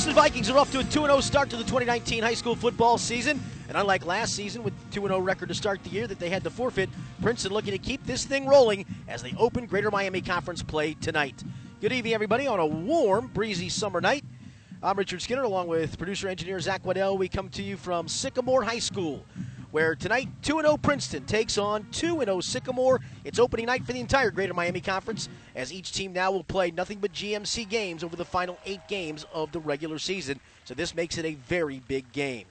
Princeton Vikings are off to a 2 0 start to the 2019 high school football season. And unlike last season with 2 0 record to start the year that they had to forfeit, Princeton looking to keep this thing rolling as they open Greater Miami Conference play tonight. Good evening, everybody, on a warm, breezy summer night. I'm Richard Skinner, along with producer engineer Zach Waddell. We come to you from Sycamore High School where tonight 2 0 Princeton takes on 2 0 Sycamore. It's opening night for the entire Greater Miami Conference, as each team now will play nothing but GMC games over the final eight games of the regular season. So this makes it a very big game.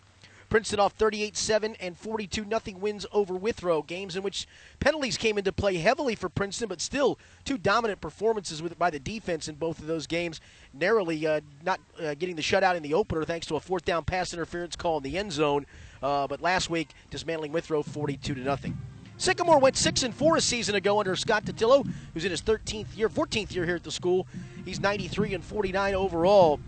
Princeton off 38 7 and 42 0 wins over Withrow. Games in which penalties came into play heavily for Princeton, but still two dominant performances with, by the defense in both of those games. Narrowly uh, not uh, getting the shutout in the opener thanks to a fourth down pass interference call in the end zone. Uh, but last week, dismantling Withrow 42 to nothing. Sycamore went six and four a season ago under Scott Totillo, who's in his 13th year, 14th year here at the school. He's 93 and 49 overall.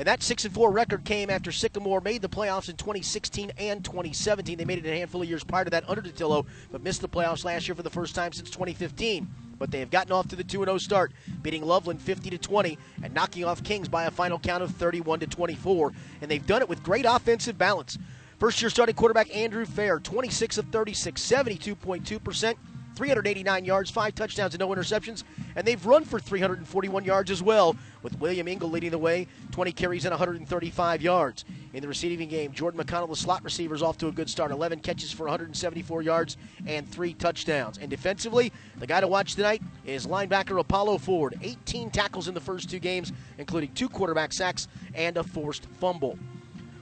And that 6 and 4 record came after Sycamore made the playoffs in 2016 and 2017. They made it a handful of years prior to that under Totillo, but missed the playoffs last year for the first time since 2015. But they have gotten off to the 2 0 start, beating Loveland 50 to 20 and knocking off Kings by a final count of 31 to 24. And they've done it with great offensive balance. First year starting quarterback Andrew Fair, 26 of 36, 72.2%. 389 yards, five touchdowns, and no interceptions. And they've run for 341 yards as well, with William Engel leading the way, 20 carries and 135 yards. In the receiving game, Jordan McConnell, the slot receiver, is off to a good start. 11 catches for 174 yards and three touchdowns. And defensively, the guy to watch tonight is linebacker Apollo Ford. 18 tackles in the first two games, including two quarterback sacks and a forced fumble.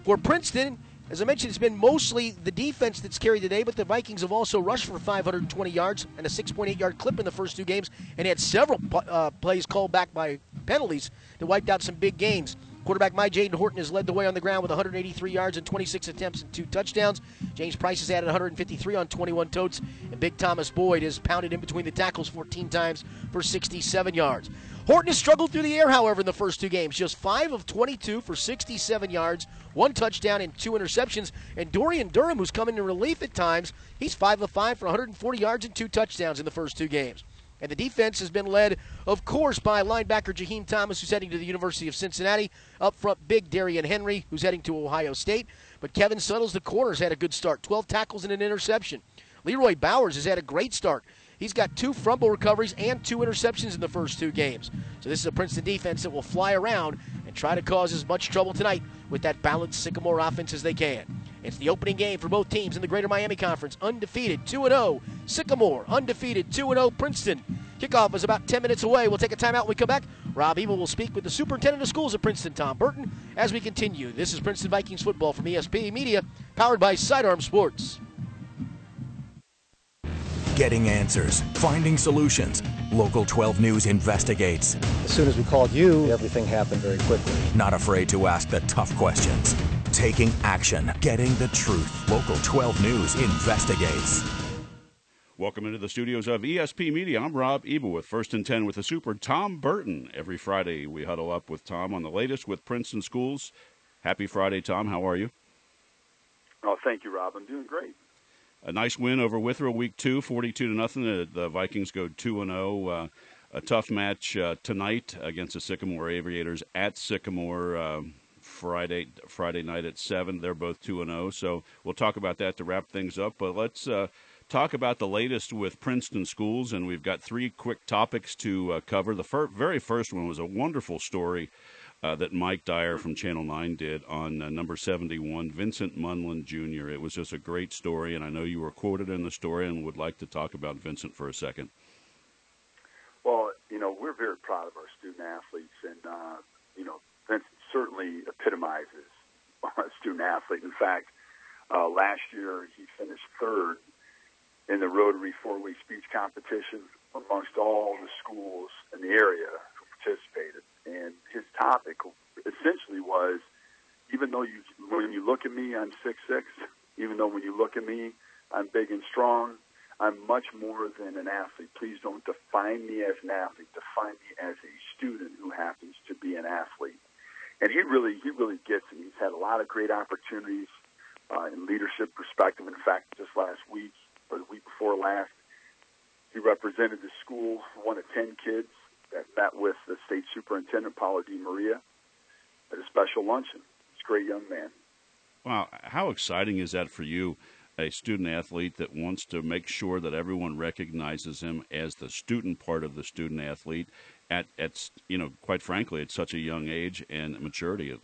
For Princeton, as I mentioned, it's been mostly the defense that's carried the day, but the Vikings have also rushed for 520 yards and a 6.8 yard clip in the first two games, and had several uh, plays called back by penalties that wiped out some big games. Quarterback my Jaden Horton has led the way on the ground with 183 yards and 26 attempts and two touchdowns. James Price has added 153 on 21 totes, and Big Thomas Boyd has pounded in between the tackles 14 times for 67 yards. Horton has struggled through the air, however, in the first two games. Just 5 of 22 for 67 yards, one touchdown, and two interceptions. And Dorian Durham, who's come in relief at times, he's 5 of 5 for 140 yards and two touchdowns in the first two games. And the defense has been led, of course, by linebacker Jaheim Thomas, who's heading to the University of Cincinnati. Up front, big Darian Henry, who's heading to Ohio State. But Kevin Suttles, the corners, had a good start 12 tackles and an interception. Leroy Bowers has had a great start. He's got two fumble recoveries and two interceptions in the first two games. So this is a Princeton defense that will fly around and try to cause as much trouble tonight with that balanced Sycamore offense as they can. It's the opening game for both teams in the Greater Miami Conference. Undefeated 2 0. Sycamore undefeated 2 0. Princeton. Kickoff is about 10 minutes away. We'll take a timeout when we come back. Rob Ebel will speak with the superintendent of schools at Princeton, Tom Burton, as we continue. This is Princeton Vikings football from ESP Media, powered by Sidearm Sports. Getting answers, finding solutions. Local 12 News investigates. As soon as we called you, everything happened very quickly. Not afraid to ask the tough questions taking action, getting the truth. Local 12 News investigates. Welcome into the studios of ESP Media. I'm Rob Ebel with First and 10 with the super Tom Burton. Every Friday we huddle up with Tom on the latest with Princeton Schools. Happy Friday, Tom. How are you? Oh, thank you, Rob. I'm doing great. A nice win over Withrow week two, 42 to nothing. The, the Vikings go 2 and 0. Uh, a tough match uh, tonight against the Sycamore Aviators at Sycamore. Um, Friday Friday night at seven. They're both two and zero. Oh, so we'll talk about that to wrap things up. But let's uh, talk about the latest with Princeton schools, and we've got three quick topics to uh, cover. The fir- very first one was a wonderful story. Uh, that Mike Dyer from Channel 9 did on uh, number 71, Vincent Munlin Jr. It was just a great story, and I know you were quoted in the story and would like to talk about Vincent for a second. Well, you know, we're very proud of our student athletes, and, uh, you know, Vincent certainly epitomizes a student athlete. In fact, uh, last year he finished third in the Rotary four-way speech competition amongst all the schools in the area who participated. And his topic essentially was, even though you, when you look at me, I'm six six. Even though when you look at me, I'm big and strong. I'm much more than an athlete. Please don't define me as an athlete. Define me as a student who happens to be an athlete and he really he really gets it. He's had a lot of great opportunities uh, in leadership perspective. In fact, just last week or the week before last, he represented the school, one of ten kids met with the state superintendent Paolo DeMaria, at a special luncheon. He's a great young man. Wow, how exciting is that for you, a student athlete that wants to make sure that everyone recognizes him as the student part of the student athlete at, at you know, quite frankly, at such a young age and maturity?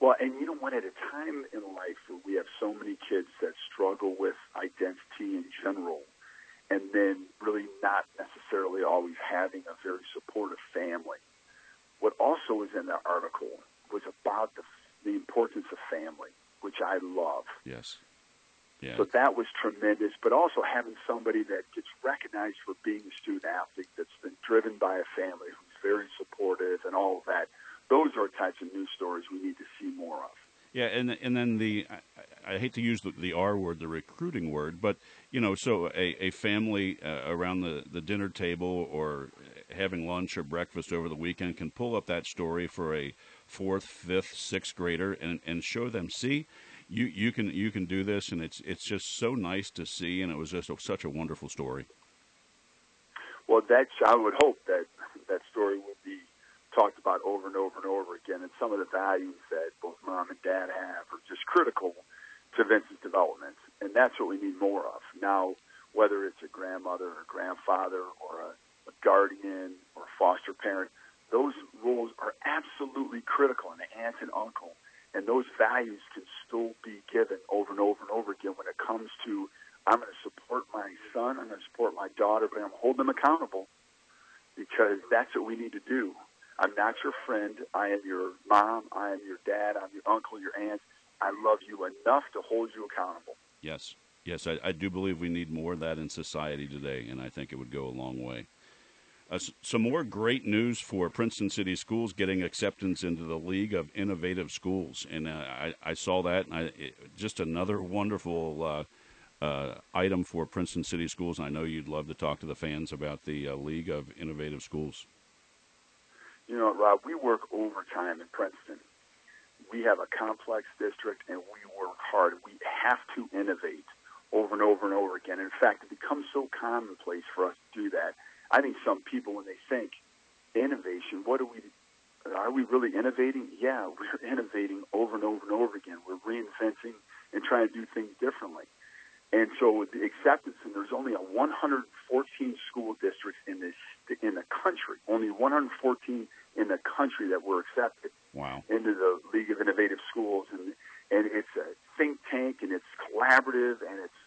Well, and you know what? At a time in life where we have so many kids that struggle with identity in general, and then really not necessarily always having a very supportive family. What also was in the article was about the, the importance of family, which I love. Yes. Yeah. So that was tremendous, but also having somebody that gets recognized for being a student athlete that's been driven by a family who's very supportive and all of that. Those are types of news stories we need to see more of. Yeah, and and then the I, I hate to use the, the, R word, the recruiting word, but you know, so a, a family uh, around the, the dinner table or having lunch or breakfast over the weekend can pull up that story for a fourth, fifth, sixth grader and, and show them, see, you, you can you can do this, and it's it's just so nice to see, and it was just a, such a wonderful story. Well, that's I would hope that that story would be talked about over and over and over again. And some of the values that both mom and dad have are just critical to Vincent's development. And that's what we need more of. Now, whether it's a grandmother or grandfather or a, a guardian or a foster parent, those roles are absolutely critical, and an aunt and uncle. And those values can still be given over and over and over again when it comes to I'm going to support my son, I'm going to support my daughter, but I'm holding them accountable because that's what we need to do. I'm not your friend. I am your mom. I am your dad. I'm your uncle, your aunt. I love you enough to hold you accountable. Yes. Yes, I, I do believe we need more of that in society today, and I think it would go a long way. Uh, some more great news for Princeton City Schools getting acceptance into the League of Innovative Schools, and uh, I, I, saw that, and I, it, just another wonderful uh, uh, item for Princeton City Schools. I know you'd love to talk to the fans about the uh, League of Innovative Schools. You know, Rob, we work overtime in Princeton. We have a complex district, and we work hard. We have to innovate over and over and over again. In fact, it becomes so commonplace for us to do that. I think some people, when they think innovation, what are we? Are we really innovating? Yeah, we're innovating over and over and over again. We're reinventing and trying to do things differently. And so with the acceptance, and there's only a 114 school districts in this in the country, only 114 in the country that were accepted wow. into the League of Innovative Schools, and and it's a think tank, and it's collaborative, and it's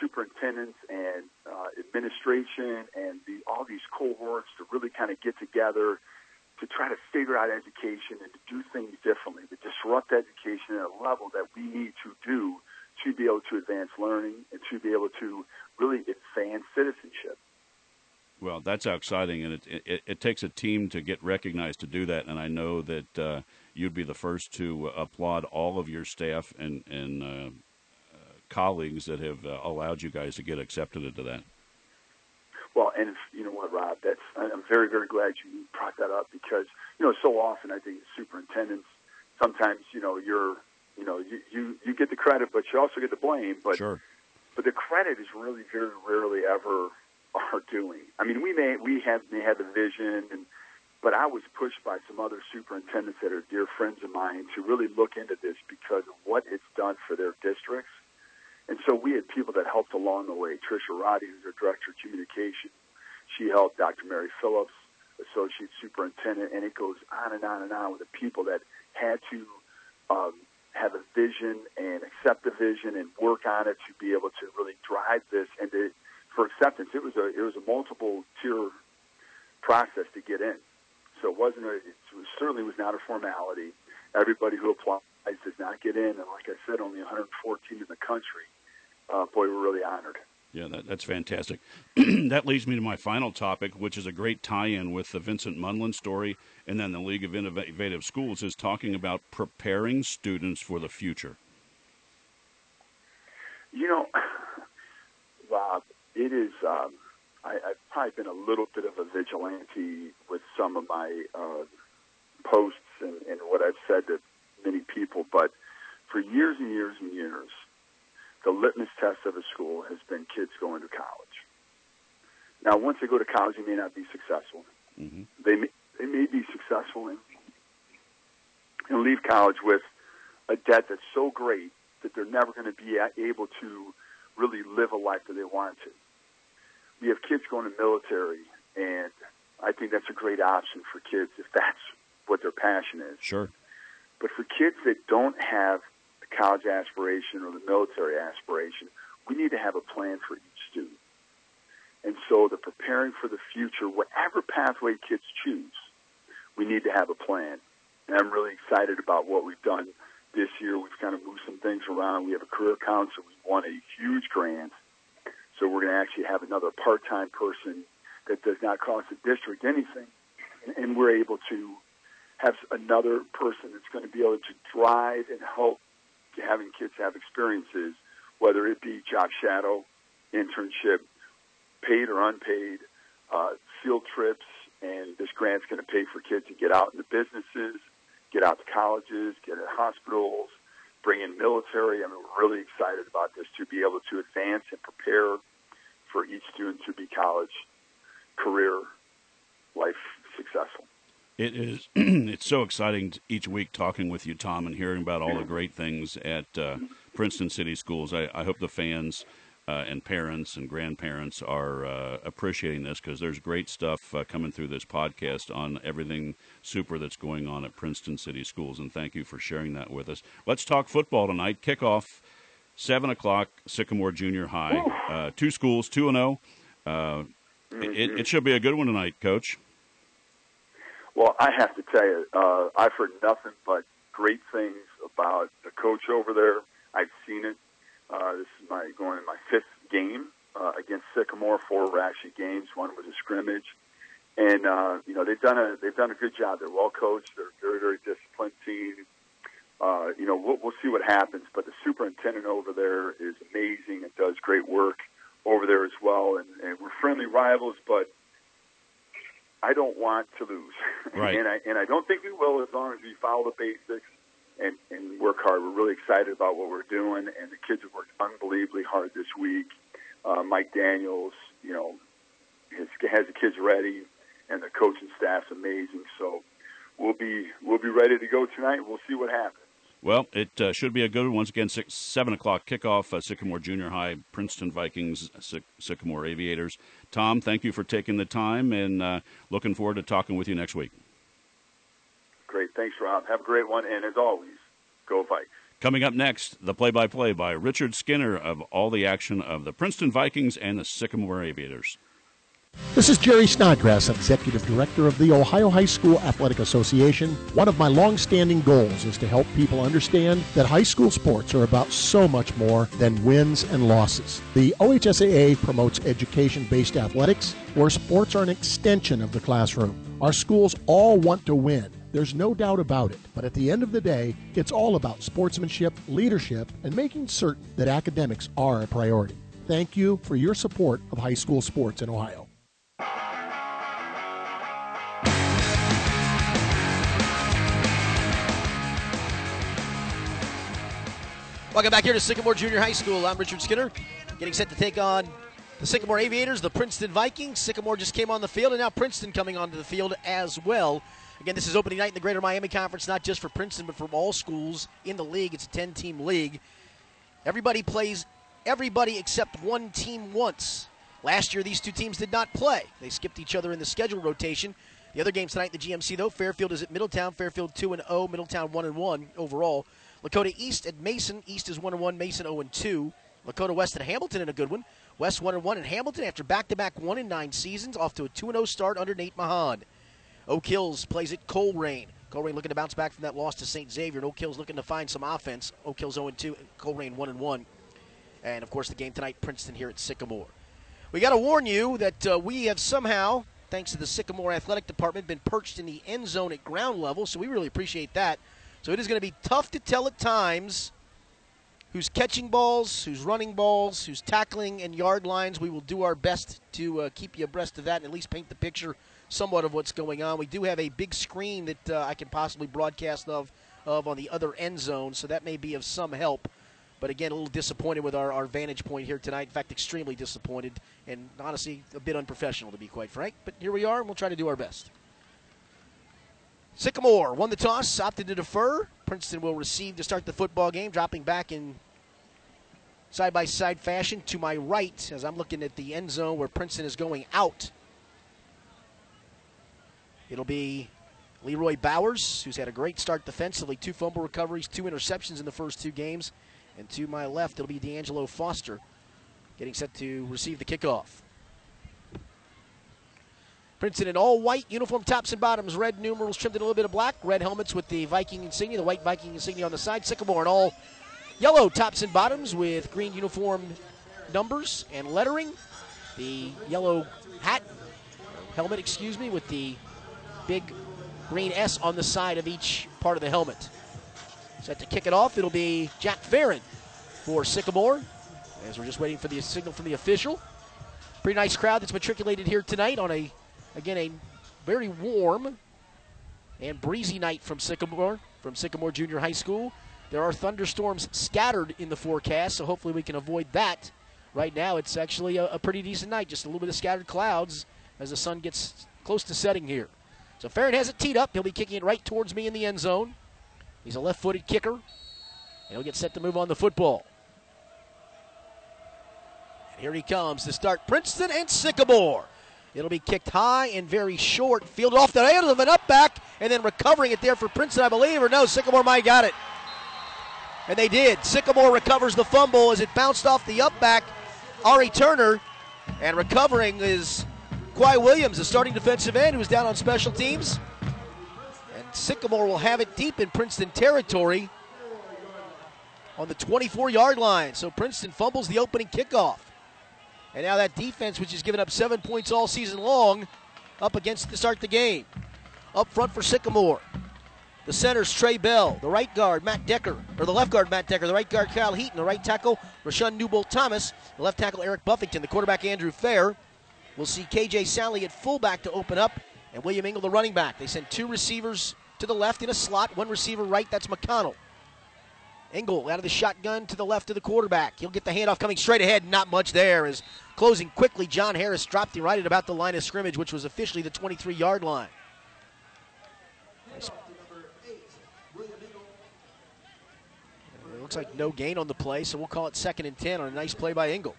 superintendents and uh, administration and the, all these cohorts to really kind of get together to try to figure out education and to do things differently, to disrupt education at a level that we need to do to be able to advance learning and to be able to really advance citizenship. Well, that's exciting, and it, it, it takes a team to get recognized to do that. And I know that uh, you'd be the first to applaud all of your staff and and uh, uh, colleagues that have uh, allowed you guys to get accepted into that. Well, and you know what, Rob, that's I'm very very glad you brought that up because you know so often I think superintendents sometimes you know you're you know, you, you, you get the credit, but you also get the blame. But sure. but the credit is really very rarely ever our doing. I mean, we may we have may have the vision, and but I was pushed by some other superintendents that are dear friends of mine to really look into this because of what it's done for their districts. And so we had people that helped along the way. Tricia Roddy, who's our director of communication, she helped Dr. Mary Phillips, associate superintendent, and it goes on and on and on with the people that had to um, have a vision and accept the vision and work on it to be able to really drive this and to, for acceptance. It was a it was a multiple tier process to get in. So it wasn't a, it was, certainly was not a formality. Everybody who applies does not get in, and like I said, only 114 in the country. Uh, boy, we're really honored. Yeah, that, that's fantastic. that leads me to my final topic, which is a great tie-in with the Vincent Munlin story, and then the League of Innovative Schools is talking about preparing students for the future. You know, Bob, it is. Um, I, I've probably been a little bit of a vigilante with some of my uh, posts and, and what I've said to many people, but for years and years and years, the litmus test of a school has been kids going to college. Now, once they go to college, they may not be successful. Mm-hmm. They may, they may be successful in and leave college with a debt that's so great that they're never going to be able to really live a life that they want to. We have kids going to military, and I think that's a great option for kids if that's what their passion is. Sure. But for kids that don't have the college aspiration or the military aspiration, we need to have a plan for each student. And so the preparing for the future, whatever pathway kids choose, we need to have a plan. And I'm really excited about what we've done this year. We've kind of moved some things around. We have a career council. We won a huge grant. So we're going to actually have another part-time person that does not cost the district anything. And we're able to have another person that's going to be able to drive and help having kids have experiences, whether it be job shadow, internship, paid or unpaid, uh, field trips, and this grant's going to pay for kids to get out into businesses, get out to colleges, get at hospitals, bring in military. I mean, we're really excited about this to be able to advance and prepare for each student to be college, career, life successful. It is. it's so exciting each week talking with you, Tom, and hearing about all the great things at uh, Princeton City Schools. I, I hope the fans uh, and parents and grandparents are uh, appreciating this because there's great stuff uh, coming through this podcast on everything super that's going on at Princeton City Schools. And thank you for sharing that with us. Let's talk football tonight. Kickoff seven o'clock, Sycamore Junior High. Uh, two schools, two and zero. Oh. Uh, it, it should be a good one tonight, Coach. Well, I have to tell you, uh, I've heard nothing but great things about the coach over there. I've seen it. Uh, this is my going in my fifth game uh, against Sycamore. Four were actually games. One was a scrimmage, and uh, you know they've done a they've done a good job. They're well coached. They're very very disciplined team. Uh, you know we'll, we'll see what happens, but the superintendent over there is amazing and does great work over there as well. And, and we're friendly rivals, but I don't want to lose. Right. and I and I don't think we will as long as we follow the basics and, and work hard. We're really excited about what we're doing, and the kids have worked unbelievably hard this week. Uh, Mike Daniels, you know, has, has the kids ready, and the coaching staff's amazing. So we'll be we'll be ready to go tonight. We'll see what happens. Well, it uh, should be a good one. Once again, six, 7 o'clock kickoff, uh, Sycamore Junior High, Princeton Vikings, Sy- Sycamore Aviators. Tom, thank you for taking the time, and uh, looking forward to talking with you next week. Great. Thanks, Rob. Have a great one. And as always, go Vikes. Coming up next, the play by play by Richard Skinner of all the action of the Princeton Vikings and the Sycamore Aviators. This is Jerry Snodgrass, Executive Director of the Ohio High School Athletic Association. One of my long-standing goals is to help people understand that high school sports are about so much more than wins and losses. The OHSAA promotes education-based athletics, where sports are an extension of the classroom. Our schools all want to win. There's no doubt about it. But at the end of the day, it's all about sportsmanship, leadership, and making certain that academics are a priority. Thank you for your support of high school sports in Ohio. Welcome back here to Sycamore Junior High School. I'm Richard Skinner, getting set to take on the Sycamore Aviators, the Princeton Vikings. Sycamore just came on the field, and now Princeton coming onto the field as well. Again, this is opening night in the Greater Miami Conference, not just for Princeton, but for all schools in the league. It's a 10 team league. Everybody plays everybody except one team once. Last year, these two teams did not play. They skipped each other in the schedule rotation. The other games tonight in the GMC, though, Fairfield is at Middletown. Fairfield 2 and 0, Middletown 1 and 1 overall. Lakota East at Mason. East is 1 and 1, Mason 0 and 2. Lakota West at Hamilton in a good one. West 1 and 1 and Hamilton after back to back 1 and 9 seasons, off to a 2 0 start under Nate Mahan. Oak plays at Colerain. Colerain looking to bounce back from that loss to St. Xavier, and Oak looking to find some offense. Oak Hills 0 2, Colerain 1 1. And of course, the game tonight, Princeton here at Sycamore. We got to warn you that uh, we have somehow, thanks to the Sycamore Athletic Department, been perched in the end zone at ground level, so we really appreciate that. So it is going to be tough to tell at times who's catching balls, who's running balls, who's tackling and yard lines. We will do our best to uh, keep you abreast of that and at least paint the picture somewhat of what's going on. We do have a big screen that uh, I can possibly broadcast of, of on the other end zone, so that may be of some help. But again, a little disappointed with our, our vantage point here tonight. In fact, extremely disappointed and honestly a bit unprofessional, to be quite frank. But here we are, and we'll try to do our best. Sycamore won the toss, opted to defer. Princeton will receive to start the football game, dropping back in side by side fashion to my right as I'm looking at the end zone where Princeton is going out. It'll be Leroy Bowers, who's had a great start defensively, two fumble recoveries, two interceptions in the first two games. And to my left, it'll be D'Angelo Foster getting set to receive the kickoff. Princeton in all white uniform tops and bottoms, red numerals trimmed in a little bit of black, red helmets with the Viking insignia, the white Viking insignia on the side. Sycamore in all yellow tops and bottoms with green uniform numbers and lettering. The yellow hat, helmet, excuse me, with the big green S on the side of each part of the helmet. Set to kick it off, it'll be Jack Farron for Sycamore, as we're just waiting for the signal from the official. Pretty nice crowd that's matriculated here tonight on a, again, a very warm and breezy night from Sycamore, from Sycamore Junior High School. There are thunderstorms scattered in the forecast, so hopefully we can avoid that. Right now, it's actually a, a pretty decent night, just a little bit of scattered clouds as the sun gets close to setting here. So Farron has it teed up. He'll be kicking it right towards me in the end zone. He's a left footed kicker. And he'll get set to move on the football. And here he comes to start Princeton and Sycamore. It'll be kicked high and very short, fielded off the end of an up back, and then recovering it there for Princeton, I believe, or no, Sycamore might got it. And they did. Sycamore recovers the fumble as it bounced off the up back. Ari Turner, and recovering is Quai Williams, the starting defensive end, who's down on special teams. And Sycamore will have it deep in Princeton territory on the 24 yard line. So Princeton fumbles the opening kickoff. And now that defense, which has given up seven points all season long, up against to start the game. Up front for Sycamore. The center's Trey Bell. The right guard, Matt Decker. Or the left guard, Matt Decker. The right guard, Kyle Heaton. The right tackle, Rashawn Newbolt Thomas. The left tackle, Eric Buffington. The quarterback, Andrew Fair. We'll see KJ Sally at fullback to open up, and William Engel, the running back. They send two receivers to the left in a slot, one receiver right, that's McConnell. Engel out of the shotgun to the left of the quarterback. He'll get the handoff coming straight ahead. Not much there. Is closing quickly. John Harris dropped him right at about the line of scrimmage, which was officially the 23 yard line. It looks like no gain on the play, so we'll call it second and 10 on a nice play by Engel.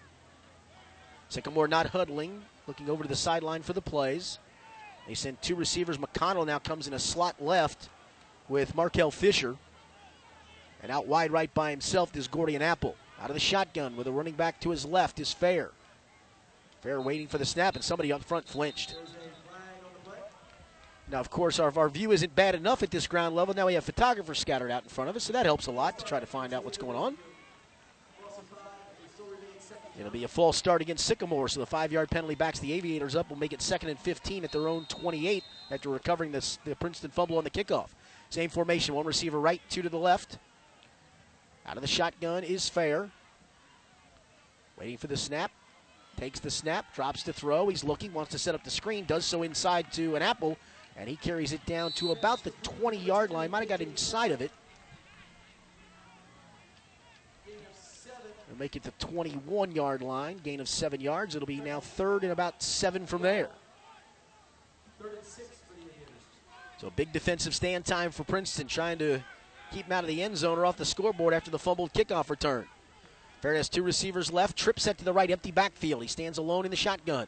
Sycamore not huddling, looking over to the sideline for the plays. They send two receivers. McConnell now comes in a slot left with Markel Fisher. And out wide right by himself is Gordian Apple. Out of the shotgun with a running back to his left is Fair. Fair waiting for the snap, and somebody up front flinched. Now, of course, our, our view isn't bad enough at this ground level. Now we have photographers scattered out in front of us, so that helps a lot to try to find out what's going on. It'll be a false start against Sycamore, so the five yard penalty backs the Aviators up. will make it second and 15 at their own 28 after recovering this, the Princeton fumble on the kickoff. Same formation, one receiver right, two to the left. Out of the shotgun is Fair. Waiting for the snap. Takes the snap, drops to throw. He's looking, wants to set up the screen, does so inside to an apple, and he carries it down to about the 20 yard line. Might have got inside of it. They'll make it the 21 yard line, gain of seven yards. It'll be now third and about seven from there. So big defensive stand time for Princeton, trying to keep him out of the end zone or off the scoreboard after the fumbled kickoff return. Fair has two receivers left. Trip set to the right, empty backfield. He stands alone in the shotgun.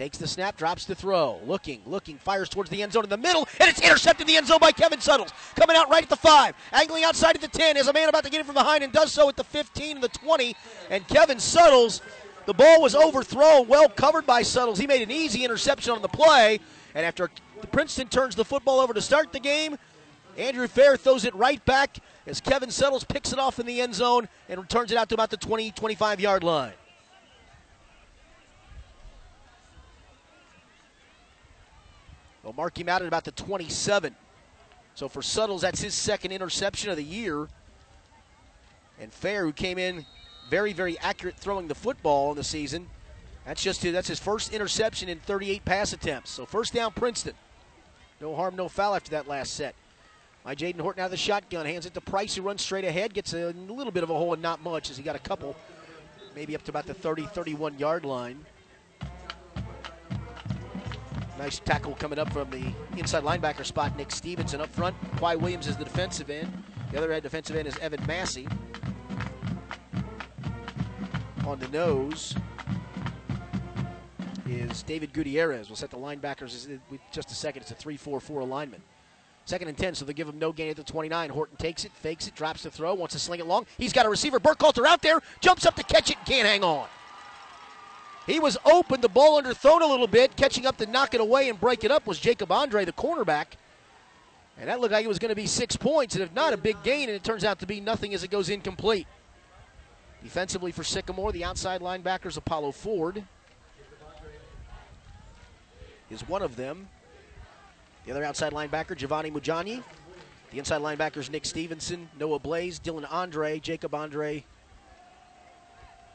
Takes the snap, drops the throw. Looking, looking, fires towards the end zone in the middle, and it's intercepted in the end zone by Kevin Suttles. Coming out right at the five, angling outside at the 10. Has a man about to get him from behind and does so at the 15 and the 20. And Kevin Suttles, the ball was overthrown, well covered by Suttles. He made an easy interception on the play. And after Princeton turns the football over to start the game, Andrew Fair throws it right back as Kevin Suttles picks it off in the end zone and returns it out to about the 20 25 yard line. They'll mark him out at about the 27. So for Suttles, that's his second interception of the year. And Fair, who came in very, very accurate throwing the football in the season, that's just his, that's his first interception in 38 pass attempts. So first down, Princeton. No harm, no foul after that last set. My Jaden Horton out of the shotgun, hands it to Price, who runs straight ahead, gets a little bit of a hole and not much, as he got a couple, maybe up to about the 30, 31 yard line. Nice tackle coming up from the inside linebacker spot. Nick Stevenson up front. Quai Williams is the defensive end. The other end, defensive end is Evan Massey. On the nose is David Gutierrez. We'll set the linebackers in just a second. It's a 3 4 4 alignment. Second and 10, so they give him no gain at the 29. Horton takes it, fakes it, drops the throw, wants to sling it long. He's got a receiver. Burkhalter out there, jumps up to catch it, can't hang on. He was open, the ball underthrown a little bit. Catching up to knock it away and break it up was Jacob Andre, the cornerback. And that looked like it was going to be six points, and if not, a big gain, and it turns out to be nothing as it goes incomplete. Defensively for Sycamore, the outside linebackers, Apollo Ford is one of them. The other outside linebacker, Giovanni Mujani. The inside linebackers, Nick Stevenson, Noah Blaze, Dylan Andre, Jacob Andre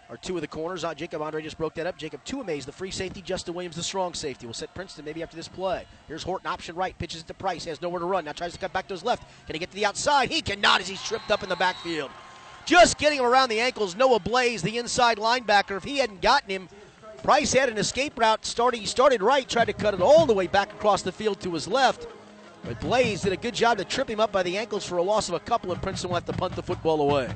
are two of the corners. Uh, Jacob Andre just broke that up. Jacob Tuamese, the free safety. Justin Williams, the strong safety. We'll set Princeton maybe after this play. Here's Horton, option right, pitches it to Price. Has nowhere to run. Now tries to cut back to his left. Can he get to the outside? He cannot as he's tripped up in the backfield. Just getting him around the ankles. Noah Blaze, the inside linebacker. If he hadn't gotten him, Price had an escape route. Starting, he started right, tried to cut it all the way back across the field to his left. But Blaze did a good job to trip him up by the ankles for a loss of a couple, and Princeton will have to punt the football away.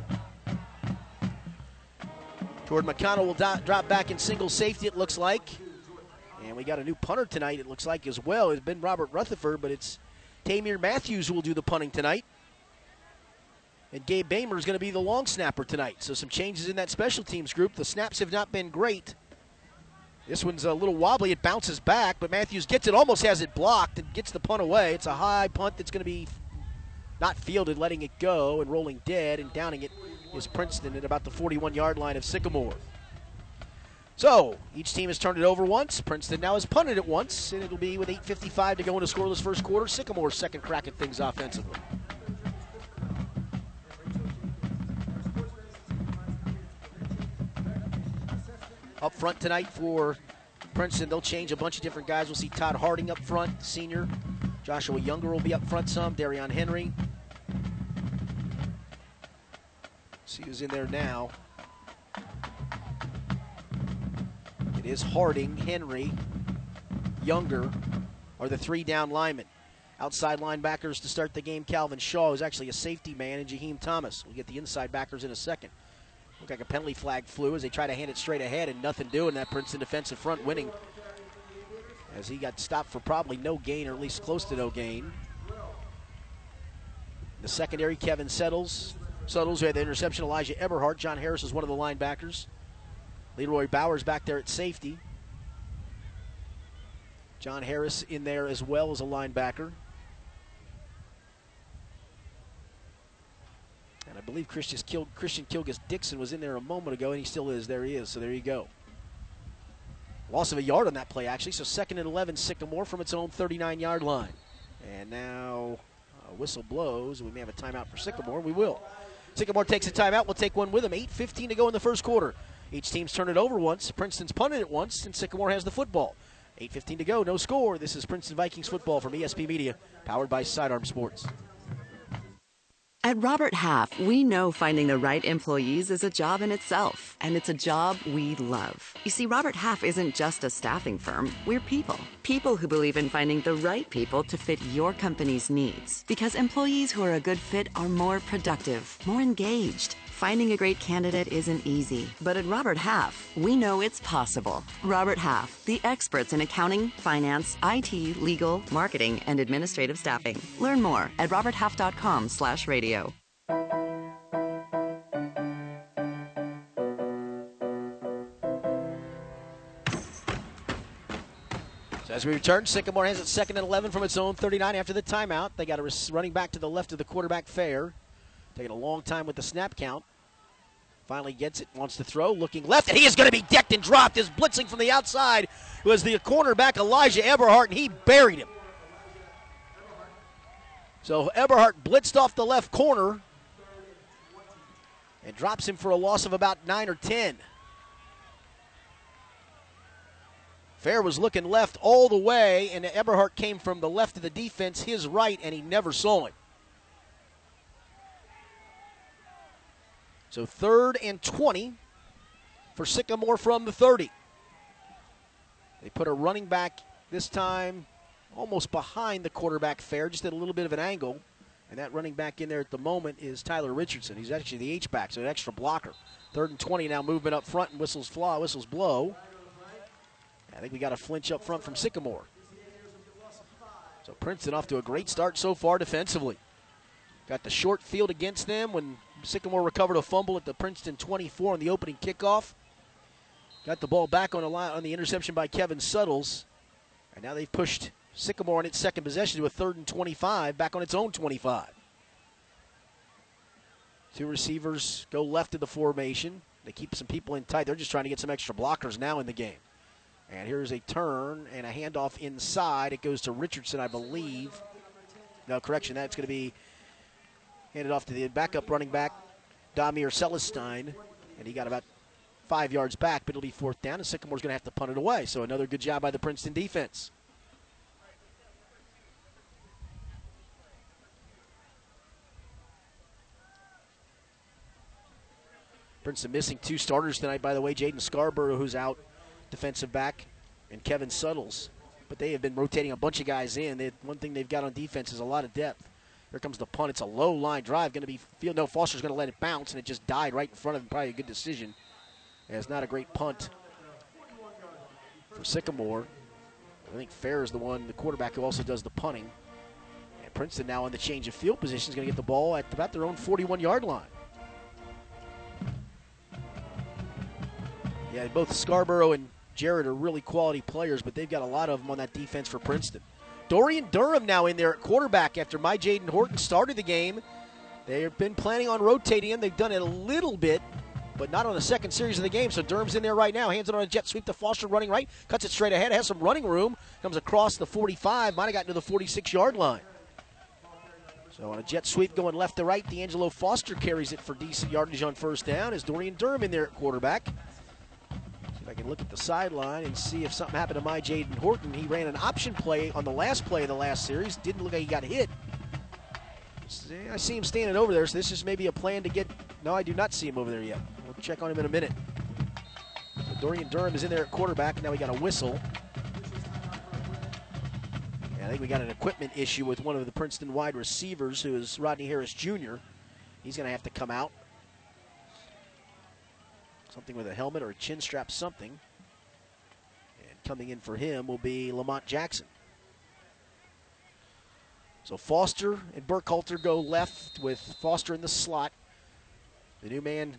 Jordan McConnell will do- drop back in single safety, it looks like. And we got a new punter tonight, it looks like, as well. It's been Robert Rutherford, but it's Tamir Matthews who will do the punting tonight. And Gabe Bamer is going to be the long snapper tonight. So some changes in that special teams group. The snaps have not been great. This one's a little wobbly. It bounces back, but Matthews gets it, almost has it blocked, and gets the punt away. It's a high punt that's going to be not fielded, letting it go and rolling dead, and downing it is Princeton at about the 41 yard line of Sycamore. So each team has turned it over once. Princeton now has punted it once, and it'll be with 8:55 to go in a scoreless first quarter. Sycamore's second crack at things offensively. Up front tonight for Princeton, they'll change a bunch of different guys. We'll see Todd Harding up front, senior. Joshua Younger will be up front some. Darion Henry. See who's in there now. It is Harding, Henry, Younger are the three down linemen. Outside linebackers to start the game, Calvin Shaw is actually a safety man, and Jaheim Thomas. We'll get the inside backers in a second. Look like a penalty flag flew as they try to hand it straight ahead and nothing doing. That Princeton defensive front winning as he got stopped for probably no gain or at least close to no gain. The secondary, Kevin Settles. Settles, who had the interception, Elijah Eberhardt. John Harris is one of the linebackers. Leroy Bowers back there at safety. John Harris in there as well as a linebacker. And I believe Christian, Kil- Christian Kilgus Dixon was in there a moment ago, and he still is. There he is. So there you go. Loss of a yard on that play, actually. So second and 11, Sycamore from its own 39 yard line. And now a whistle blows. We may have a timeout for Sycamore. We will. Sycamore takes a timeout. We'll take one with them. 8.15 to go in the first quarter. Each team's turned it over once. Princeton's punted it once, and Sycamore has the football. 8.15 to go. No score. This is Princeton Vikings football from ESP Media, powered by Sidearm Sports. At Robert Half, we know finding the right employees is a job in itself, and it's a job we love. You see, Robert Half isn't just a staffing firm, we're people. People who believe in finding the right people to fit your company's needs. Because employees who are a good fit are more productive, more engaged. Finding a great candidate isn't easy, but at Robert Half, we know it's possible. Robert Half, the experts in accounting, finance, IT, legal, marketing, and administrative staffing. Learn more at roberthalf.com/radio. As we return, Sycamore has it second and 11 from its own 39 after the timeout. They got a running back to the left of the quarterback fair. Taking a long time with the snap count. Finally gets it, wants to throw, looking left, and he is going to be decked and dropped. Is blitzing from the outside was the cornerback Elijah Eberhardt, and he buried him. So Eberhardt blitzed off the left corner and drops him for a loss of about nine or ten. Fair was looking left all the way, and Eberhardt came from the left of the defense, his right, and he never saw him. So third and 20 for Sycamore from the 30. They put a running back this time almost behind the quarterback fair, just at a little bit of an angle. And that running back in there at the moment is Tyler Richardson. He's actually the H back, so an extra blocker. Third and 20 now, movement up front, and whistles fly, whistles blow. I think we got a flinch up front from Sycamore. So Princeton off to a great start so far defensively. Got the short field against them when Sycamore recovered a fumble at the Princeton 24 on the opening kickoff. Got the ball back on the line on the interception by Kevin Suttles. And now they've pushed Sycamore on its second possession to a third and 25, back on its own 25. Two receivers go left of the formation. They keep some people in tight. They're just trying to get some extra blockers now in the game. And here's a turn and a handoff inside. It goes to Richardson, I believe. No, correction. That's going to be handed off to the backup running back, Damir Celestine. And he got about five yards back, but it'll be fourth down, and Sycamore's going to have to punt it away. So another good job by the Princeton defense. Princeton missing two starters tonight, by the way. Jaden Scarborough, who's out, defensive back, and Kevin Suttles. But they have been rotating a bunch of guys in. They, one thing they've got on defense is a lot of depth. Here comes the punt. It's a low line drive. Going to be field. No, Foster's going to let it bounce, and it just died right in front of him. Probably a good decision. Yeah, it's not a great punt for Sycamore. I think Fair is the one, the quarterback who also does the punting. And Princeton now on the change of field position is going to get the ball at about their own 41 yard line. Yeah, both Scarborough and Jarrett are really quality players, but they've got a lot of them on that defense for Princeton. Dorian Durham now in there at quarterback after my Jaden Horton started the game. They've been planning on rotating him. They've done it a little bit, but not on the second series of the game. So Durham's in there right now. Hands it on a jet sweep to Foster running right. Cuts it straight ahead. Has some running room. Comes across the 45. Might have gotten to the 46 yard line. So on a jet sweep going left to right, D'Angelo Foster carries it for decent yardage on first down. Is Dorian Durham in there at quarterback? I can look at the sideline and see if something happened to my Jaden Horton. He ran an option play on the last play of the last series. Didn't look like he got hit. I see him standing over there, so this is maybe a plan to get. No, I do not see him over there yet. We'll check on him in a minute. So Dorian Durham is in there at quarterback. Now we got a whistle. I think we got an equipment issue with one of the Princeton wide receivers, who is Rodney Harris Jr. He's going to have to come out something with a helmet or a chin strap, something. And coming in for him will be Lamont Jackson. So Foster and Burkhalter go left with Foster in the slot. The new man,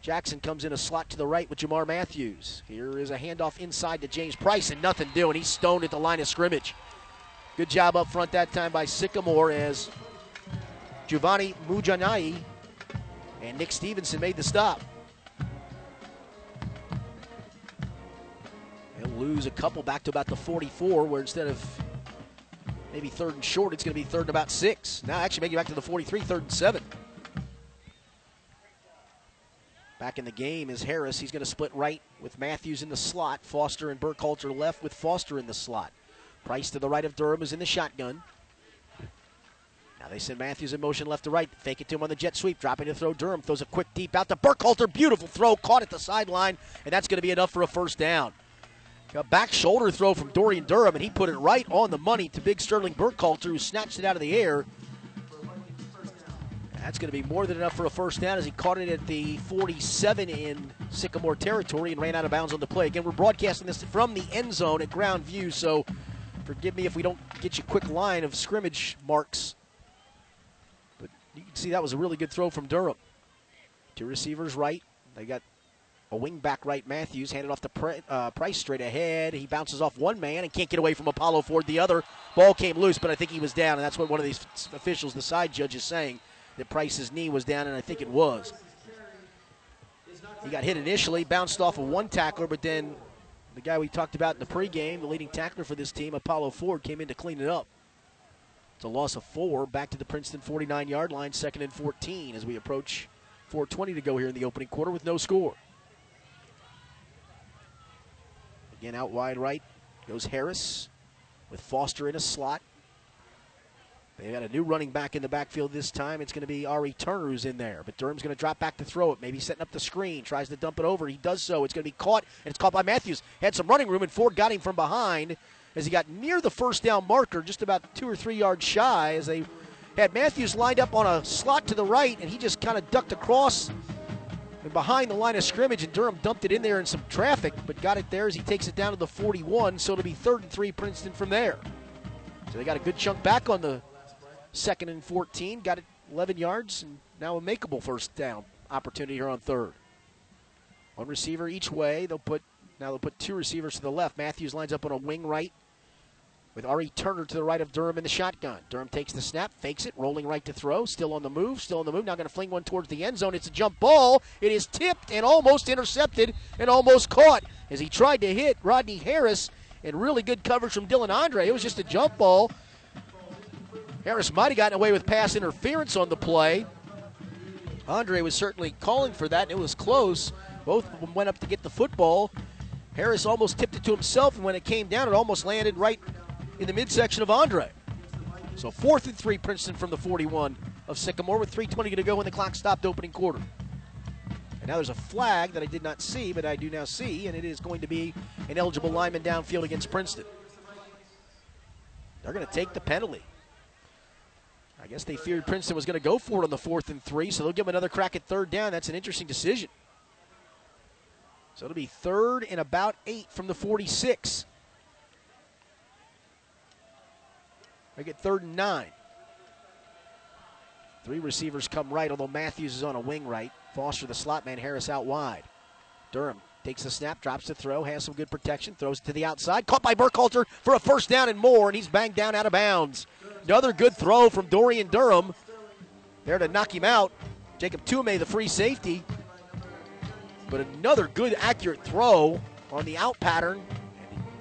Jackson, comes in a slot to the right with Jamar Matthews. Here is a handoff inside to James Price, and nothing doing. He's stoned at the line of scrimmage. Good job up front that time by Sycamore as Giovanni Mujanai and Nick Stevenson made the stop. Lose a couple back to about the 44, where instead of maybe third and short, it's going to be third and about six. Now, actually, make it back to the 43, third and seven. Back in the game is Harris. He's going to split right with Matthews in the slot. Foster and Burkhalter left with Foster in the slot. Price to the right of Durham is in the shotgun. Now they send Matthews in motion left to right. Fake it to him on the jet sweep. Dropping to throw. Durham throws a quick deep out to Burkhalter. Beautiful throw. Caught at the sideline. And that's going to be enough for a first down. A back shoulder throw from Dorian Durham, and he put it right on the money to big Sterling Burkhalter, who snatched it out of the air. That's going to be more than enough for a first down as he caught it at the 47 in Sycamore territory and ran out of bounds on the play. Again, we're broadcasting this from the end zone at ground view, so forgive me if we don't get you a quick line of scrimmage marks. But you can see that was a really good throw from Durham. Two receivers right. They got a wing back right, Matthews, handed off to uh, Price straight ahead. He bounces off one man and can't get away from Apollo Ford. The other ball came loose, but I think he was down, and that's what one of these officials, the side judge, is saying that Price's knee was down, and I think it was. He got hit initially, bounced off of one tackler, but then the guy we talked about in the pregame, the leading tackler for this team, Apollo Ford, came in to clean it up. It's a loss of four, back to the Princeton 49 yard line, second and 14 as we approach 4.20 to go here in the opening quarter with no score. Again, out wide right goes Harris with Foster in a slot. They've got a new running back in the backfield this time. It's going to be Ari Turner who's in there. But Durham's going to drop back to throw it. Maybe setting up the screen. Tries to dump it over. He does so. It's going to be caught, and it's caught by Matthews. Had some running room, and Ford got him from behind as he got near the first down marker, just about two or three yards shy, as they had Matthews lined up on a slot to the right, and he just kind of ducked across and behind the line of scrimmage, and Durham dumped it in there in some traffic, but got it there as he takes it down to the 41. So it'll be third and three Princeton from there. So they got a good chunk back on the second and 14. Got it 11 yards, and now a makeable first down opportunity here on third. One receiver each way. They'll put now they'll put two receivers to the left. Matthews lines up on a wing right with Ari Turner to the right of Durham in the shotgun. Durham takes the snap, fakes it, rolling right to throw, still on the move, still on the move. Now going to fling one towards the end zone. It's a jump ball. It is tipped and almost intercepted and almost caught as he tried to hit Rodney Harris. And really good coverage from Dylan Andre. It was just a jump ball. Harris might have gotten away with pass interference on the play. Andre was certainly calling for that, and it was close. Both of them went up to get the football. Harris almost tipped it to himself, and when it came down, it almost landed right in the midsection of Andre. So fourth and three, Princeton from the 41 of Sycamore with 3.20 to go when the clock stopped opening quarter. And now there's a flag that I did not see, but I do now see, and it is going to be an eligible lineman downfield against Princeton. They're going to take the penalty. I guess they feared Princeton was going to go for it on the fourth and three, so they'll give them another crack at third down. That's an interesting decision. So it'll be third and about eight from the 46. They get third and nine. Three receivers come right, although Matthews is on a wing right. Foster, the slot man, Harris out wide. Durham takes the snap, drops the throw, has some good protection, throws it to the outside. Caught by Burkhalter for a first down and more, and he's banged down out of bounds. Another good throw from Dorian Durham. There to knock him out. Jacob Tume, the free safety. But another good, accurate throw on the out pattern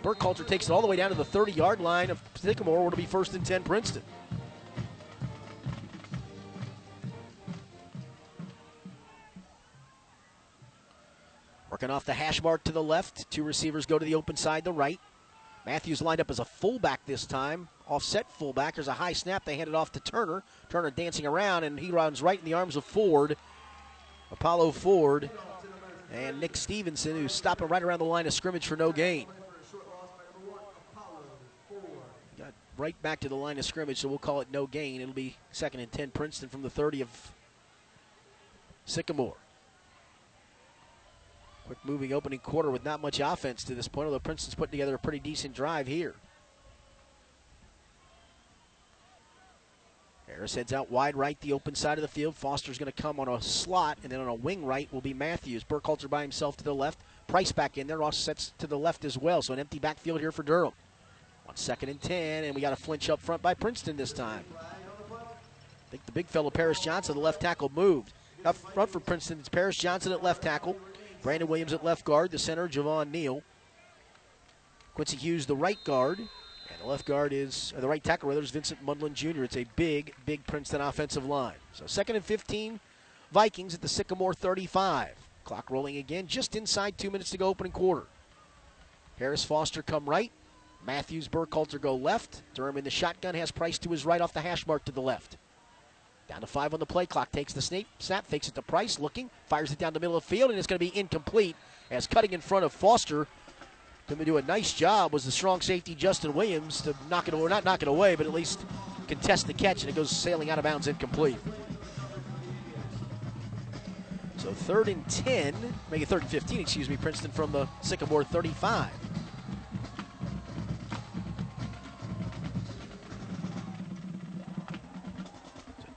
Burkhalter takes it all the way down to the 30 yard line of Sycamore, where it'll be first and 10 Princeton. Working off the hash mark to the left. Two receivers go to the open side, the right. Matthews lined up as a fullback this time. Offset fullback. There's a high snap. They hand it off to Turner. Turner dancing around, and he runs right in the arms of Ford. Apollo Ford and Nick Stevenson, who's stopping right around the line of scrimmage for no gain. Right back to the line of scrimmage, so we'll call it no gain. It'll be second and 10 Princeton from the 30 of Sycamore. Quick moving opening quarter with not much offense to this point, although Princeton's putting together a pretty decent drive here. Harris heads out wide right, the open side of the field. Foster's going to come on a slot, and then on a wing right will be Matthews. Burkhalter by himself to the left. Price back in there, offsets to the left as well. So an empty backfield here for Durham. On second and 10, and we got a flinch up front by Princeton this time. I think the big fellow, Paris Johnson, the left tackle, moved. Up front for Princeton, it's Paris Johnson at left tackle. Brandon Williams at left guard. The center, Javon Neal. Quincy Hughes, the right guard. And the left guard is, the right tackle rather, is Vincent Mundlin Jr. It's a big, big Princeton offensive line. So second and 15, Vikings at the Sycamore 35. Clock rolling again, just inside two minutes to go, opening quarter. Harris Foster come right. Matthews, Burkhalter go left. Durham in the shotgun has Price to his right off the hash mark to the left. Down to five on the play clock. Takes the snap, snap, fakes it to Price, looking, fires it down the middle of the field, and it's going to be incomplete as cutting in front of Foster. Going to do a nice job was the strong safety Justin Williams to knock it away, not knock it away, but at least contest the catch, and it goes sailing out of bounds incomplete. So third and 10, make it third and 15, excuse me, Princeton from the Sycamore 35.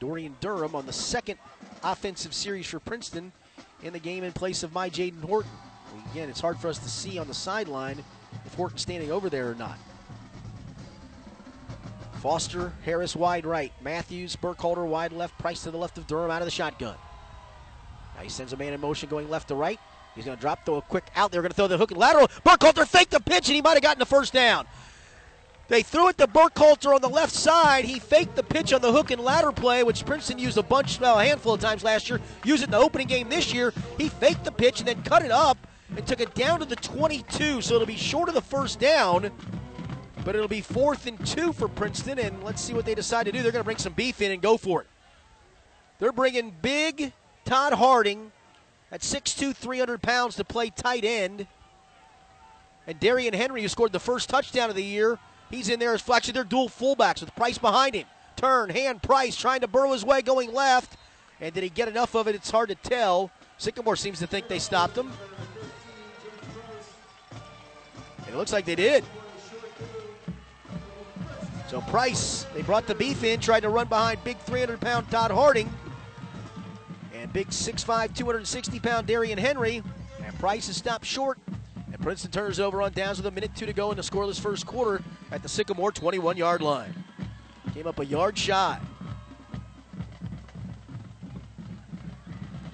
Dorian Durham on the second offensive series for Princeton in the game in place of my Jaden Horton. Again, it's hard for us to see on the sideline if Horton's standing over there or not. Foster, Harris wide right. Matthews, Burkhalter wide left. Price to the left of Durham out of the shotgun. Now he sends a man in motion going left to right. He's going to drop, throw a quick out. They're going to throw the hook and lateral. Burkhalter faked the pitch and he might have gotten the first down. They threw it to Burkhalter on the left side. He faked the pitch on the hook and ladder play, which Princeton used a bunch, well, a handful of times last year. Used it in the opening game this year. He faked the pitch and then cut it up and took it down to the 22, so it'll be short of the first down. But it'll be fourth and two for Princeton, and let's see what they decide to do. They're going to bring some beef in and go for it. They're bringing big Todd Harding at 6'2, 300 pounds to play tight end. And Darian Henry, who scored the first touchdown of the year, he's in there as actually they're dual fullbacks with Price behind him. Turn, hand, Price trying to burrow his way going left. And did he get enough of it? It's hard to tell. Sycamore seems to think they stopped him. And it looks like they did. So Price, they brought the beef in, tried to run behind big 300 pound Todd Harding and big 6'5, 260 pound Darian Henry. And Price is stopped short. Princeton turns over on downs with a minute two to go in the scoreless first quarter at the Sycamore 21 yard line. Came up a yard shy.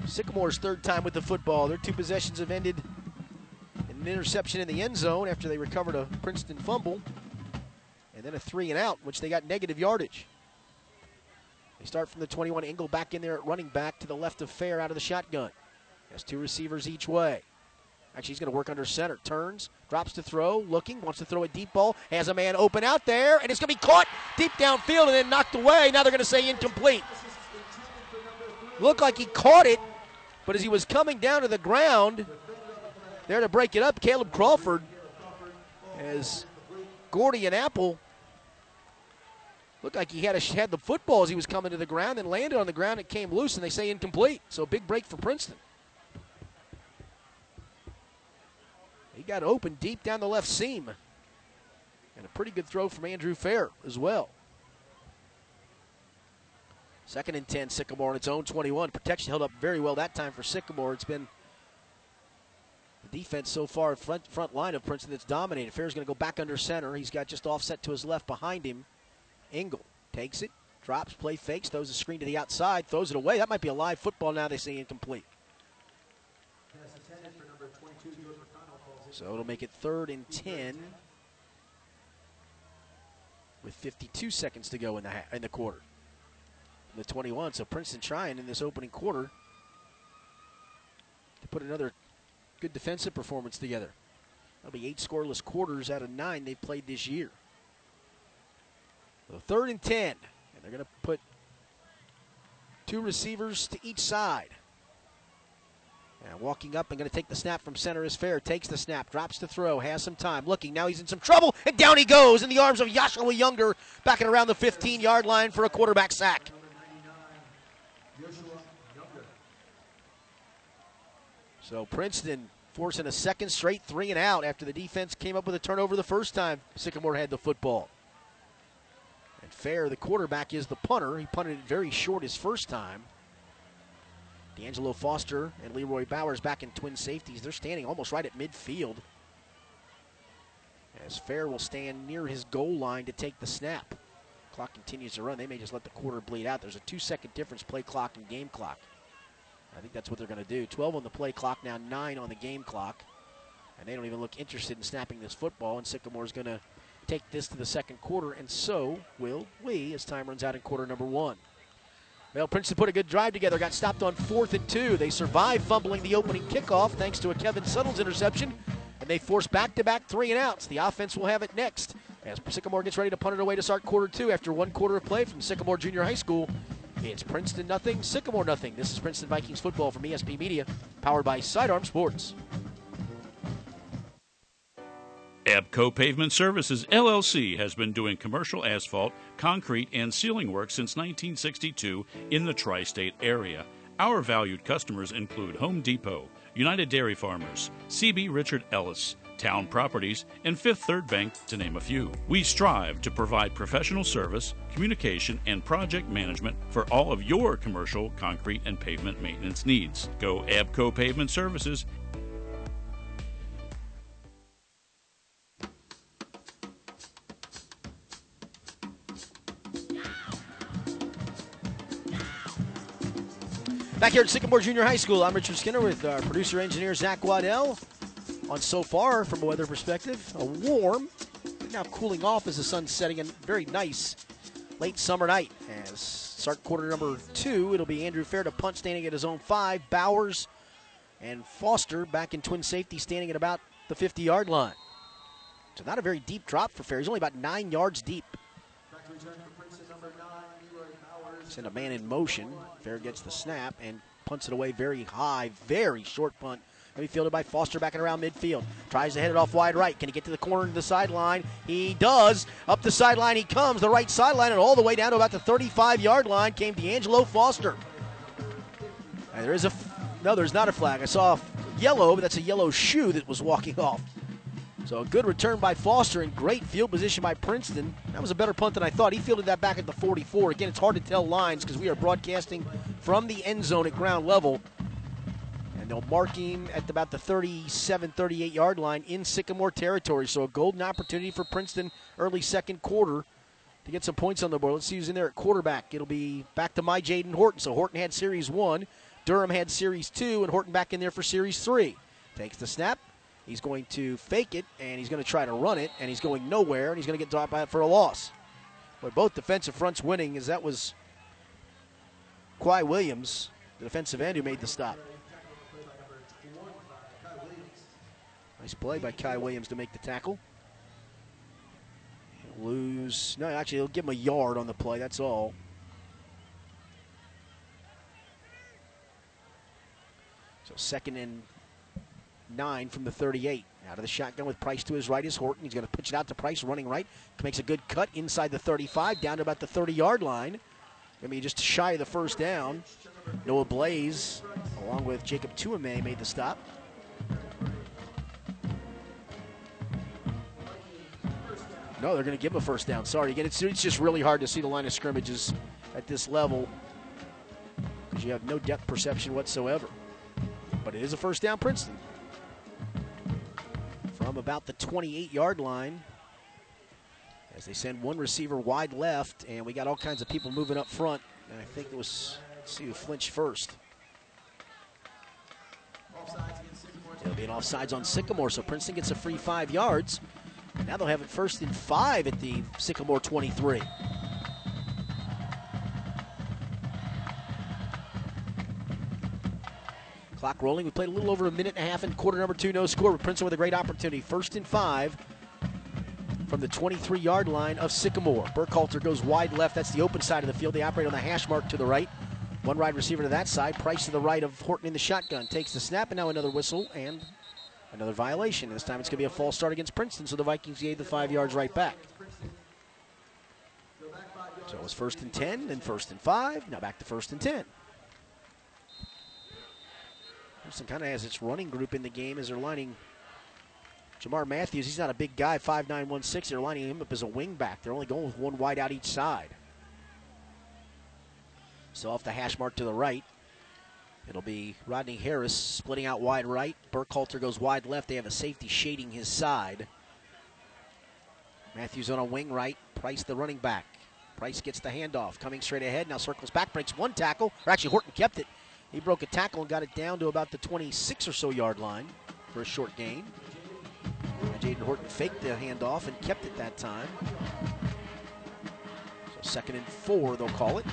Sycamore's third time with the football. Their two possessions have ended in an interception in the end zone after they recovered a Princeton fumble. And then a three and out, which they got negative yardage. They start from the 21. Engel back in there at running back to the left of Fair out of the shotgun. Has two receivers each way. Actually, he's going to work under center. Turns, drops to throw, looking, wants to throw a deep ball, has a man open out there, and it's going to be caught deep downfield and then knocked away. Now they're going to say incomplete. Looked like he caught it, but as he was coming down to the ground, there to break it up, Caleb Crawford, as Gordy and Apple Looked like he had, a, had the football as he was coming to the ground and landed on the ground. It came loose, and they say incomplete. So big break for Princeton. Got open deep down the left seam. And a pretty good throw from Andrew Fair as well. Second and 10, Sycamore on its own 21. Protection held up very well that time for Sycamore. It's been the defense so far, front, front line of Princeton that's dominated. Fair's going to go back under center. He's got just offset to his left behind him. Engel takes it, drops, play fakes, throws a screen to the outside, throws it away. That might be a live football now. They say incomplete. So it'll make it third and 10 with 52 seconds to go in the, in the quarter. The 21. So Princeton trying in this opening quarter to put another good defensive performance together. That'll be eight scoreless quarters out of nine they've played this year. So third and 10. And they're going to put two receivers to each side. And walking up and going to take the snap from center is fair. Takes the snap, drops the throw, has some time. Looking, now he's in some trouble, and down he goes in the arms of Joshua Younger, back at around the 15 yard line for a quarterback sack. So Princeton forcing a second straight three and out after the defense came up with a turnover the first time Sycamore had the football. And Fair, the quarterback, is the punter. He punted it very short his first time. D'Angelo Foster and Leroy Bowers back in twin safeties. They're standing almost right at midfield. As Fair will stand near his goal line to take the snap. Clock continues to run. They may just let the quarter bleed out. There's a two second difference play clock and game clock. I think that's what they're going to do. 12 on the play clock, now 9 on the game clock. And they don't even look interested in snapping this football. And Sycamore's going to take this to the second quarter, and so will we as time runs out in quarter number one. Well, Princeton put a good drive together, got stopped on fourth and two. They survived fumbling the opening kickoff thanks to a Kevin Suttles interception, and they forced back to back three and outs. The offense will have it next as Sycamore gets ready to punt it away to start quarter two after one quarter of play from Sycamore Junior High School. It's Princeton nothing, Sycamore nothing. This is Princeton Vikings football from ESP Media, powered by Sidearm Sports. Abco Pavement Services LLC has been doing commercial asphalt, concrete, and sealing work since 1962 in the tri state area. Our valued customers include Home Depot, United Dairy Farmers, CB Richard Ellis, Town Properties, and Fifth Third Bank, to name a few. We strive to provide professional service, communication, and project management for all of your commercial, concrete, and pavement maintenance needs. Go Abco Pavement Services Back here at Sycamore Junior High School, I'm Richard Skinner with our producer engineer Zach Waddell. On so far, from a weather perspective, a warm, now cooling off as the sun's setting, and very nice late summer night. As start quarter number two, it'll be Andrew Fair to punt, standing at his own five. Bowers and Foster back in twin safety, standing at about the 50 yard line. So not a very deep drop for Fair. He's only about nine yards deep. Send a man in motion. Fair gets the snap and punts it away very high, very short punt. Maybe fielded by Foster back and around midfield. Tries to head it off wide right. Can he get to the corner to the sideline? He does. Up the sideline he comes, the right sideline, and all the way down to about the 35 yard line came D'Angelo Foster. And there is a no, there's not a flag. I saw yellow, but that's a yellow shoe that was walking off. So a good return by Foster and great field position by Princeton. That was a better punt than I thought. He fielded that back at the 44. Again, it's hard to tell lines because we are broadcasting from the end zone at ground level. And they'll mark him at about the 37, 38 yard line in Sycamore territory. So a golden opportunity for Princeton early second quarter to get some points on the board. Let's see who's in there at quarterback. It'll be back to my Jaden Horton. So Horton had series one, Durham had series two, and Horton back in there for series three. Takes the snap, He's going to fake it, and he's going to try to run it, and he's going nowhere, and he's going to get dropped out for a loss. But both defensive fronts winning, as that was Quai Williams, the defensive end, who made the stop. Nice play by Kai Williams to make the tackle. He'll lose. No, actually, he'll give him a yard on the play. That's all. So second and nine from the 38. Out of the shotgun with Price to his right is Horton. He's going to pitch it out to Price, running right. Makes a good cut inside the 35, down to about the 30 yard line. I mean, just shy of the first down. Noah Blaze, along with Jacob Tuame, made the stop. No, they're going to give him a first down. Sorry. Again, it's, it's just really hard to see the line of scrimmages at this level because you have no depth perception whatsoever. But it is a first down, Princeton from about the 28 yard line as they send one receiver wide left, and we got all kinds of people moving up front. And I think it was, see who flinched first. It'll be an offsides on Sycamore, so Princeton gets a free five yards. Now they'll have it first and five at the Sycamore 23. Clock rolling. We played a little over a minute and a half in quarter number two. No score, but Princeton with a great opportunity. First and five from the 23 yard line of Sycamore. Burkhalter goes wide left. That's the open side of the field. They operate on the hash mark to the right. One wide receiver to that side. Price to the right of Horton in the shotgun. Takes the snap, and now another whistle and another violation. This time it's going to be a false start against Princeton, so the Vikings gave the five yards right back. So it was first and 10, then first and five. Now back to first and 10. Houston kind of has its running group in the game as they're lining Jamar Matthews. He's not a big guy, 5'9", 160. They're lining him up as a wing back. They're only going with one wide out each side. So off the hash mark to the right. It'll be Rodney Harris splitting out wide right. Burkhalter goes wide left. They have a safety shading his side. Matthews on a wing right. Price the running back. Price gets the handoff. Coming straight ahead. Now circles back, breaks one tackle. Or actually, Horton kept it. He broke a tackle and got it down to about the 26 or so yard line for a short gain. Jaden Horton faked the handoff and kept it that time. So second and four, they'll call it.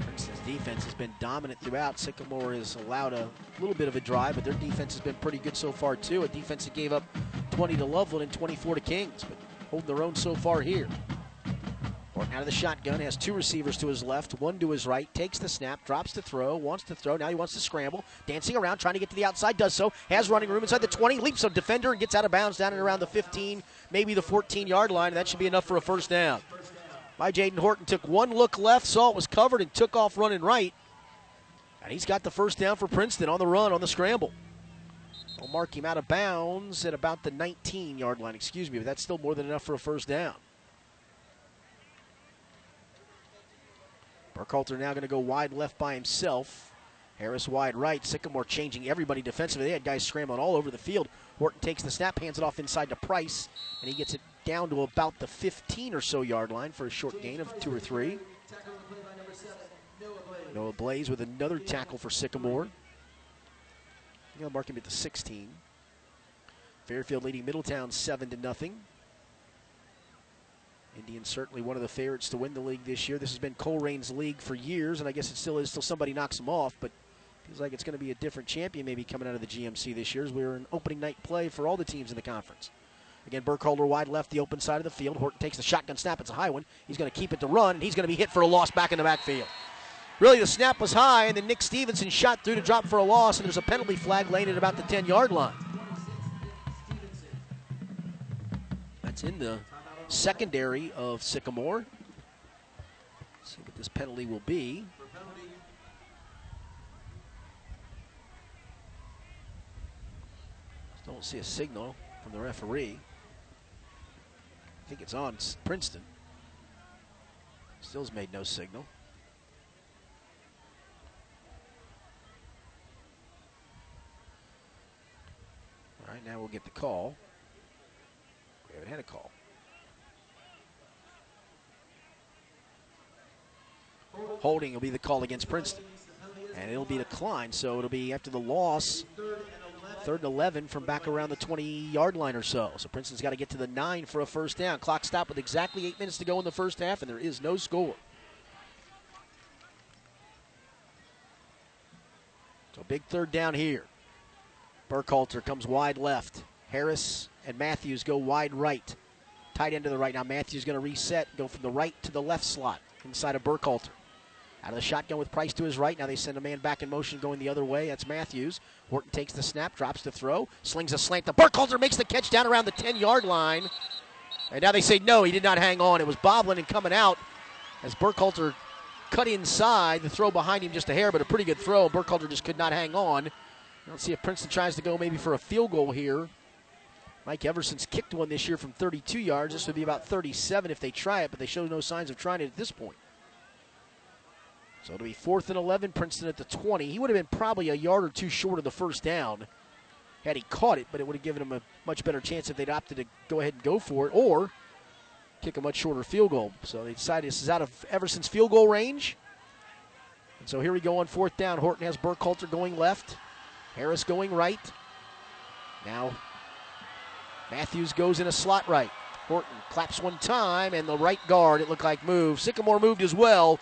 Princeton's defense has been dominant throughout. Sycamore has allowed a little bit of a drive, but their defense has been pretty good so far too. A defense that gave up 20 to Loveland and 24 to Kings, but holding their own so far here. Horton out of the shotgun, has two receivers to his left, one to his right, takes the snap, drops to throw, wants to throw, now he wants to scramble, dancing around, trying to get to the outside, does so, has running room inside the 20, leaps a defender and gets out of bounds down and around the 15, maybe the 14 yard line, and that should be enough for a first down. My Jaden Horton took one look left, saw it was covered, and took off running right. And he's got the first down for Princeton on the run, on the scramble. I'll mark him out of bounds at about the 19 yard line, excuse me, but that's still more than enough for a first down. Burkhalter now going to go wide left by himself. Harris wide right. Sycamore changing everybody defensively. They had guys scrambling all over the field. Horton takes the snap, hands it off inside to Price, and he gets it down to about the 15 or so yard line for a short gain of two or three. Noah Blaze with another tackle for Sycamore. I'll mark him at the 16. Fairfield leading Middletown 7 to nothing. Indians certainly one of the favorites to win the league this year. This has been Colerain's league for years, and I guess it still is till somebody knocks them off. But feels like it's going to be a different champion maybe coming out of the GMC this year as we were in opening night play for all the teams in the conference. Again, Burkhalter wide left, the open side of the field. Horton takes the shotgun snap. It's a high one. He's going to keep it to run, and he's going to be hit for a loss back in the backfield. Really, the snap was high, and then Nick Stevenson shot through to drop for a loss, and there's a penalty flag laying at about the 10 yard line. That's in the secondary of Sycamore. Let's see what this penalty will be. Don't see a signal from the referee. I think it's on Princeton. Still's made no signal. All right, now we'll get the call. We haven't had a call. Holding will be the call against Princeton. And it'll be declined, so it'll be after the loss Third and 11 from back around the 20 yard line or so. So Princeton's got to get to the nine for a first down. Clock stopped with exactly eight minutes to go in the first half, and there is no score. So big third down here. Burkhalter comes wide left. Harris and Matthews go wide right. Tight end to the right. Now Matthews going to reset, go from the right to the left slot inside of Burkhalter. Out of the shotgun with Price to his right. Now they send a man back in motion going the other way. That's Matthews. Horton takes the snap, drops the throw, slings a slant to Burkhalter, makes the catch down around the 10 yard line. And now they say no, he did not hang on. It was bobbling and coming out as Burkhalter cut inside. The throw behind him just a hair, but a pretty good throw. Burkhalter just could not hang on. Let's see if Princeton tries to go maybe for a field goal here. Mike Everson's kicked one this year from 32 yards. This would be about 37 if they try it, but they show no signs of trying it at this point. So it'll be fourth and 11, Princeton at the 20. He would have been probably a yard or two short of the first down had he caught it, but it would have given him a much better chance if they'd opted to go ahead and go for it or kick a much shorter field goal. So they decided this is out of Everson's field goal range. And so here we go on fourth down. Horton has Burkhalter going left, Harris going right. Now Matthews goes in a slot right. Horton claps one time, and the right guard, it looked like, moved. Sycamore moved as well.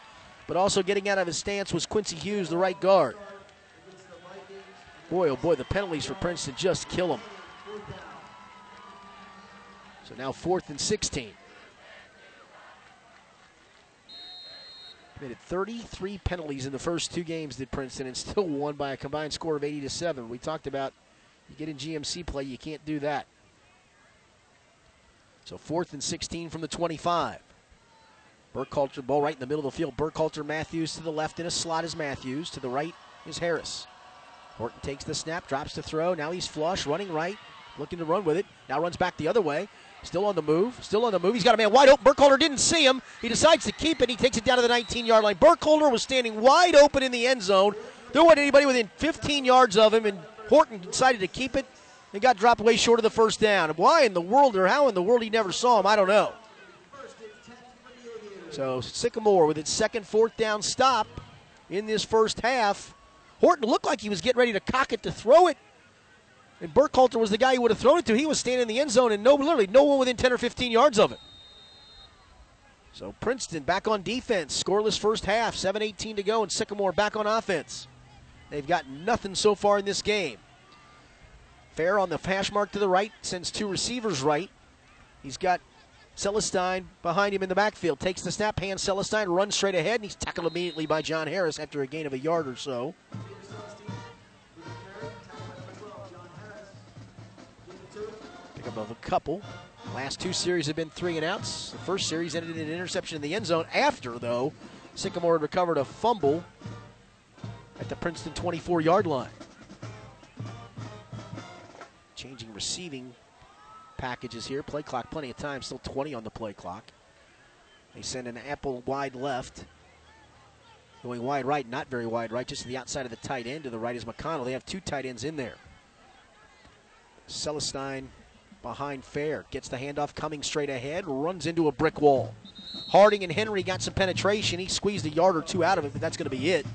But also getting out of his stance was Quincy Hughes, the right guard. Boy, oh boy, the penalties for Princeton just kill them. So now fourth and 16. Committed 33 penalties in the first two games did Princeton and still won by a combined score of 80 to 7. We talked about you get in GMC play, you can't do that. So fourth and 16 from the 25. Burkhalter, ball right in the middle of the field. Burkhalter, Matthews to the left in a slot is Matthews. To the right is Harris. Horton takes the snap, drops the throw. Now he's flush, running right, looking to run with it. Now runs back the other way. Still on the move. Still on the move. He's got a man wide open. Burkhalter didn't see him. He decides to keep it. He takes it down to the 19 yard line. Burkhalter was standing wide open in the end zone. There wasn't anybody within 15 yards of him, and Horton decided to keep it and got dropped way short of the first down. Why in the world or how in the world he never saw him, I don't know. So Sycamore with its second fourth down stop in this first half. Horton looked like he was getting ready to cock it to throw it. And Burkhalter was the guy he would have thrown it to. He was standing in the end zone and no literally no one within 10 or 15 yards of it. So Princeton back on defense. Scoreless first half, 7-18 to go, and Sycamore back on offense. They've got nothing so far in this game. Fair on the hash mark to the right, sends two receivers right. He's got Celestine behind him in the backfield takes the snap, hands Celestine, runs straight ahead, and he's tackled immediately by John Harris after a gain of a yard or so. Pick up of a couple. Last two series have been three and outs. The first series ended in an interception in the end zone. After, though, Sycamore had recovered a fumble at the Princeton 24 yard line. Changing receiving packages here. Play clock, plenty of time. Still 20 on the play clock. They send an apple wide left. Going wide right, not very wide right, just to the outside of the tight end. To the right is McConnell. They have two tight ends in there. Celestine behind Fair. Gets the handoff coming straight ahead. Runs into a brick wall. Harding and Henry got some penetration. He squeezed a yard or two out of it, but that's going to be it.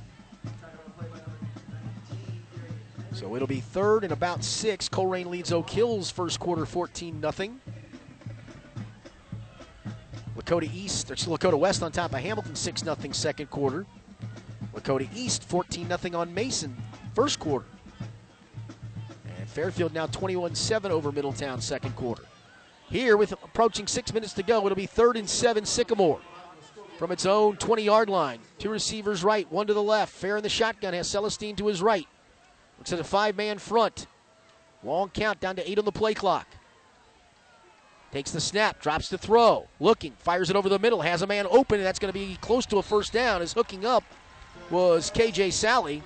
So it'll be third and about six. Colerain leads Oak Hills first quarter 14 0. Lakota East, Lakota West on top of Hamilton 6 0 second quarter. Lakota East 14 0 on Mason first quarter. And Fairfield now 21 7 over Middletown, second quarter. Here, with approaching six minutes to go, it'll be third and seven Sycamore from its own 20 yard line. Two receivers right, one to the left. Fair in the shotgun has Celestine to his right. Looks at a five man front. Long count down to eight on the play clock. Takes the snap, drops the throw, looking, fires it over the middle, has a man open, and that's going to be close to a first down. Is hooking up was KJ Sally.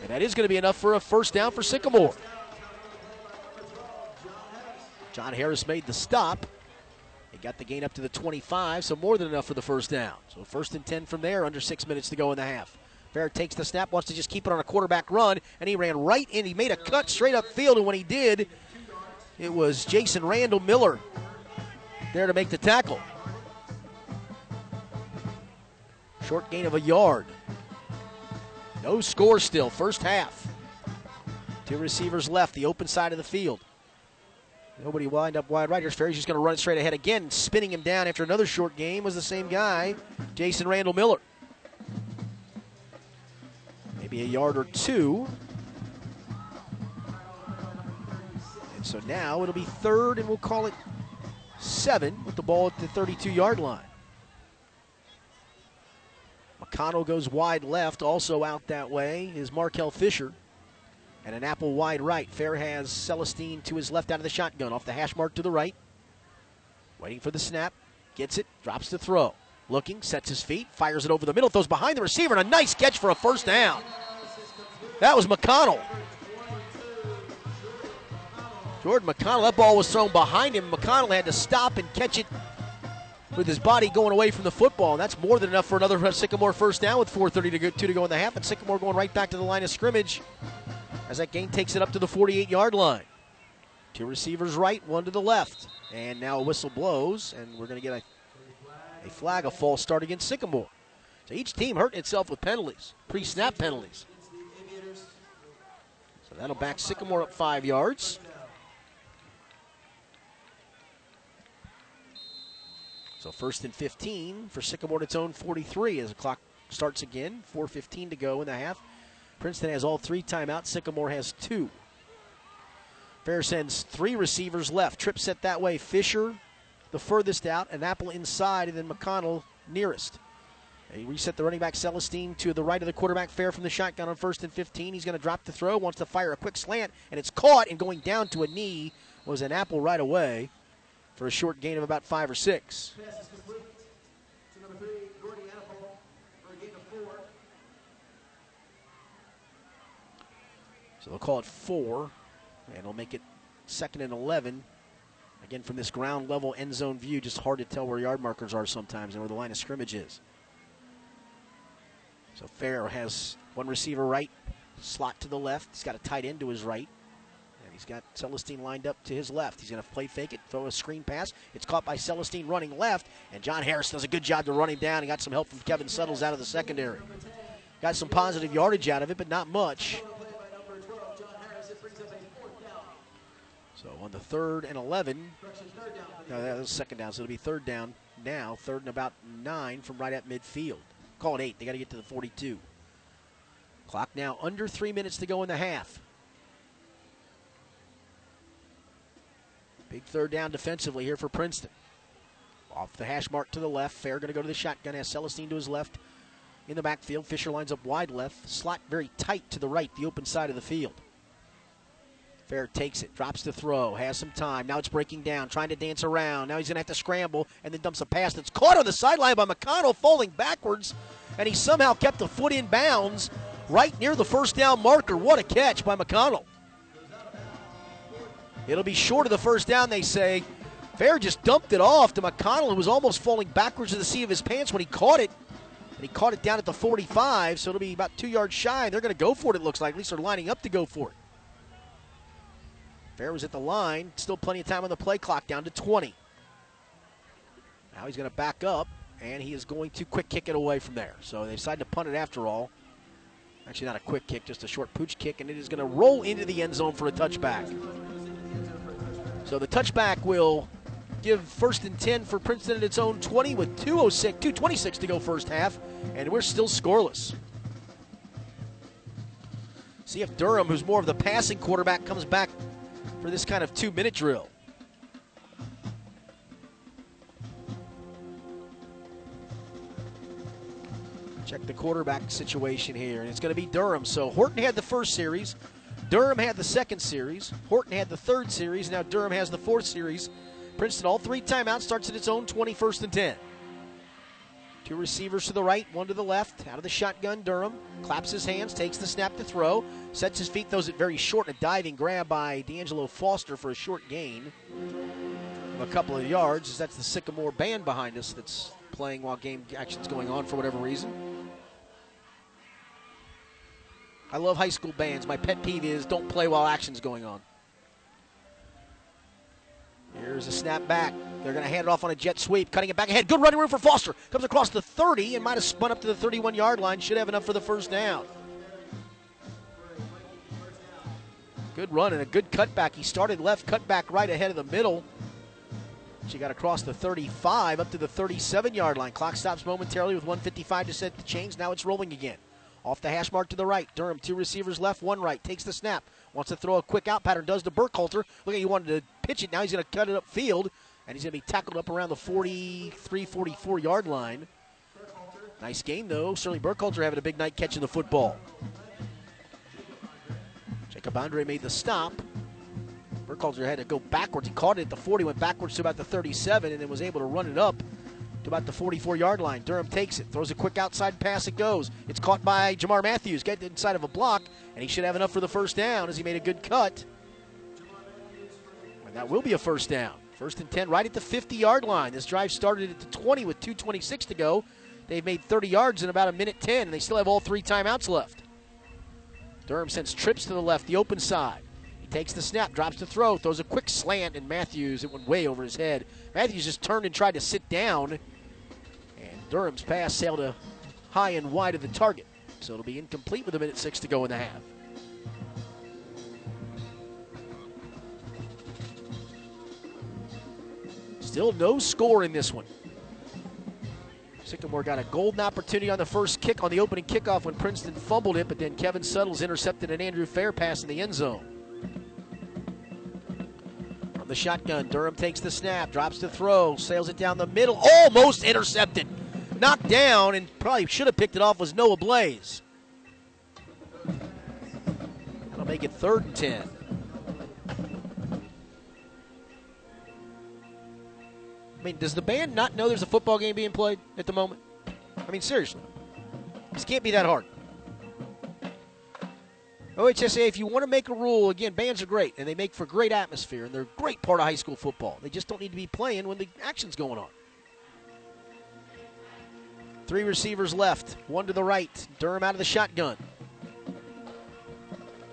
And that is going to be enough for a first down for Sycamore. John Harris made the stop. He got the gain up to the 25, so more than enough for the first down. So first and 10 from there, under six minutes to go in the half. Fair takes the snap, wants to just keep it on a quarterback run, and he ran right in. He made a cut straight up field, and when he did, it was Jason Randall Miller there to make the tackle. Short gain of a yard. No score still, first half. Two receivers left, the open side of the field. Nobody wind up wide right. Here's Ferry's just going to run it straight ahead again. Spinning him down after another short game was the same guy, Jason Randall Miller. Maybe a yard or two. And so now it'll be third, and we'll call it seven with the ball at the 32 yard line. McConnell goes wide left, also out that way is Markel Fisher. And an apple wide right. Fair has Celestine to his left out of the shotgun, off the hash mark to the right. Waiting for the snap. Gets it, drops the throw. Looking, sets his feet, fires it over the middle, throws behind the receiver, and a nice catch for a first down. That was McConnell. Jordan McConnell, that ball was thrown behind him. McConnell had to stop and catch it with his body going away from the football. And that's more than enough for another Sycamore first down with 4.30 to go, two to go in the half. And Sycamore going right back to the line of scrimmage as that gain takes it up to the 48 yard line. Two receivers right, one to the left. And now a whistle blows, and we're going to get a, a flag, a false start against Sycamore. So each team hurting itself with penalties, pre snap penalties. So that'll back Sycamore up five yards. So first and 15 for Sycamore at its own 43 as the clock starts again. 4.15 to go in the half. Princeton has all three timeouts. Sycamore has two. Fair sends three receivers left. Trip set that way. Fisher, the furthest out, and Apple inside, and then McConnell nearest. He reset the running back Celestine to the right of the quarterback. Fair from the shotgun on first and 15. He's going to drop the throw, wants to fire a quick slant, and it's caught and going down to a knee was an Apple right away for a short gain of about five or six. So they'll call it four, and it'll make it second and 11. Again, from this ground level end zone view, just hard to tell where yard markers are sometimes and where the line of scrimmage is. So Fair has one receiver right, slot to the left. He's got a tight end to his right. And he's got Celestine lined up to his left. He's going to play fake it, throw a screen pass. It's caught by Celestine running left, and John Harris does a good job to run him down. He got some help from Kevin Suttles out of the secondary. Got some positive yardage out of it, but not much. So on the third and 11, no, that was second down, so it'll be third down now, third and about nine from right at midfield. Call it eight. They got to get to the 42. Clock now under three minutes to go in the half. Big third down defensively here for Princeton. Off the hash mark to the left. Fair going to go to the shotgun. Has Celestine to his left in the backfield. Fisher lines up wide left. Slot very tight to the right, the open side of the field. Fair takes it, drops the throw, has some time. Now it's breaking down, trying to dance around. Now he's going to have to scramble and then dumps a pass that's caught on the sideline by McConnell, falling backwards, and he somehow kept the foot in bounds right near the first down marker. What a catch by McConnell. It'll be short of the first down, they say. Fair just dumped it off to McConnell, who was almost falling backwards to the seat of his pants when he caught it. And he caught it down at the 45, so it'll be about two yards shy. They're going to go for it, it looks like. At least they're lining up to go for it. Fair was at the line. Still plenty of time on the play clock, down to 20. Now he's going to back up, and he is going to quick kick it away from there. So they decide to punt it after all. Actually, not a quick kick, just a short pooch kick, and it is going to roll into the end zone for a touchback. So the touchback will give first and 10 for Princeton at its own 20 with 206, 226 to go first half, and we're still scoreless. See if Durham, who's more of the passing quarterback, comes back for this kind of two minute drill. Check the quarterback situation here, and it's going to be Durham. So Horton had the first series, Durham had the second series, Horton had the third series, now Durham has the fourth series. Princeton, all three timeouts, starts at its own 21st and 10. Two receivers to the right, one to the left. Out of the shotgun, Durham claps his hands, takes the snap to throw, sets his feet, throws it very short, and a diving grab by D'Angelo Foster for a short gain of a couple of yards. That's the Sycamore band behind us that's playing while game action's going on for whatever reason. I love high school bands. My pet peeve is don't play while action's going on. Here's a snap back. They're going to hand it off on a jet sweep, cutting it back ahead. Good running room for Foster. Comes across the 30 and might have spun up to the 31 yard line. Should have enough for the first down. Good run and a good cutback. He started left, cut back right ahead of the middle. She got across the 35 up to the 37 yard line. Clock stops momentarily with 155 to set the chains. Now it's rolling again. Off the hash mark to the right. Durham, two receivers left, one right. Takes the snap. Wants to throw a quick out pattern. Does to Burkhalter. Look at he wanted to pitch it. Now he's going to cut it up field. And he's going to be tackled up around the 43, 44 yard line. Nice game, though. Certainly Burkhalter having a big night catching the football. Jacob Andre made the stop. Burkhalter had to go backwards. He caught it at the 40, went backwards to about the 37, and then was able to run it up to about the 44 yard line. Durham takes it, throws a quick outside pass. It goes. It's caught by Jamar Matthews. Get inside of a block, and he should have enough for the first down as he made a good cut. And that will be a first down. First and 10 right at the 50 yard line. This drive started at the 20 with 2.26 to go. They've made 30 yards in about a minute 10, and they still have all three timeouts left. Durham sends trips to the left, the open side. He takes the snap, drops the throw, throws a quick slant, and Matthews, it went way over his head. Matthews just turned and tried to sit down, and Durham's pass sailed high and wide of the target. So it'll be incomplete with a minute six to go in the half. Still no score in this one. Sycamore got a golden opportunity on the first kick on the opening kickoff when Princeton fumbled it, but then Kevin Suttles intercepted an Andrew Fair pass in the end zone. On the shotgun, Durham takes the snap, drops the throw, sails it down the middle, almost intercepted. Knocked down and probably should have picked it off was Noah Blaze. That'll make it third and 10. I mean, does the band not know there's a football game being played at the moment? I mean, seriously. This can't be that hard. OHSA, if you want to make a rule, again, bands are great and they make for great atmosphere and they're a great part of high school football. They just don't need to be playing when the action's going on. Three receivers left, one to the right. Durham out of the shotgun.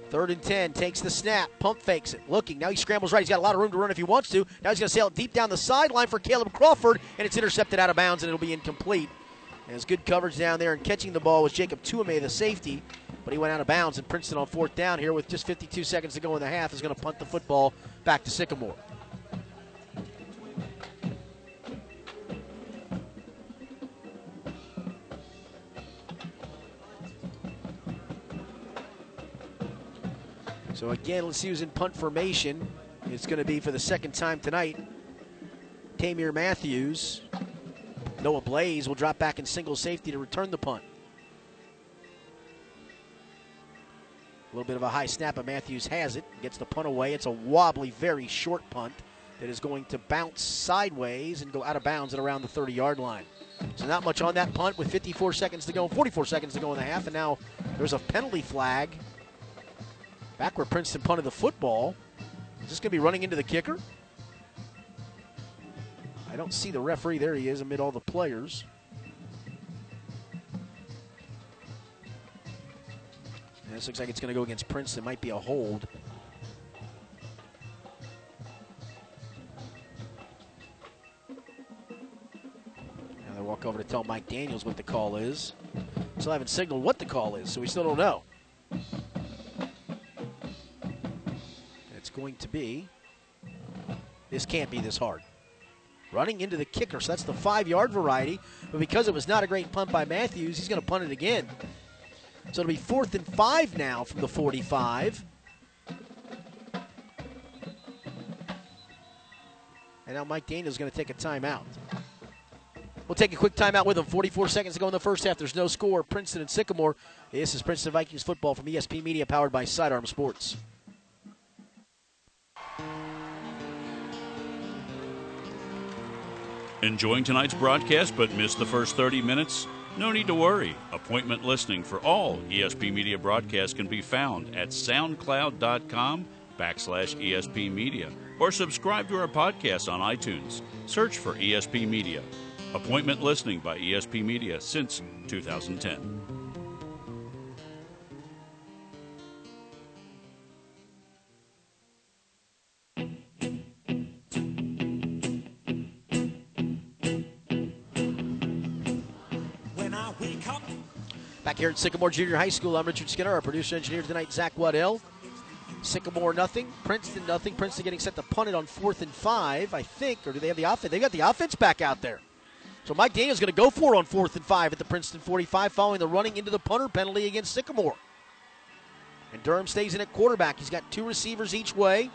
Third and 10, takes the snap, pump fakes it, looking. Now he scrambles right. He's got a lot of room to run if he wants to. Now he's going to sail deep down the sideline for Caleb Crawford, and it's intercepted out of bounds, and it'll be incomplete. It's good coverage down there, and catching the ball was Jacob Tuame, the safety, but he went out of bounds, and Princeton on fourth down here with just 52 seconds to go in the half is going to punt the football back to Sycamore. So again, let's see who's in punt formation. It's going to be for the second time tonight. Tamir Matthews. Noah Blaze will drop back in single safety to return the punt. A little bit of a high snap, but Matthews has it. Gets the punt away. It's a wobbly, very short punt that is going to bounce sideways and go out of bounds at around the 30 yard line. So, not much on that punt with 54 seconds to go, 44 seconds to go in the half, and now there's a penalty flag Back where Princeton punted the football. Is this going to be running into the kicker? I don't see the referee. There he is amid all the players. And this looks like it's going to go against Princeton. Might be a hold. Now they walk over to tell Mike Daniels what the call is. Still haven't signaled what the call is, so we still don't know. Going to be. This can't be this hard. Running into the kicker, so that's the five yard variety. But because it was not a great punt by Matthews, he's going to punt it again. So it'll be fourth and five now from the 45. And now Mike Daniels is going to take a timeout. We'll take a quick timeout with him. 44 seconds to go in the first half. There's no score. Princeton and Sycamore. This is Princeton Vikings football from ESP Media, powered by Sidearm Sports. Enjoying tonight's broadcast but missed the first 30 minutes? No need to worry. Appointment listening for all ESP Media broadcasts can be found at soundcloud.com backslash ESP Media or subscribe to our podcast on iTunes. Search for ESP Media. Appointment listening by ESP Media since 2010. Back here at Sycamore Junior High School, I'm Richard Skinner. Our producer engineer tonight, Zach Waddell. Sycamore nothing, Princeton nothing. Princeton getting set to punt it on fourth and five, I think, or do they have the offense? They got the offense back out there. So Mike Daniels going to go for on fourth and five at the Princeton 45, following the running into the punter penalty against Sycamore. And Durham stays in at quarterback. He's got two receivers each way.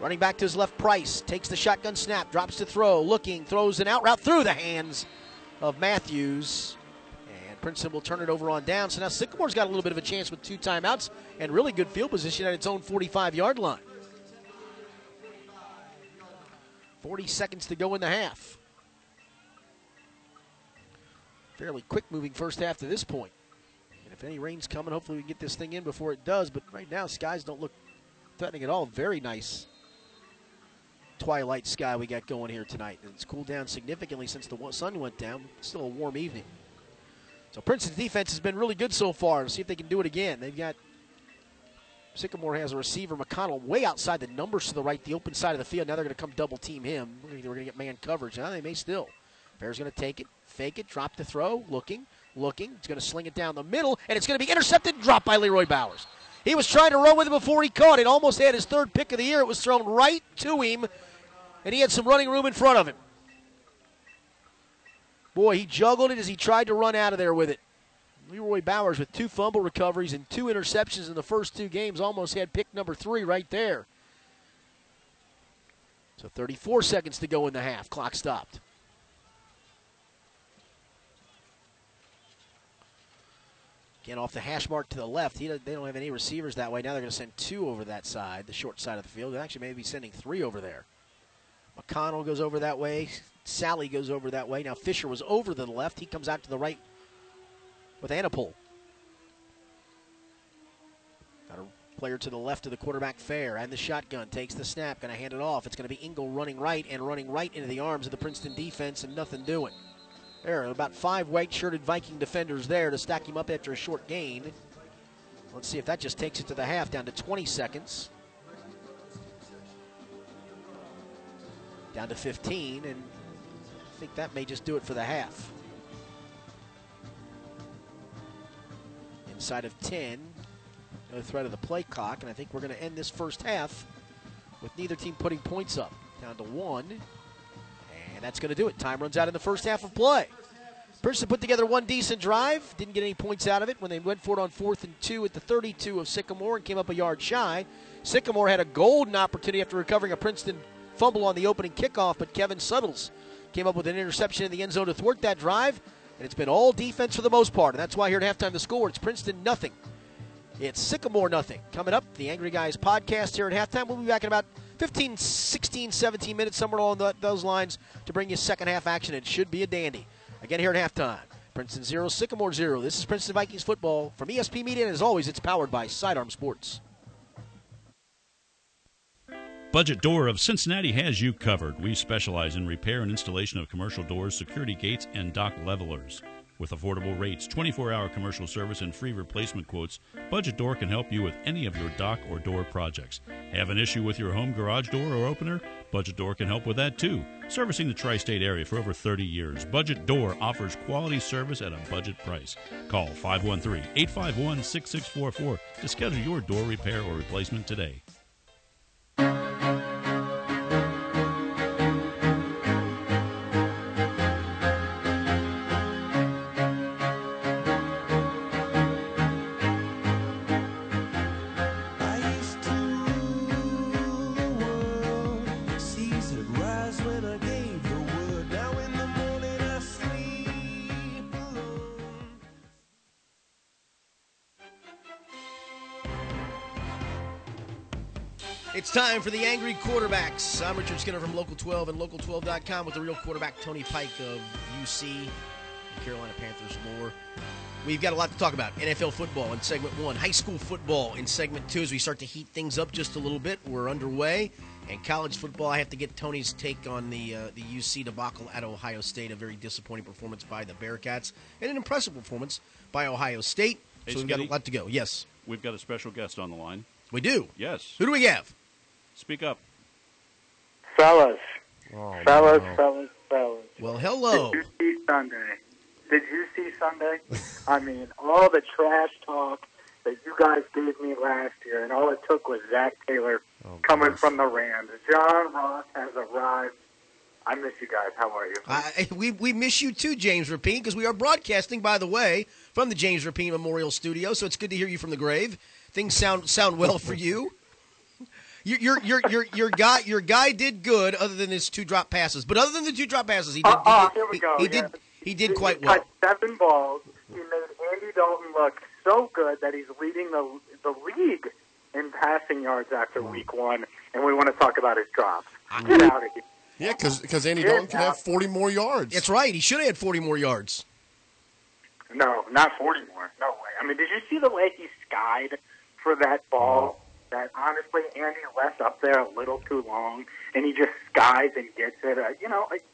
Running back to his left, Price takes the shotgun snap, drops to throw, looking, throws an out route through the hands of Matthews. Princeton will turn it over on down. So now Sycamore's got a little bit of a chance with two timeouts and really good field position at its own 45 yard line. 40 seconds to go in the half. Fairly quick moving first half to this point. And if any rain's coming, hopefully we can get this thing in before it does. But right now, skies don't look threatening at all. Very nice twilight sky we got going here tonight. And it's cooled down significantly since the sun went down. Still a warm evening. So Princeton's defense has been really good so far. See if they can do it again. They've got Sycamore has a receiver, McConnell, way outside the numbers to the right, the open side of the field. Now they're going to come double team him. We're going to get man coverage. Now they may still. Bear's going to take it, fake it, drop the throw, looking, looking. It's going to sling it down the middle, and it's going to be intercepted, and dropped by Leroy Bowers. He was trying to run with it before he caught it. Almost had his third pick of the year. It was thrown right to him, and he had some running room in front of him. Boy, he juggled it as he tried to run out of there with it. Leroy Bowers with two fumble recoveries and two interceptions in the first two games almost had pick number three right there. So 34 seconds to go in the half. Clock stopped. Again, off the hash mark to the left. He, they don't have any receivers that way. Now they're going to send two over that side, the short side of the field. They actually may be sending three over there. McConnell goes over that way. Sally goes over that way. Now Fisher was over to the left. He comes out to the right with Anapol. Got a player to the left of the quarterback fair and the shotgun takes the snap, going to hand it off. It's going to be Engel running right and running right into the arms of the Princeton defense and nothing doing. There are about five white shirted Viking defenders there to stack him up after a short gain. Let's see if that just takes it to the half, down to 20 seconds. Down to 15, and think that may just do it for the half. Inside of 10, no threat of the play clock, and I think we're going to end this first half with neither team putting points up. Down to one, and that's going to do it. Time runs out in the first half of play. Princeton put together one decent drive, didn't get any points out of it when they went for it on fourth and two at the 32 of Sycamore and came up a yard shy. Sycamore had a golden opportunity after recovering a Princeton fumble on the opening kickoff, but Kevin Suttles came up with an interception in the end zone to thwart that drive. And it's been all defense for the most part. And that's why here at halftime the score, it's Princeton nothing. It's Sycamore nothing. Coming up, the Angry Guys podcast here at halftime. We'll be back in about 15, 16, 17 minutes, somewhere along the, those lines, to bring you second half action. It should be a dandy. Again, here at halftime. Princeton 0, Sycamore 0. This is Princeton Vikings football from ESP Media, and as always, it's powered by Sidearm Sports. Budget Door of Cincinnati has you covered. We specialize in repair and installation of commercial doors, security gates, and dock levelers. With affordable rates, 24 hour commercial service, and free replacement quotes, Budget Door can help you with any of your dock or door projects. Have an issue with your home garage door or opener? Budget Door can help with that too. Servicing the tri state area for over 30 years, Budget Door offers quality service at a budget price. Call 513 851 6644 to schedule your door repair or replacement today. It's time for the Angry Quarterbacks. I'm Richard Skinner from Local 12 and Local12.com with the real quarterback, Tony Pike of UC, Carolina Panthers lore. We've got a lot to talk about. NFL football in segment one, high school football in segment two as we start to heat things up just a little bit. We're underway. And college football, I have to get Tony's take on the uh, the UC debacle at Ohio State. A very disappointing performance by the Bearcats and an impressive performance by Ohio State. Hey, so we've got a lot to go. Yes, We've got a special guest on the line. we do. Yes. Who do we have? Speak up. Fellas, Oh, fellas, no. fellas, fellas. Well, hello. Did you see Sunday? Did you see Sunday? I mean, all the trash talk that you guys gave me last year, and all it took was Zac Taylor Oh, coming gosh. from the Rams. John Ross has arrived. I miss you guys. How are you? I, we, we miss you too, James Rapien, because we are broadcasting, by the way, from the James Rapien Memorial Studio. So it's good to hear you from the grave. Things sound sound well for you. Your your your your your guy your guy did good, other than his two drop passes. But other than the two drop passes, he did. Uh, uh, he, here we he- go, He, yeah. did. He did quite he well. Cut seven balls. He made Andy Dalton look so good that he's leading the the league in passing yards after week one. And we want to talk about his drops. Get out of here. Yeah, because Andy Yeah, Dalton can have 40 more yards. That's right. He should have had forty more yards. No, not 40 more. No way. I mean, did you see the way he skied for that ball? That honestly, Andy left up there a little too long, and he just skies and gets it. Uh, you know, like,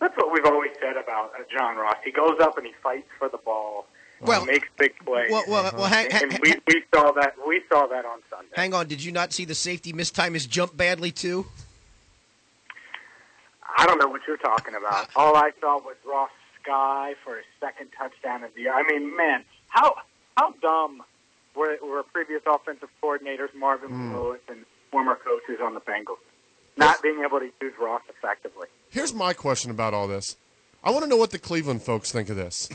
that's what we've always said about uh, John Ross. He goes up and he fights for the ball. Well- makes big plays. Well, well, well. Hang, and we, we saw that. We saw that on Sunday. hang on. Did you not see the safety mistime his jump badly too? I don't know what you're talking about. All I saw was Ross Sky for his second touchdown of the year. I mean, man, how how dumb were, were previous offensive coordinators, Marvin Lewis, and former coaches on the Bengals, not being able to use Ross effectively? Here's my question about all this. I want to know what the Cleveland folks think of this.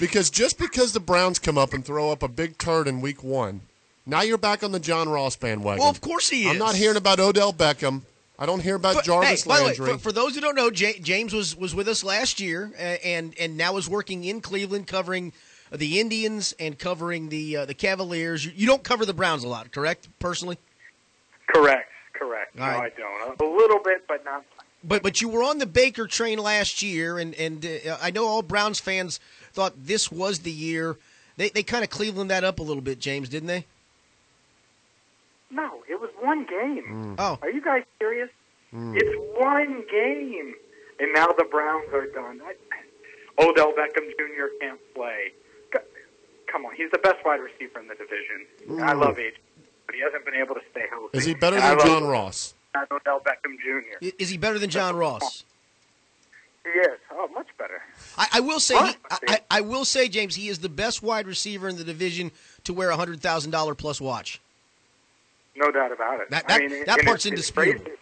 Because just because the Browns come up and throw up a big turd in week one, now you're back on the John Ross bandwagon. Well, of course he is. I'm not hearing about Odell Beckham. I don't hear about But, Jarvis hey, by the way, Landry. for, for those who don't know, Ja- James was was with us last year, uh, and and now is working in Cleveland, covering the Indians and covering the uh, the Cavaliers. You, you don't cover the Browns a lot, correct? Personally, Correct, correct. All no, right. I don't. A little bit, but not. but but you were on the Baker train last year, and and uh, I know all Browns fans thought this was the year. They they kind of Cleveland that up a little bit, James, didn't they? No, it was one game. Oh, Are you guys serious? It's one game, and now the Browns are done. I, Odell Beckham Jr. can't play. C- Come on, he's the best wide receiver in the division. I love AJ, but he hasn't been able to stay healthy. Is he better And I than love John Ross? Odell Beckham Jr. Is he better than John Ross? He is. Oh, much better. I, I will say, he, I, I I will say, James, he is the best wide receiver in the division to wear a hundred thousand dollar plus watch. No doubt about it. That- I that- mean, that part's it's- it's indisputable.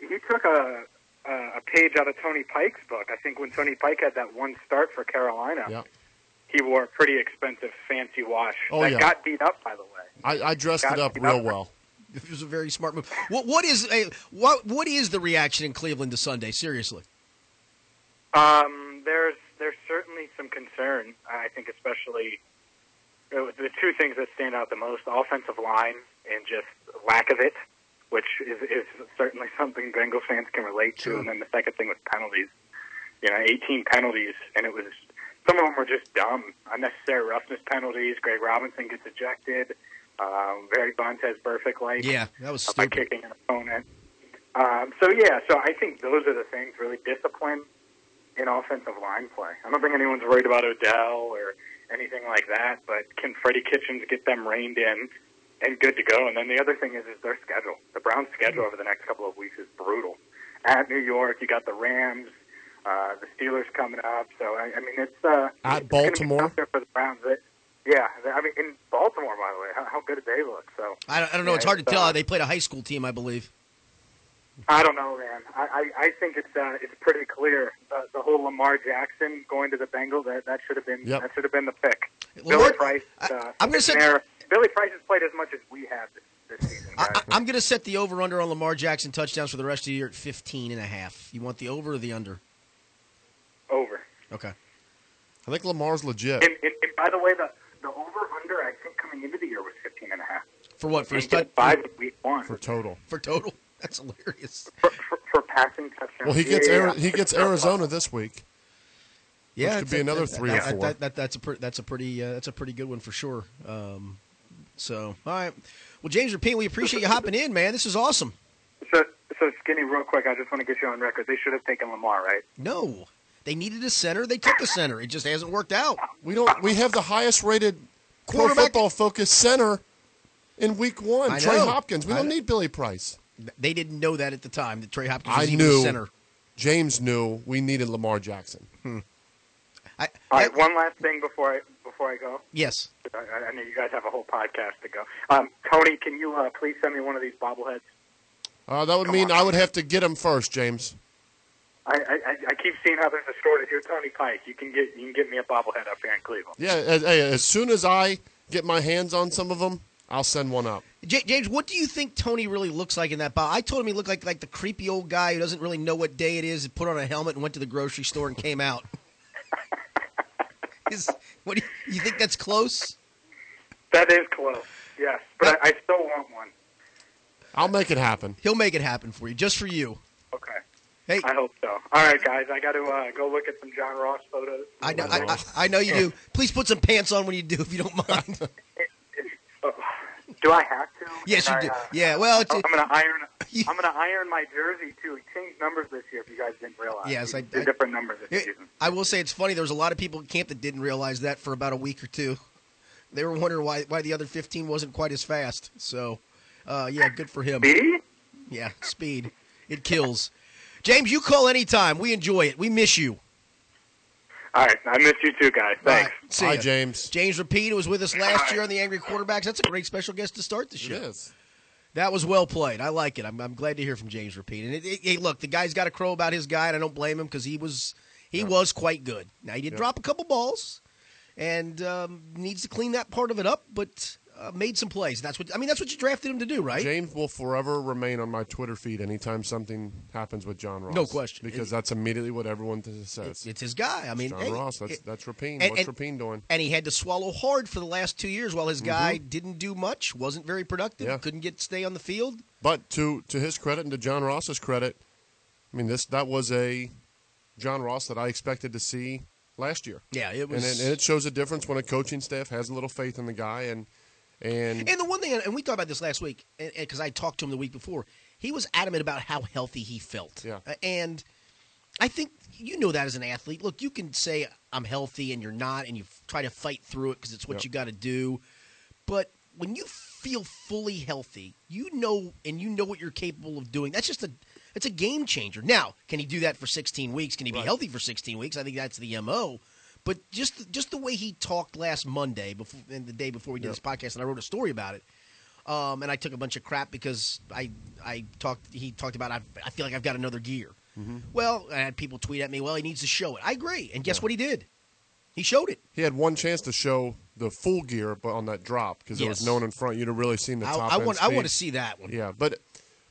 He took a, a a page out of Tony Pike's book. I think when Tony Pike had that one start for Carolina, Yeah. He wore a pretty expensive fancy wash Oh, that yeah. got beat up, by the way. I, I dressed it up real up. well. It was a very smart move. What what is a what what is the reaction in Cleveland to Sunday? Seriously, Um, there's there's certainly some concern. I think especially uh, the two things that stand out the most: offensive line and just lack of it, which is, is certainly something Bengals fans can relate to. Sure. And then the second thing was penalties. You know, 18 penalties, and it was some of them were just dumb, unnecessary roughness penalties. Greg Robinson gets ejected. Um, Barry Bontes perfect like yeah, that was by stupid. kicking an opponent. Um, so yeah, so I think those are the things really discipline in offensive line play. I don't think anyone's worried about Odell or anything like that, but can Freddie Kitchens get them reined in and good to go? And then the other thing is is their schedule. The Browns' schedule over the next couple of weeks is brutal. At New York, you got the Rams, uh, the Steelers coming up. So I, I mean, it's uh, At it's Baltimore? there for the Browns. It, yeah, I mean, in Baltimore, by the way, how, how good did they look? So I don't, I don't know. Yeah, It's hard to tell. uh, They played a high school team, I believe. I don't know, man. I, I, I think it's uh, it's pretty clear uh, the whole Lamar Jackson going to the Bengals that that should have been Yep. that should have been the pick. Billy Price. I- Uh, I'm gonna say- Billy Price has played as much as we have this, this season. Guys. I, I'm going to set the over under on Lamar Jackson touchdowns for the rest of the year at 15 and a half. You want the over or the under? Over. Okay. I think Lamar's legit. And, and, and by the way, the the over under I think coming into the year was 15 and a half. For what? For his And get tou- five in week one for total. for total. That's hilarious. for, for, for passing touchdowns. Well, he gets Yeah, Ari- yeah. he gets Arizona this week. Yeah, could it's be a- another that- three or four. That, that, that's a pre- that's a pretty uh, that's a pretty good one for sure. Um, so all right, well James Rapien, we appreciate you hopping in, man. This is awesome. So, so skinny, real quick. I just want to get you on record. They should have taken Lamar, right? No, they needed a center. They took a center. It just hasn't worked out. We don't. We have the highest rated pro Quarterback- football focused center in week one. I Trey know. Hopkins. We I don't know. need Billy Price. They didn't know that at the time that Trey Hopkins I was even knew. a center. James knew we needed Lamar Jackson. I, All right. One last thing before I before I go. yes, I, I know you guys have a whole podcast to go. Um, Tony, can you uh, please send me one of these bobbleheads? Uh, that would mean I would have to get him first, James. I, I, I keep seeing how there's a store that you're Tony Pike. You can get you can get me a bobblehead up here in Cleveland. Yeah. As, as soon as I get my hands on some of them, I'll send one up. J- James, what do you think Tony really looks like in that box? I told him he looked like like the creepy old guy who doesn't really know what day it is. Put on a helmet and went to the grocery store and came out. is, what do you, you think that's close? That is close. Yes, but I, I still want one. I'll make it happen. He'll make it happen for you, just for you. Okay. Hey, I hope so. All right, guys. I got to uh, go look at some John Ross photos. I know, I, I, I know you do. Please put some pants on when you do, if you don't mind. Uh, do I have to? yes, you Can do. Uh, Yeah, well, it's, I'm gonna iron. I'm gonna iron my jersey too. He changed numbers this year. If you guys didn't realize. Yes, I- I- different numbers this It- season. I will say it's funny. There was a lot of people in camp that didn't realize that for about a week or two. They were wondering why why the other 15 wasn't quite as fast. So, uh, yeah, good for him. B. Yeah, speed. It kills. James, you call anytime. We enjoy it. We miss you. All right, I missed you too, guys. All Thanks. right, see Hi, ya. James. James Rapien was with us last year on the Angry Quarterbacks. That's a great special guest to start the show. is. That was well played. I like it. I'm, I'm glad to hear from James Rapien. And it, it, hey, look, the guy's got a crow about his guy, and I don't blame him because he was he was quite good. Now he did drop a couple balls, and um, needs to clean that part of it up, but uh, made some plays. That's what I mean. That's what you drafted him to do, right? James will forever remain on my Twitter feed anytime something happens with John Ross. No question. Because It- that's immediately what everyone says. It's, it's his guy. I mean, John hey, Ross. That's it- that's Rapien. and- What's and- Rapien doing? and he had to swallow hard for the last two years while his guy didn't do much, wasn't very productive, Mm-hmm. Yeah. couldn't get stay on the field. But to to his credit and to John Ross's credit, I mean this that was a John Ross that I expected to see last year. Yeah, it was. it, and it shows a difference when a coaching staff has a little faith in the guy and and And the one thing, and we talked about this last week, because I talked to him the week before, he was adamant about how healthy he felt. Yeah. Uh, And I think you know that as an athlete. Look, you can say I'm healthy and you're not, and you try to fight through it because it's what Yep. you got to do. But when you feel fully healthy, you know, and you know what you're capable of doing. That's just a, it's a game changer. Now, can he do that for 16 weeks? Can he be Right. healthy for 16 weeks? I think that's the mo. But just just the way he talked last Monday, before and the day before we did Yep. this podcast, and I wrote a story about it. Um, and I took a bunch of crap because I I talked. He talked about I, I feel like I've got another gear. Well, I had people tweet at me. Well, he needs to show it. I agree. And guess Yeah. what he did? He showed it. he had one chance to show the full gear, but on that drop because there was Yes. no one in front, you'd have really seen the I, top. I want I want to see that one. Yeah, but I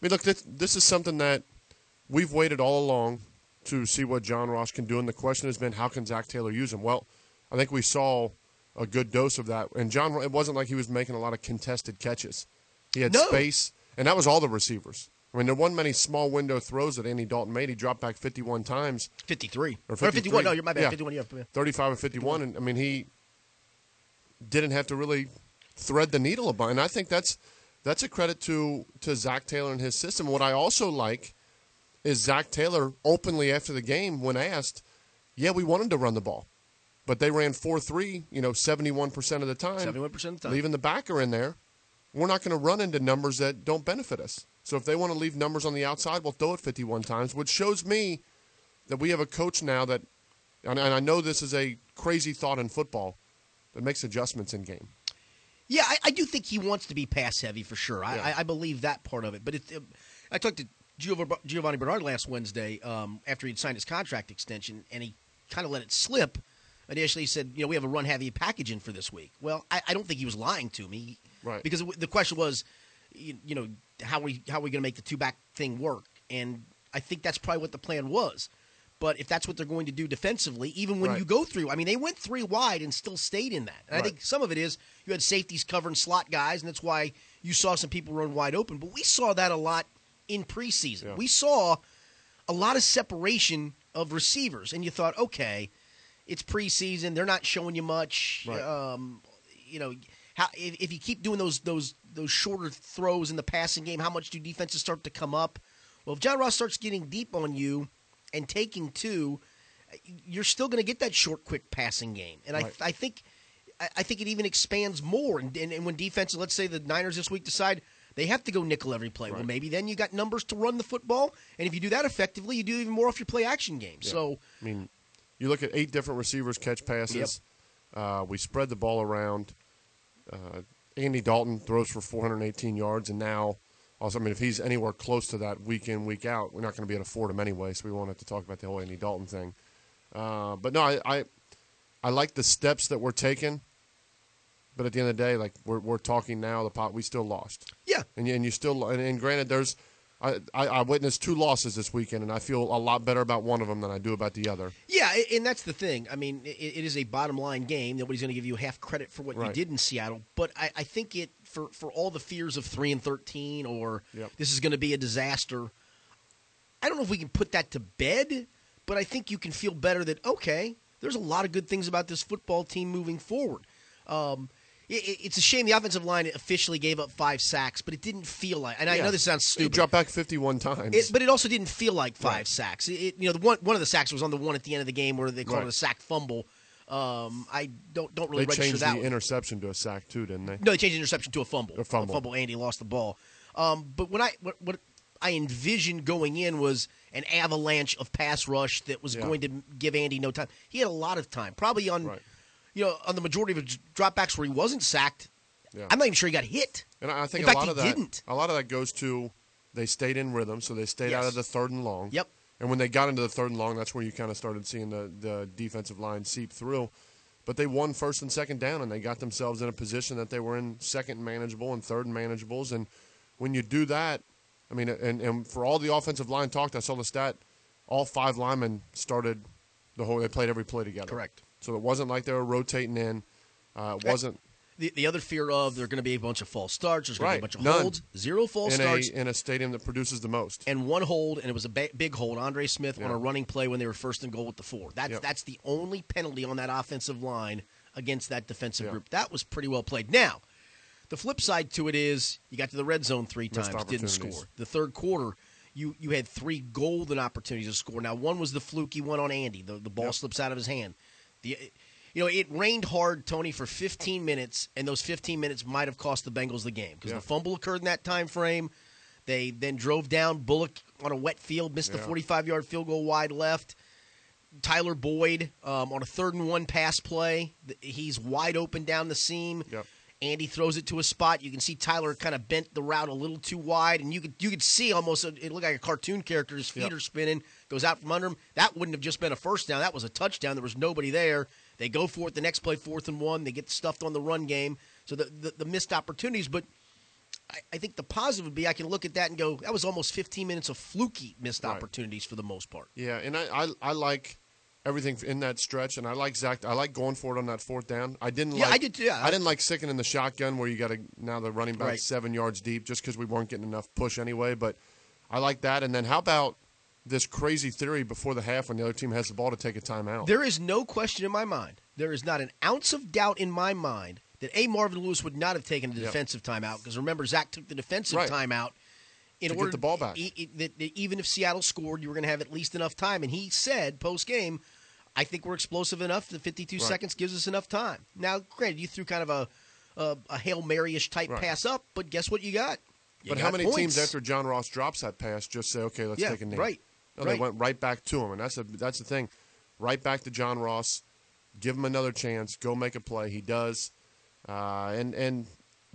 mean, look, this, this is something that we've waited all along to see what John Ross can do, and the question has been, how can Zac Taylor use him? Well, I think we saw a good dose of that, and John. It wasn't like he was making a lot of contested catches. He had No. space, and that was all the receivers. I mean, there weren't many small window throws that Andy Dalton made. He dropped back 51 times, 53 Or or 51. No, you're my bad. Yeah. 51. Yeah. yeah. 35 and 51, and I mean, he didn't have to really thread the needle a bunch. And I think that's that's a credit to to Zac Taylor and his system. What I also like is Zac Taylor openly after the game when asked, "Yeah, we wanted to run the ball, but they ran four three, you know, seventy one percent of the time, 71% of the time. leaving the backer in there. We're not going to run into numbers that don't benefit us. So if they want to leave numbers on the outside, we'll throw it fifty one times, which shows me that we have a coach now that, and and I know this is a crazy thought in football, that makes adjustments in game. Yeah, I, I do think he wants to be pass heavy for sure. I, Yeah. I, I believe that part of it. But it, I talked to Giovani Bernard last Wednesday um, after he'd signed his contract extension, and he kind of let it slip. Initially, he said, "You know, we have a run heavy package in for this week." Well, I, I don't think he was lying to me, Right. Because it- the question was, you, you know, how we how are we going to make the two back thing work? And I think that's probably what the plan was. But if that's what they're going to do defensively, even when Right. you go through, I mean, they went three wide and still stayed in that. And I think some of it is you had safeties covering slot guys, and that's why you saw some people run wide open, but we saw that a lot in preseason. Yeah. We saw a lot of separation of receivers, and you thought, okay, it's preseason; they're not showing you much. Right. Um, you know, how if, if you keep doing those those those shorter throws in the passing game, how much do defenses start to come up? Well, if John Ross starts getting deep on you and taking two, you're still going to get that short, quick passing game, and Right. I I think I think it even expands more. And, and, and when defenses, let's say the Niners this week decide they have to go nickel every play, well, maybe then you got numbers to run the football, and if you do that effectively, you do even more off your play action game. Yeah. So I mean, you look at eight different receivers catch passes. Uh, we spread the ball around. Uh, Andy Dalton throws for 418 yards, and now, also, I mean, if he's anywhere close to that week in, week out, we're not going to be able to afford him anyway. So we won't have to talk about the whole Andy Dalton thing. Uh, but no, I, I, I like the steps that we're taking. But at the end of the day, like we're we're talking now, the pot we still lost. Yeah. and and you still and, and granted, there's. I, I, I witnessed two losses this weekend, and I feel a lot better about one of them than I do about the other. Yeah, and that's the thing. I mean, it, it is a bottom line game. Nobody's going to give you half credit for what you did in Seattle, but I, I think it for for all the fears of three and thirteen or Yep. this is going to be a disaster. I don't know if we can put that to bed, but I think you can feel better that okay, there's a lot of good things about this football team moving forward. Um, it's a shame the offensive line officially gave up five sacks, but it didn't feel like. And I know this sounds stupid. dropped back 51 times. It, but it also didn't feel like five Right. sacks. It, it- you know, the one one of the sacks was on the one at the end of the game where they called it a sack fumble. Um, I don't don't really they register changed that. the one. interception to a sack too, didn't they? no, they changed the interception to a fumble. A fumble. Andy lost the ball. Um, but when I what, what I envisioned going in was an avalanche of pass rush that was Yeah. going to give Andy no time. He had a lot of time, probably on Right. You know on the majority of his dropbacks where he wasn't sacked. Yeah. I'm not even sure he got hit. And I think In a fact, lot of that didn't. a lot of that goes to they stayed in rhythm, so they stayed out of the third and long. Yep. And when they got into the third and long, that's where you kind of started seeing the, the defensive line seep through. But they won first and second down, and they got themselves in a position that they were in second manageable and third manageables. And when you do that, I mean, and, and for all the offensive line talked, I saw the stat, all five linemen started the whole. They played every play together. Correct. So it wasn't like they were rotating in. Uh, it wasn't The, the other fear of there are going to be a bunch of false starts. There's going Right. to be a bunch of None. holds. Zero false in starts. a in a stadium that produces the most. and one hold, and it was a ba- big hold. Andre Smith on a running play when they were first and goal with the four. That's Yep. that's the only penalty on that offensive line against that defensive Yeah. group. That was pretty well played. Now, the flip side to it is you got to the red zone three Missed times, didn't score. The third quarter, you you had three golden opportunities to score. Now, one was the fluky one on Andy. The the ball Yep. slips out of his hand. The you know, it rained hard, Tony, for 15 minutes, and those 15 minutes might have cost the Bengals the game because Yeah. the fumble occurred in that time frame. They then drove down Bullock on a wet field, missed the 45 yard field goal wide left. Tyler Boyd um, on a third and one pass play. He's wide open down the seam. Yep. Andy throws it to a spot. You can see Tyler kind of bent the route a little too wide, and you could you could see almost a, it looked like a cartoon character. His feet Yep. are spinning, goes out from under him. That wouldn't have just been a first down. That was a touchdown. There was nobody there. They go for it the next play, fourth and one. They get stuffed on the run game. So the the, the missed opportunities, but. I, I think the positive would be I can look at that and go, that was almost 15 minutes of fluky missed Right. opportunities for the most part. Yeah, and I, I I like everything in that stretch, and I like Zac. I like going for it on that fourth down. I didn't. Yeah, like, I did yeah. I didn't like sicking in the shotgun where you got to now the running back Right. seven yards deep just because we weren't getting enough push anyway. But I like that. And then how about this crazy theory before the half when the other team has the ball to take a timeout? There is no question in my mind. There is not an ounce of doubt in my mind that A. Marvin Lewis would not have taken a Yep. defensive timeout because remember Zac took the defensive Right. timeout in To get the ball back. e- e- that, that even if Seattle scored, you were going to have at least enough time. And he said post game, "I think we're explosive enough. The 52 Right. seconds gives us enough time." Now, granted, you threw kind of a a, a hail maryish type Right. pass up, but guess what? You got. You but got how many points. teams after John Ross drops that pass just say, okay, let's Yeah, take a knee? right, No, right. they went right back to him, and that's a that's the thing. Right back to John Ross, give him another chance, go make a play. He does, uh, and and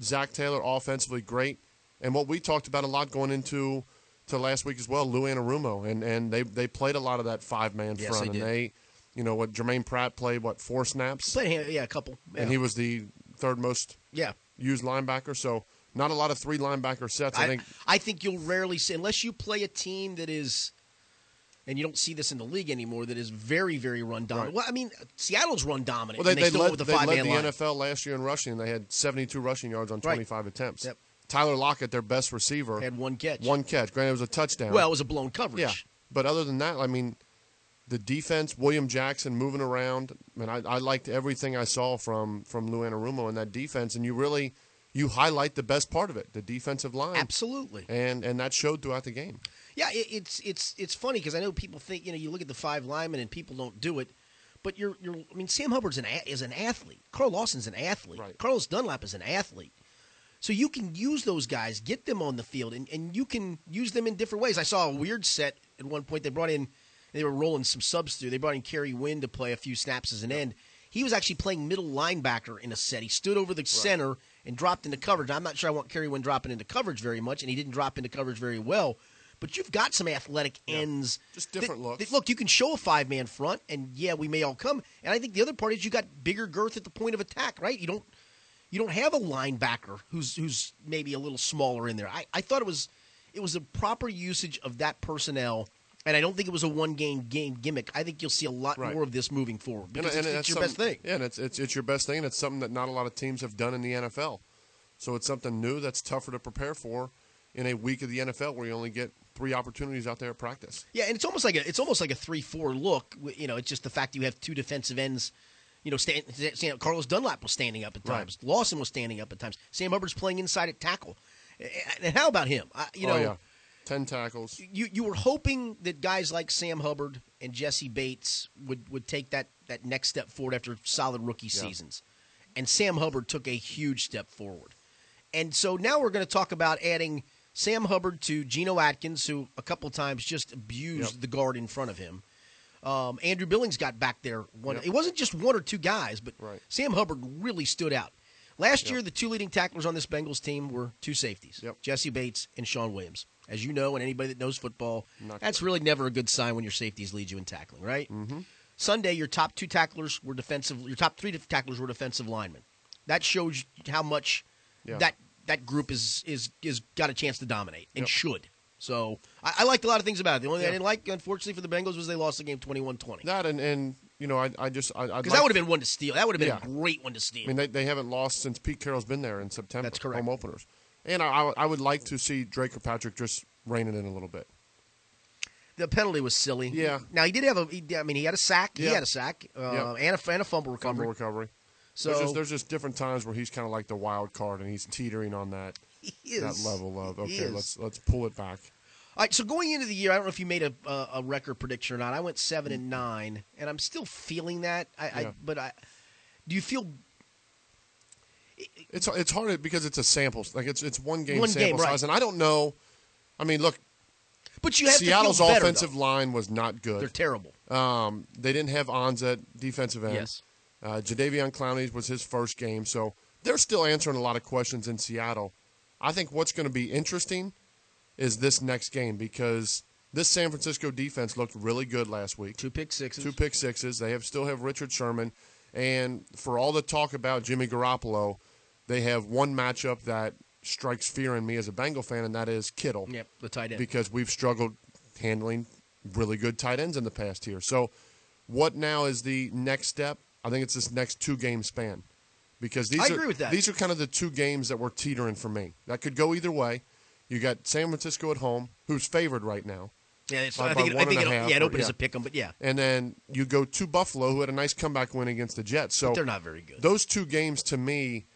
Zac Taylor offensively great, and what we talked about a lot going into to last week as well, Lou Anarumo, and and they they played a lot of that five man Yes, front, they and did. they, you know, what Germaine Pratt played what four snaps, Played yeah, a couple. and he was the third most yeah. used linebacker. So not a lot of three linebacker sets. I, I, think I think you'll rarely see, unless you play a team that is, and you don't see this in the league anymore, that is very, very run dominant. Right. Well, I mean, Seattle's run dominant. Well, they, they, they still led, they the five led the. NFL last year in rushing. They had 72 rushing yards on Right. 25 attempts. Yep. Tyler Lockett, their best receiver, Had one catch. One catch. Granted, it was a touchdown. Well, it was a blown coverage. yeah. But other than that, I mean, the defense, William Jackson moving around. I mean, I, I liked everything I saw from from Lou Anarumo in that defense, and you really you highlight the best part of it, the defensive line, Absolutely. and and that showed throughout the game. Yeah, it, it's it's it's funny because I know people think you know you look at the five linemen and people don't do it, but you're you're I mean Sam Hubbard's an a, is an athlete. Carl Lawson's an athlete. Right. Carlos Dunlap is an athlete. So you can use those guys, get them on the field, and, and you can use them in different ways. I saw a weird set at one point. They brought in, they were rolling some subs through. They brought in Kerry Wynn to play a few snaps as an end. He was actually playing middle linebacker in a set. He stood over the center and dropped into coverage. I'm not sure I want Kerry Wynn dropping into coverage very much, and he didn't drop into coverage very well. But you've got some athletic ends. Just different that- looks. that- look, you can show a five man front, and yeah, we may all come. And I think the other part is you got bigger girth at the point of attack, right? You don't you don't have a linebacker who's who's maybe a little smaller in there. I, I thought it was it was a proper usage of that personnel, and I don't think it was a one game game gimmick. I think you'll see a lot Right. more of this moving forward because it's, it's your best thing. Yeah, and it's, it's it's your best thing, and it's something that not a lot of teams have done in the NFL. So it's something new that's tougher to prepare for in a week of the NFL where you only get three opportunities out there at practice. Yeah, and it's almost like a it's almost like a three four look. You know, it's just the fact you have two defensive ends. You know, stand, stand, Carlos Dunlap was standing up at Right. times. Lawson was standing up at times. Sam Hubbard's playing inside at tackle. And how about him? I, you oh, know, oh yeah, ten tackles. you you were hoping that guys like Sam Hubbard and Jessie Bates would, would take that, that next step forward after solid rookie Yeah. seasons. And Sam Hubbard took a huge step forward. And so now we're going to talk about adding Sam Hubbard to Geno Atkins, who a couple times just abused Yep. the guard in front of him. Um, Andrew Billings got back there. One, Yep. It wasn't just one or two guys, but Right. Sam Hubbard really stood out. Last Yep. year, the two leading tacklers on this Bengals team were two safeties. Jessie Bates and Shawn Williams. As you know, and anybody that knows football, Not that's good. really never a good sign when your safeties lead you in tackling, right? Mm-hmm. Sunday, your top two tacklers were defensive. Your top three tacklers were defensive linemen. That shows how much Yeah. that that group is is is got a chance to dominate and Yep. should. So I, I liked a lot of things about it. The only thing I didn't like, unfortunately, for the Bengals was they lost the game 21-20. That and and you know I I just I Because that would have been one to steal. That would have been Yeah. a great one to steal. I mean, they, they haven't lost since Pete Carroll's been there in September. That's correct. Home openers, and I, I, I would like to see Dre Kirkpatrick just rein it in a little bit. the penalty was silly. Yeah. Now he did have a. He, I mean, he had a sack. He had a sack uh, Yeah. and, a, and a fumble recovery. Fumble recovery. So there's just, there's just different times where he's kind of like the wild card, and he's teetering on that that level of okay, let's let's pull it back. All right, so going into the year, I don't know if you made a a, a record prediction or not. I went seven and nine, and I'm still feeling that. I, I Yeah. but I do you feel It's it's hard because it's a sample, like it's it's one game One sample game, right. size, and I don't know. I mean, look, But you have Seattle's to feel better, offensive though. line was not good. They're terrible. Um, they didn't have at defensive end. Yes. Uh, Jadeveon Clowney was his first game, so they're still answering a lot of questions in Seattle. I think what's going to be interesting is this next game because this San Francisco defense looked really good last week. Two pick sixes. Two pick sixes. They have still have Richard Sherman, and for all the talk about Jimmy Garoppolo, they have one matchup that strikes fear in me as a Bengal fan, and that is Kittle Yep, the tight end. because we've struggled handling really good tight ends in the past here. So, what now is the next step? I think it's this next two game span because these I are agree with that. these are kind of the two games that were teetering for me. That could go either way. You got San Francisco at home, who's favored right now, yeah, it's, by- I think, it, I think it, yeah, it as yeah. a pick 'em, but yeah, and then you go to Buffalo, who had a nice comeback win against the Jets. So but they're not very good. those two games to me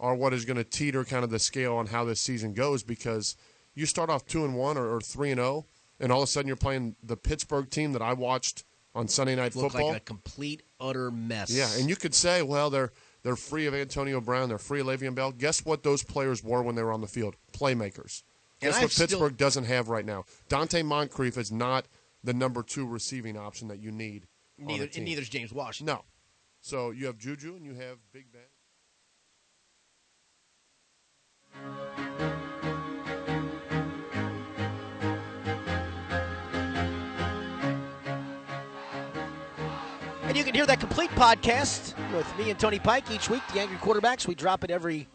are what is going to teeter kind of the scale on how this season goes because you start off two and one or, or three and zero, and all of a sudden you're playing the Pittsburgh team that I watched on Sunday Night Look Football. like a complete utter mess. yeah, and you could say, well, they're they're free of Antonio Brown, they're free of Le'Veon Bell. Guess what? Those players were when they were on the field, playmakers. And Guess I've what still- Pittsburgh doesn't have right now? Donte Moncrief is not the number two receiving option that you need. neither and neither's James Washington. No. So you have Juju and you have Big Ben. And you can hear that complete podcast with me and Tony Pike each week, the Angry Quarterbacks. We drop it every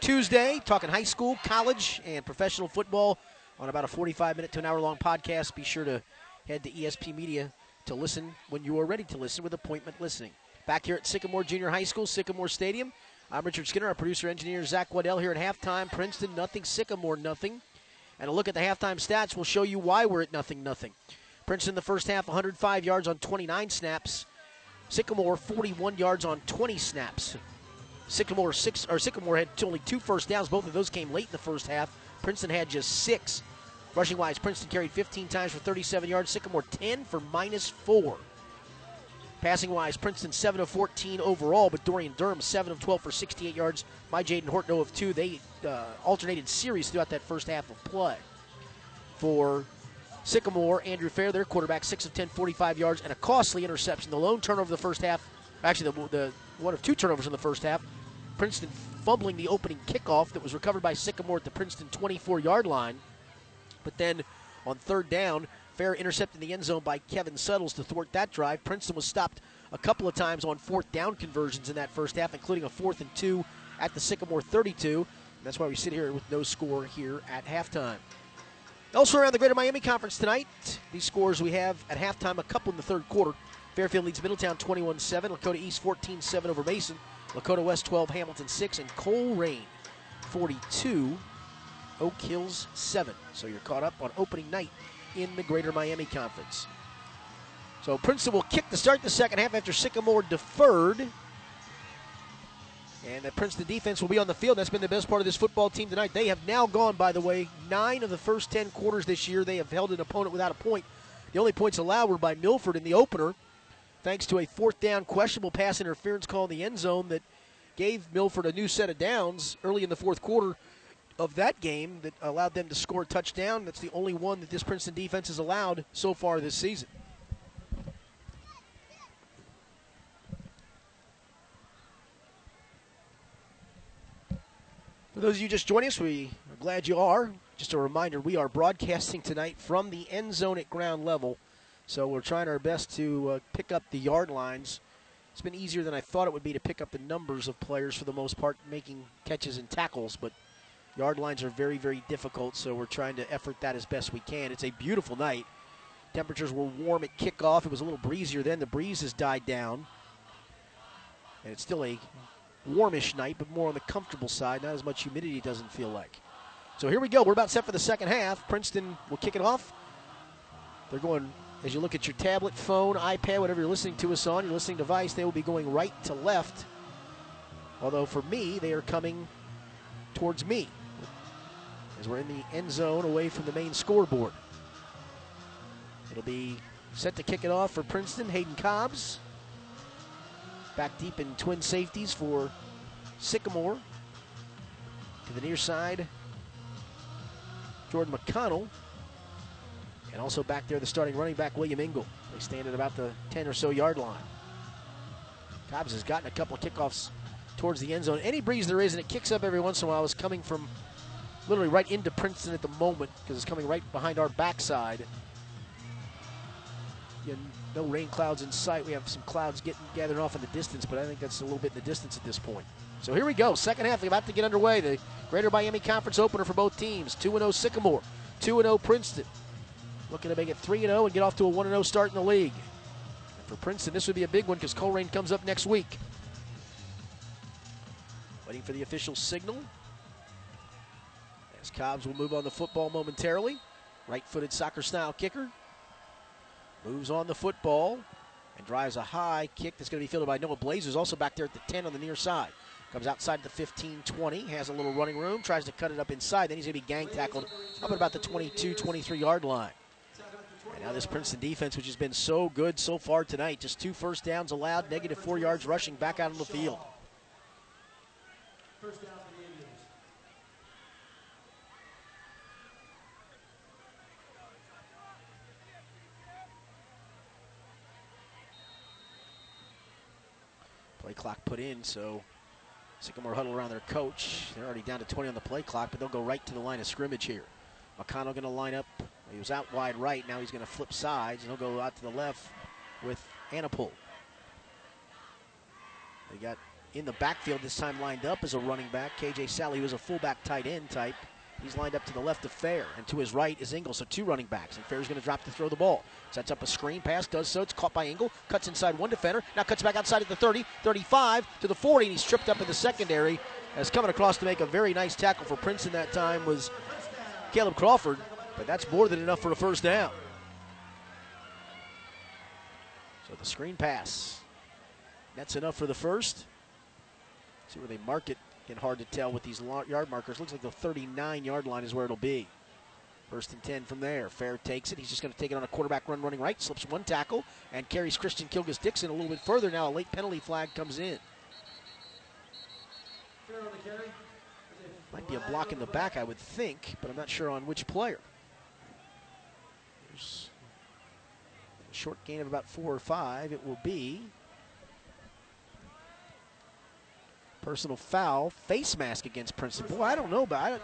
Tuesday, talking high school, college, and professional football on about a 45 minute to an hour long podcast. Be sure to head to ESP Media to listen when you are ready to listen with appointment listening. Back here at Sycamore Junior High School, Sycamore Stadium, I'm Richard Skinner, our producer engineer Zach Waddell here at halftime. Princeton nothing, Sycamore nothing. And a look at the halftime stats will show you why we're at nothing nothing. Princeton the first half 105 yards on 29 snaps. Sycamore 41 yards on 20 snaps. Sycamore six or Sycamore had only two first downs. Both of those came late in the first half. Princeton had just six. Rushing wise, Princeton carried 15 times for 37 yards. Sycamore 10 for minus four. Passing wise, Princeton 7 of 14 overall, but Dorian Durham 7 of 12 for 68 yards. My Jaden Horton 0 of 2. They uh, alternated series throughout that first half of play. For Sycamore, Andrew Fair, their quarterback, 6 of 10, 45 yards, and a costly interception. The lone turnover of the first half, actually, the, the one of two turnovers in the first half. Princeton fumbling the opening kickoff that was recovered by Sycamore at the Princeton 24 yard line. But then on third down, Fair intercepted in the end zone by Kevin Suttles to thwart that drive. Princeton was stopped a couple of times on fourth down conversions in that first half, including a fourth and two at the Sycamore 32. And that's why we sit here with no score here at halftime. Elsewhere around the Greater Miami Conference tonight, these scores we have at halftime, a couple in the third quarter. Fairfield leads Middletown 21 7, Lakota East 14 7 over Mason, Lakota West 12, Hamilton 6, and Colerain 42, Oak Hills 7. So you're caught up on opening night in the Greater Miami Conference. So Princeton will kick to start the second half after Sycamore deferred. And the Princeton defense will be on the field. That's been the best part of this football team tonight. They have now gone, by the way, nine of the first 10 quarters this year. They have held an opponent without a point. The only points allowed were by Milford in the opener, thanks to a fourth down questionable pass interference call in the end zone that gave Milford a new set of downs early in the fourth quarter of that game that allowed them to score a touchdown. That's the only one that this Princeton defense has allowed so far this season. For those of you just joining us, we are glad you are. Just a reminder, we are broadcasting tonight from the end zone at ground level. So we're trying our best to uh, pick up the yard lines. It's been easier than I thought it would be to pick up the numbers of players for the most part making catches and tackles, but yard lines are very, very difficult, so we're trying to effort that as best we can. It's a beautiful night. Temperatures were warm at kickoff. It was a little breezier then. The breeze has died down. And it's still a warmish night, but more on the comfortable side. Not as much humidity, doesn't feel like. So here we go. We're about set for the second half. Princeton will kick it off. They're going, as you look at your tablet, phone, iPad, whatever you're listening to us on, your listening device, they will be going right to left. Although for me, they are coming towards me as we're in the end zone away from the main scoreboard. It'll be set to kick it off for Princeton. Hayden Cobbs back deep in twin safeties for Sycamore. To the near side, Jordan McConnell. And also back there, the starting running back, William Engel. They stand at about the 10 or so yard line. Cobbs has gotten a couple of kickoffs towards the end zone. Any breeze there is, and it kicks up every once in a while, is coming from literally right into Princeton at the moment because it's coming right behind our backside. Yeah, no rain clouds in sight. We have some clouds getting gathering off in the distance, but I think that's a little bit in the distance at this point. So here we go. Second half about to get underway. The Greater Miami Conference opener for both teams. 2 0 Sycamore, 2 0 Princeton. Looking to make it 3 0 and get off to a 1 0 start in the league. And for Princeton, this would be a big one because Colerain comes up next week. Waiting for the official signal. As Cobbs will move on the football momentarily. Right footed soccer style kicker. Moves on the football and drives a high kick that's going to be fielded by Noah Blazers, also back there at the 10 on the near side. Comes outside the 15 20, has a little running room, tries to cut it up inside. Then he's going to be gang tackled up at about the 22 23 yard line. And now this Princeton defense, which has been so good so far tonight, just two first downs allowed, negative four yards rushing back out on the field. First down Play clock put in, so Sycamore huddle around their coach. They're already down to 20 on the play clock, but they'll go right to the line of scrimmage here. McConnell going to line up. He was out wide right. Now he's going to flip sides, and he'll go out to the left with Anapol. They got in the backfield this time lined up as a running back. KJ Sally, was a fullback tight end type. He's lined up to the left of Fair, and to his right is Engel. So two running backs, and Fair's going to drop to throw the ball. Sets up a screen pass, does so. It's caught by Engel. Cuts inside one defender. Now cuts back outside at the 30, 35 to the 40, and he's tripped up in the secondary. As coming across to make a very nice tackle for Princeton that time was Caleb Crawford, but that's more than enough for a first down. So the screen pass. That's enough for the first. See where they mark it. Getting hard to tell with these yard markers. Looks like the 39 yard line is where it'll be. First and 10 from there. Fair takes it. He's just going to take it on a quarterback run running right. Slips one tackle and carries Christian Kilgus Dixon a little bit further. Now a late penalty flag comes in. Might be a block in the back, I would think, but I'm not sure on which player. There's a short gain of about four or five. It will be personal foul, face mask against Princeton. Boy, I don't know about it.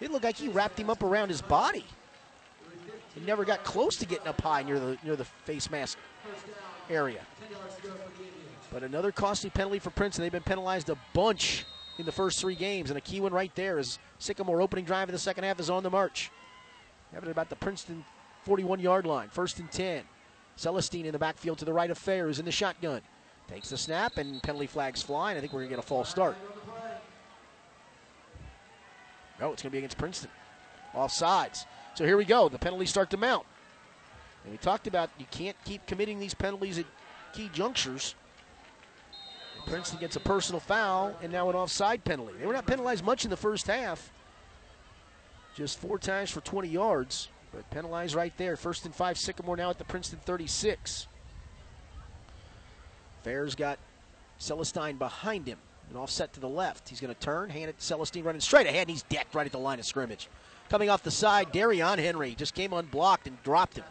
It looked like he wrapped him up around his body. He never got close to getting up high near the near the face mask area. But another costly penalty for Princeton. They've been penalized a bunch in the first three games. And a key one right there is Sycamore opening drive in the second half is on the march. Having it about the Princeton 41 yard line. First and 10. Celestine in the backfield to the right of Fair, who's in the shotgun. Takes the snap, and penalty flags flying. I think we're going to get a false start. No, it's going to be against Princeton. Off sides. So here we go. The penalties start to mount. And we talked about you can't keep committing these penalties at key junctures. Princeton gets a personal foul and now an offside penalty. They were not penalized much in the first half, just four times for 20 yards, but penalized right there. First and five, Sycamore now at the Princeton 36. Fair's got Celestine behind him, an offset to the left. He's going to turn, hand it to Celestine running straight ahead, and he's decked right at the line of scrimmage. Coming off the side, Darion Henry just came unblocked and dropped him.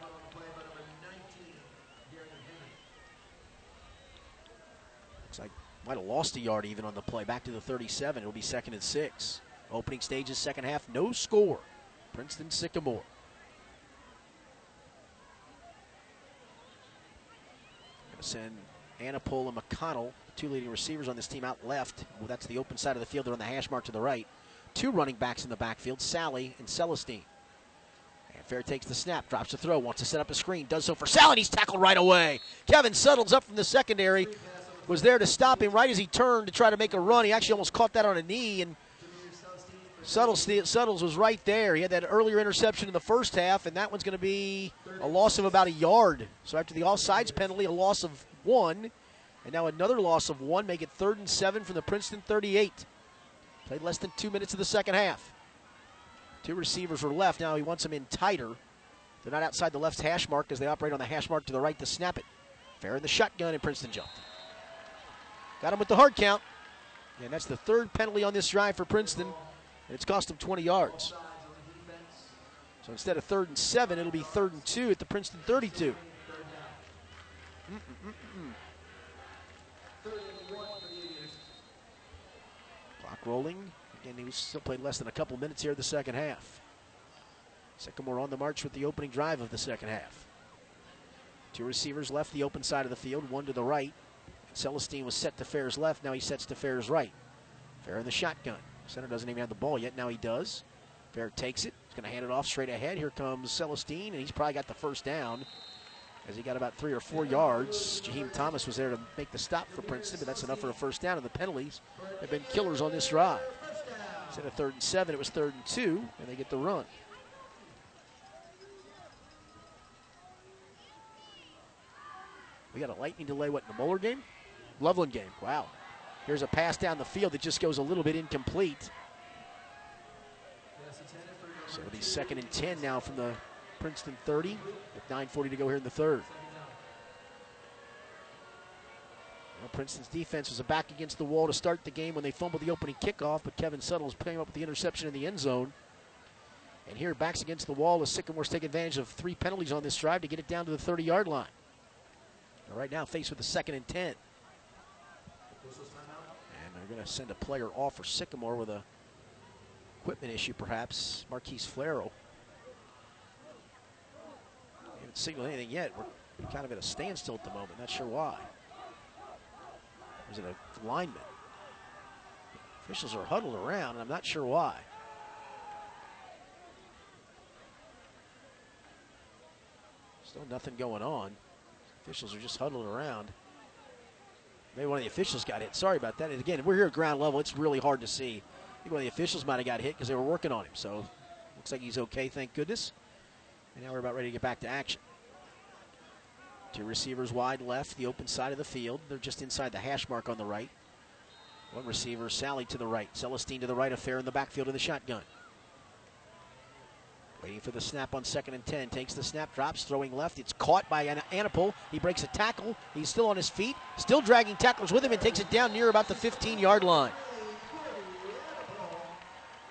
Looks like might have lost a yard even on the play. Back to the 37. It'll be second and six. Opening stages, second half, no score. Princeton Sycamore. Send Anapol and McConnell, two leading receivers on this team, out left. Well, that's the open side of the field. They're on the hash mark to the right. Two running backs in the backfield, Sally and Celestine. And Fair takes the snap, drops the throw, wants to set up a screen, does so for Sally, and he's tackled right away. Kevin Suttles up from the secondary was there to stop him right as he turned to try to make a run. He actually almost caught that on a knee, and Suttles, Suttles was right there. He had that earlier interception in the first half, and that one's going to be a loss of about a yard. So after the offsides penalty, a loss of one, and now another loss of one, make it third and seven from the Princeton 38. Played less than two minutes of the second half. Two receivers were left. Now he wants them in tighter. They're not outside the left hash mark as they operate on the hash mark to the right to snap it. Fair in the shotgun, and Princeton jumped. Got him with the hard count. And that's the third penalty on this drive for Princeton. And it's cost them 20 yards. So instead of third and seven, it'll be third and two at the Princeton 32. Mm-mm-mm-mm. Clock rolling. Again, he still played less than a couple minutes here the second half. Sycamore on the march with the opening drive of the second half. Two receivers left the open side of the field, one to the right. Celestine was set to Fair's left. Now he sets to Fair's right. Fair in the shotgun. Center doesn't even have the ball yet. Now he does. Fair takes it. He's going to hand it off straight ahead. Here comes Celestine, and he's probably got the first down he got about three or four yards. Jaheim Thomas was there to make the stop for Princeton, but that's enough for a first down. And the penalties have been killers on this drive. Instead of third and seven, it was third and two, and they get the run. We got a lightning delay, what, in the Moeller game? Loveland game. Wow. Here's a pass down the field that just goes a little bit incomplete. So it'll be second and 10 now from the Princeton 30 with 9.40 to go here in the third. Well, Princeton's defense was a back against the wall to start the game when they fumbled the opening kickoff, but Kevin Suttles came up with the interception in the end zone. And here, backs against the wall, as Sycamore's take advantage of three penalties on this drive to get it down to the 30 yard line. Right now, faced with a second and 10. And they're going to send a player off for Sycamore with a equipment issue, perhaps. Marquise Flaro haven't signaled anything yet. We're kind of at a standstill at the moment. Not sure why. There's an alignment. Officials are huddled around, and I'm not sure why. Still nothing going on. Officials are just huddled around. Maybe one of the officials got hit. Sorry about that. And again, we're here at ground level. It's really hard to see. I think one of the officials might have got hit because they were working on him. So looks like he's okay, thank goodness. And now we're about ready to get back to action. Two receivers wide left, the open side of the field. They're just inside the hash mark on the right. One receiver, Sally to the right. Celestine to the right, Fair in the backfield in the shotgun. Waiting for the snap on second and 10. Takes the snap, drops, throwing left. It's caught by An- Anapol. He breaks a tackle. He's still on his feet, still dragging tacklers with him, and takes it down near about the 15 yard line.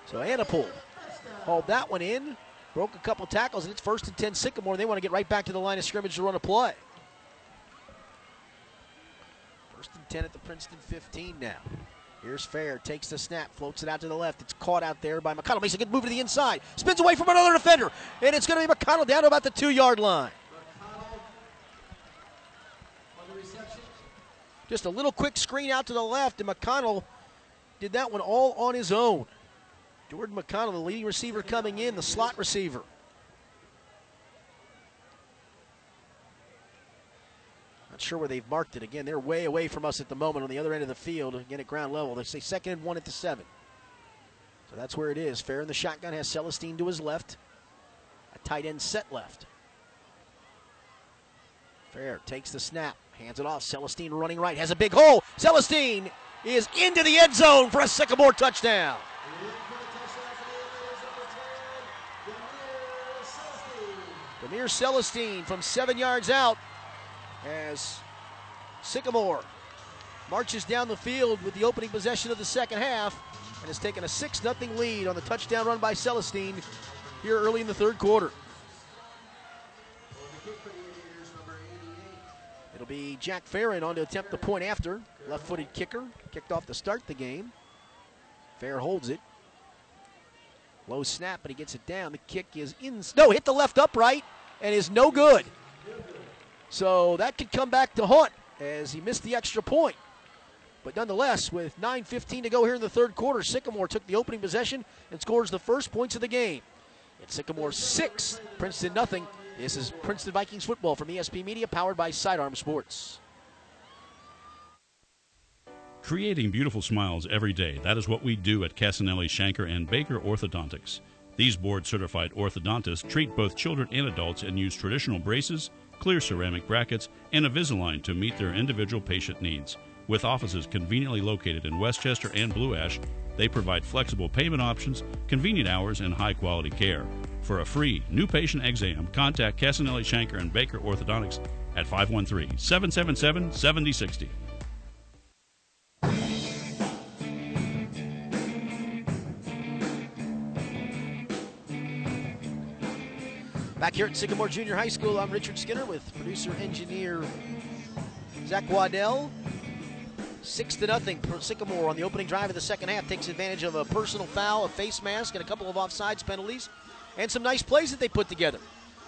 So Anapol hauled that one in, broke a couple tackles, and it's first and 10 Sycamore. They want to get right back to the line of scrimmage to run a play. First and 10 at the Princeton 15 now. Here's Fair, takes the snap, floats it out to the left. It's caught out there by McConnell. Makes a good move to the inside. Spins away from another defender. And it's going to be McConnell down to about the two yard line. Just a little quick screen out to the left, and McConnell did that one all on his own. Jordan McConnell, the leading receiver coming in, the slot receiver. Not sure where they've marked it. Again, they're way away from us at the moment on the other end of the field, again at ground level. They say second and one at the seven. So that's where it is. Fair in the shotgun has Celestine to his left. A tight end set left. Fair takes the snap, hands it off. Celestine running right, has a big hole. Celestine is into the end zone for a Sycamore touchdown. Demir Celestine from seven yards out as Sycamore marches down the field with the opening possession of the second half and has taken a 6 0 lead on the touchdown run by Celestine here early in the third quarter. It'll be Jack Farron on to attempt the point after. Left footed kicker, kicked off to start the game. Fair holds it. Low snap, but he gets it down. The kick is in. No, hit the left upright and is no good. So that could come back to haunt as he missed the extra point. But nonetheless, with 9.15 to go here in the third quarter, Sycamore took the opening possession and scores the first points of the game. It's Sycamore 6, Princeton nothing. This is Princeton Vikings football from ESP Media, powered by Sidearm Sports. Creating beautiful smiles every day. That is what we do at Casanelli, Shanker, and Baker Orthodontics. These board certified orthodontists treat both children and adults and use traditional braces, clear ceramic brackets, and Invisalign to meet their individual patient needs. With offices conveniently located in Westchester and Blue Ash, they provide flexible payment options, convenient hours, and high quality care. For a free new patient exam, contact Casanelli, Shanker, and Baker Orthodontics at 513 777 7060. Back here at Sycamore Junior High School, I'm Richard Skinner with producer engineer Zach Waddell. Six to nothing. For Sycamore on the opening drive of the second half takes advantage of a personal foul, a face mask, and a couple of offsides penalties, and some nice plays that they put together.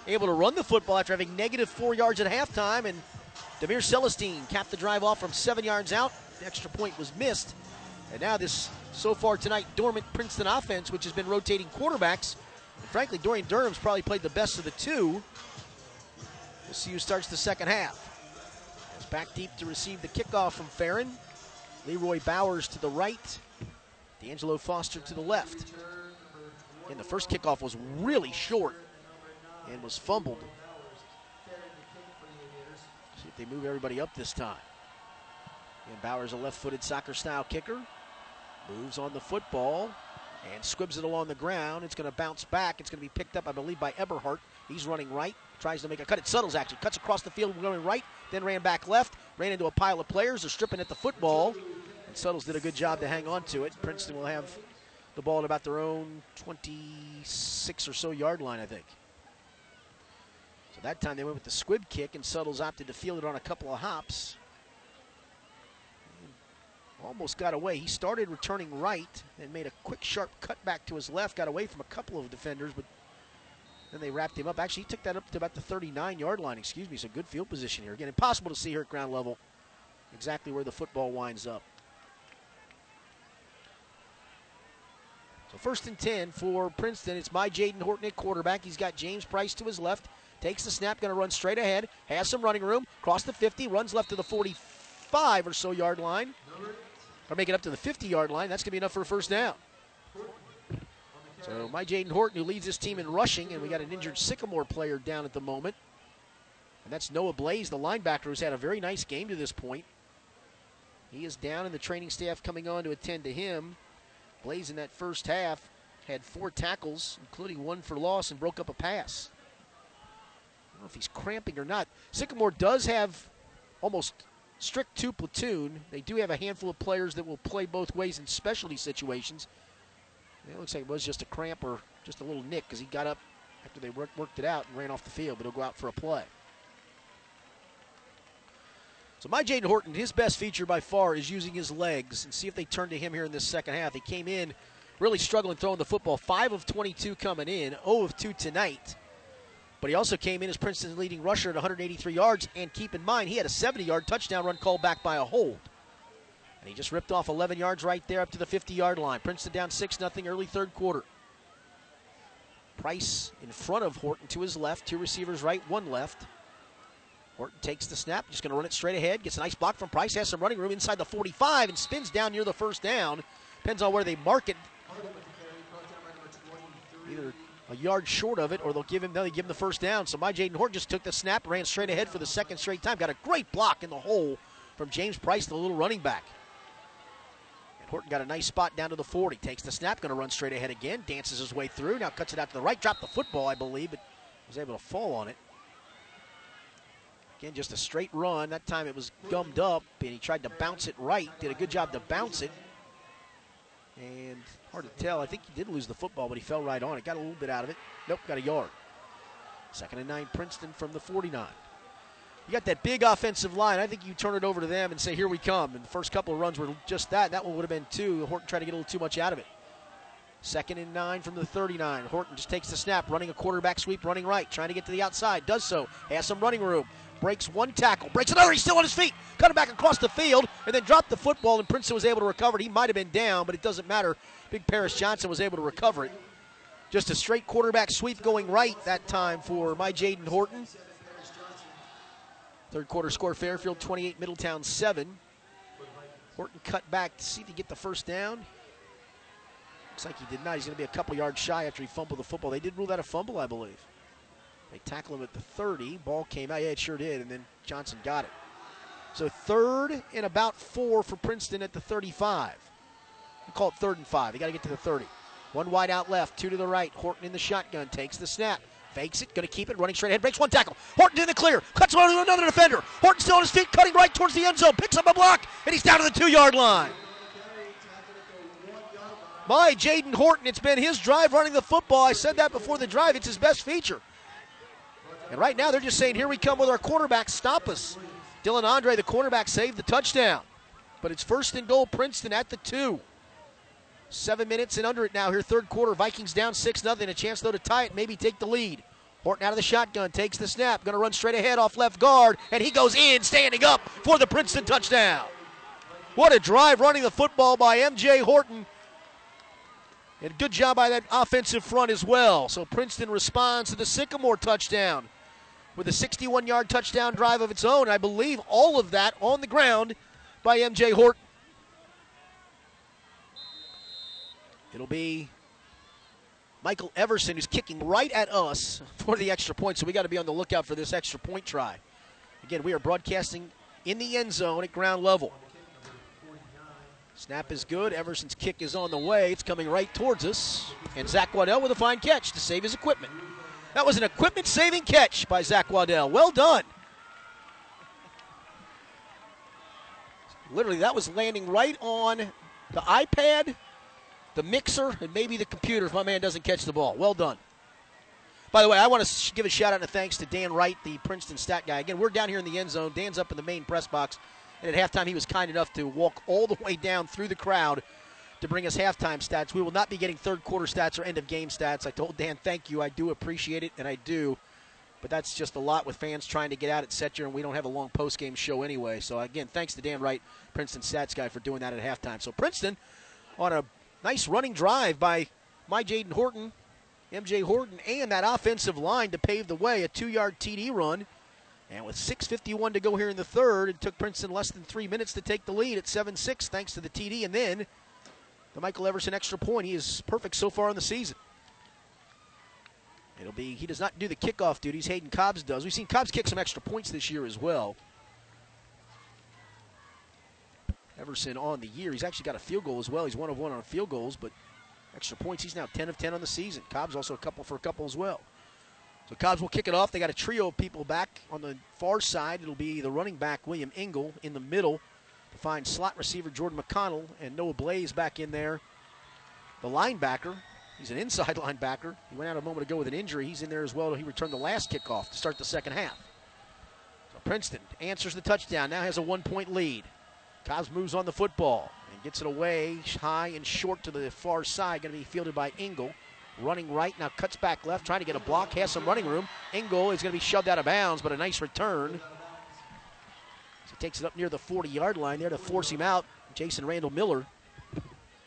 Able to run the football after having negative four yards at halftime, and Demir Celestine capped the drive off from seven yards out. The extra point was missed, and now this so far tonight dormant Princeton offense, which has been rotating quarterbacks. Frankly, Dorian Durham's probably played the best of the two. We'll see who starts the second half. As back deep to receive the kickoff from Farron. Leroy Bowers to the right. D'Angelo Foster to the left. And the first kickoff was really short and was fumbled. See if they move everybody up this time. And Bowers, a left footed soccer style kicker, moves on the football and squibs it along the ground. It's going to bounce back. It's going to be picked up, I believe, by Eberhardt. He's running right, tries to make a cut. It settles actually, cuts across the field, going right, then ran back left, ran into a pile of players. They're stripping at the football, and Suttles did a good job to hang on to it. Princeton will have the ball at about their own 26 or so yard line, I think. So that time they went with the squib kick, and Suttles opted to field it on a couple of hops. Almost got away. He started returning right and made a quick, sharp cut back to his left. Got away from a couple of defenders, but then they wrapped him up. Actually, he took that up to about the 39 yard line, excuse me. So good field position here. Again, impossible to see here at ground level exactly where the football winds up. So first and 10 for Princeton. It's my Jaden Horton at quarterback. He's got James Price to his left, Takes the snap, going to run straight ahead. Has some running room. Cross the 50, runs left to the 45 or so yard line. Or make it up to the 50 yard line. That's going to be enough for a first down. So my Jaden Horton, who leads this team in rushing, and we got an injured Sycamore player down at the moment. And that's Noah Blaze, the linebacker, who's had a very nice game to this point. He is down, and the training staff coming on to attend to him. Blaze in that first half had four tackles, including one for loss, and broke up a pass. I don't know if he's cramping or not. Sycamore does have almost strict two platoon. They do have a handful of players that will play both ways in specialty situations. It looks like it was just a cramp or just a little nick because he got up after they worked it out and ran off the field, but he'll go out for a play. So my Jaden Horton, his best feature by far is using his legs and see if they turn to him here in this second half. He came in really struggling throwing the football. 5 of 22 coming in, 0 of 2 tonight. But he also came in as Princeton's leading rusher at 183 yards. And keep in mind, he had a 70 yard touchdown run called back by a hold. And he just ripped off 11 yards right there up to the 50 yard line. Princeton down 6 0 early third quarter. Price in front of Horton to his left, two receivers right, one left. Horton takes the snap, just going to run it straight ahead. Gets a nice block from Price, has some running room inside the 45, and spins down near the first down. Depends on where they mark it. Either a yard short of it, or they'll give him they'll give him the first down. So my Jaden Horton just took the snap, ran straight ahead for the second straight time. Got a great block in the hole from James Price, the little running back. And Horton got a nice spot down to the 40. Takes the snap, going to run straight ahead again. Dances his way through. Now cuts it out to the right. Dropped the football, I believe, but was able to fall on it. Again, just a straight run. That time it was gummed up, and he tried to bounce it right. Did a good job to bounce it. And hard to tell. I think he did lose the football, but he fell right on it. Got a little bit out of it. Nope, got a yard. Second and nine, Princeton from the 49. You got that big offensive line. I think you turn it over to them and say, here we come. And the first couple of runs were just that. That one would have been two. Horton tried to get a little too much out of it. Second and nine from the 39. Horton just takes the snap, running a quarterback sweep, running right, trying to get to the outside. Does so. Has some running room breaks one tackle, breaks another. He's still on his feet. Cut it back across the field, and then dropped the football. And Princeton was able to recover it. He might have been down, but it doesn't matter. Big Paris Johnson was able to recover it. Just a straight quarterback sweep going right that time for my Jaden Horton. Third quarter score Fairfield 28, Middletown 7. Horton cut back to see if he get the first down. Looks like he did not. He's going to be a couple yards shy after he fumbled the football. They did rule that a fumble, I believe. They tackle him at the 30. Ball came out. Yeah, it sure did. And then Johnson got it. So third and about four for Princeton at the 35. We call it third and five. They got to get to the 30. One wide out left, two to the right. Horton in the shotgun takes the snap. Fakes it, going to keep it, running straight ahead, breaks one tackle. Horton in the clear, cuts one to another defender. Horton still on his feet, cutting right towards the end zone, picks up a block, and he's down to the two yard line. My Jaden Horton, it's been his drive running the football. I said that before the drive, it's his best feature. And right now they're just saying, here we come with our quarterback, stop us. Dylan Andre, the quarterback, saved the touchdown. But it's first and goal, Princeton at the two. Seven minutes and under it now here, third quarter. Vikings down 6 nothing. A chance, though, to tie it, maybe take the lead. Horton out of the shotgun, takes the snap, going to run straight ahead off left guard, and he goes in, standing up for the Princeton touchdown. What a drive running the football by MJ Horton. And good job by that offensive front as well. So Princeton responds to the Sycamore touchdown with a 61 yard touchdown drive of its own. I believe all of that on the ground by MJ Horton. It'll be Michael Everson who's kicking right at us for the extra point, so we got to be on the lookout for this extra point try. Again, we are broadcasting in the end zone at ground level. Snap is good. Everson's kick is on the way. It's coming right towards us. And Zach Waddell with a fine catch to save his equipment. That was an equipment saving catch by Zach Waddell. Well done. Literally, that was landing right on the iPad, the mixer, and maybe the computer if my man doesn't catch the ball. Well done. By the way, I want to give a shout out and thanks to Dan Wright, the Princeton stat guy. Again, we're down here in the end zone. Dan's up in the main press box. And at halftime, he was kind enough to walk all the way down through the crowd to bring us halftime stats. We will not be getting third quarter stats or end of game stats. I told Dan, thank you. I do appreciate it, and I do. But that's just a lot with fans trying to get out at Setzer, and we don't have a long post game show anyway. So, again, thanks to Dan Wright, Princeton stats guy, for doing that at halftime. So, Princeton on a nice running drive by my Jaden Horton MJ Horton and that offensive line to pave the way. A two yard TD run. And with 6.51 to go here in the third, it took Princeton less than three minutes to take the lead at 7 6 thanks to the TD. And then the Michael Everson extra point. He is perfect so far in the season. It'll be, he does not do the kickoff duties. Hayden Cobbs does. We've seen Cobbs kick some extra points this year as well. Everson on the year. He's actually got a field goal as well. He's one of one on field goals, but extra points. He's now 10 of 10 on the season. Cobbs also a couple for a couple as well. So Cobbs will kick it off. They got a trio of people back on the far side. It'll be the running back William Engel in the middle find slot receiver Jordan McConnell and Noah Blaze back in there. The linebacker, he's an inside linebacker. He went out a moment ago with an injury. He's in there as well. He returned the last kickoff to start the second half. So Princeton answers the touchdown. Now has a one-point lead. Cobbs moves on the football and gets it away high and short to the far side. Going to be fielded by Engel. Running right, now cuts back left, trying to get a block, has some running room. Engel is going to be shoved out of bounds, but a nice return. He takes it up near the 40 yard line there to force him out. Jason Randall Miller.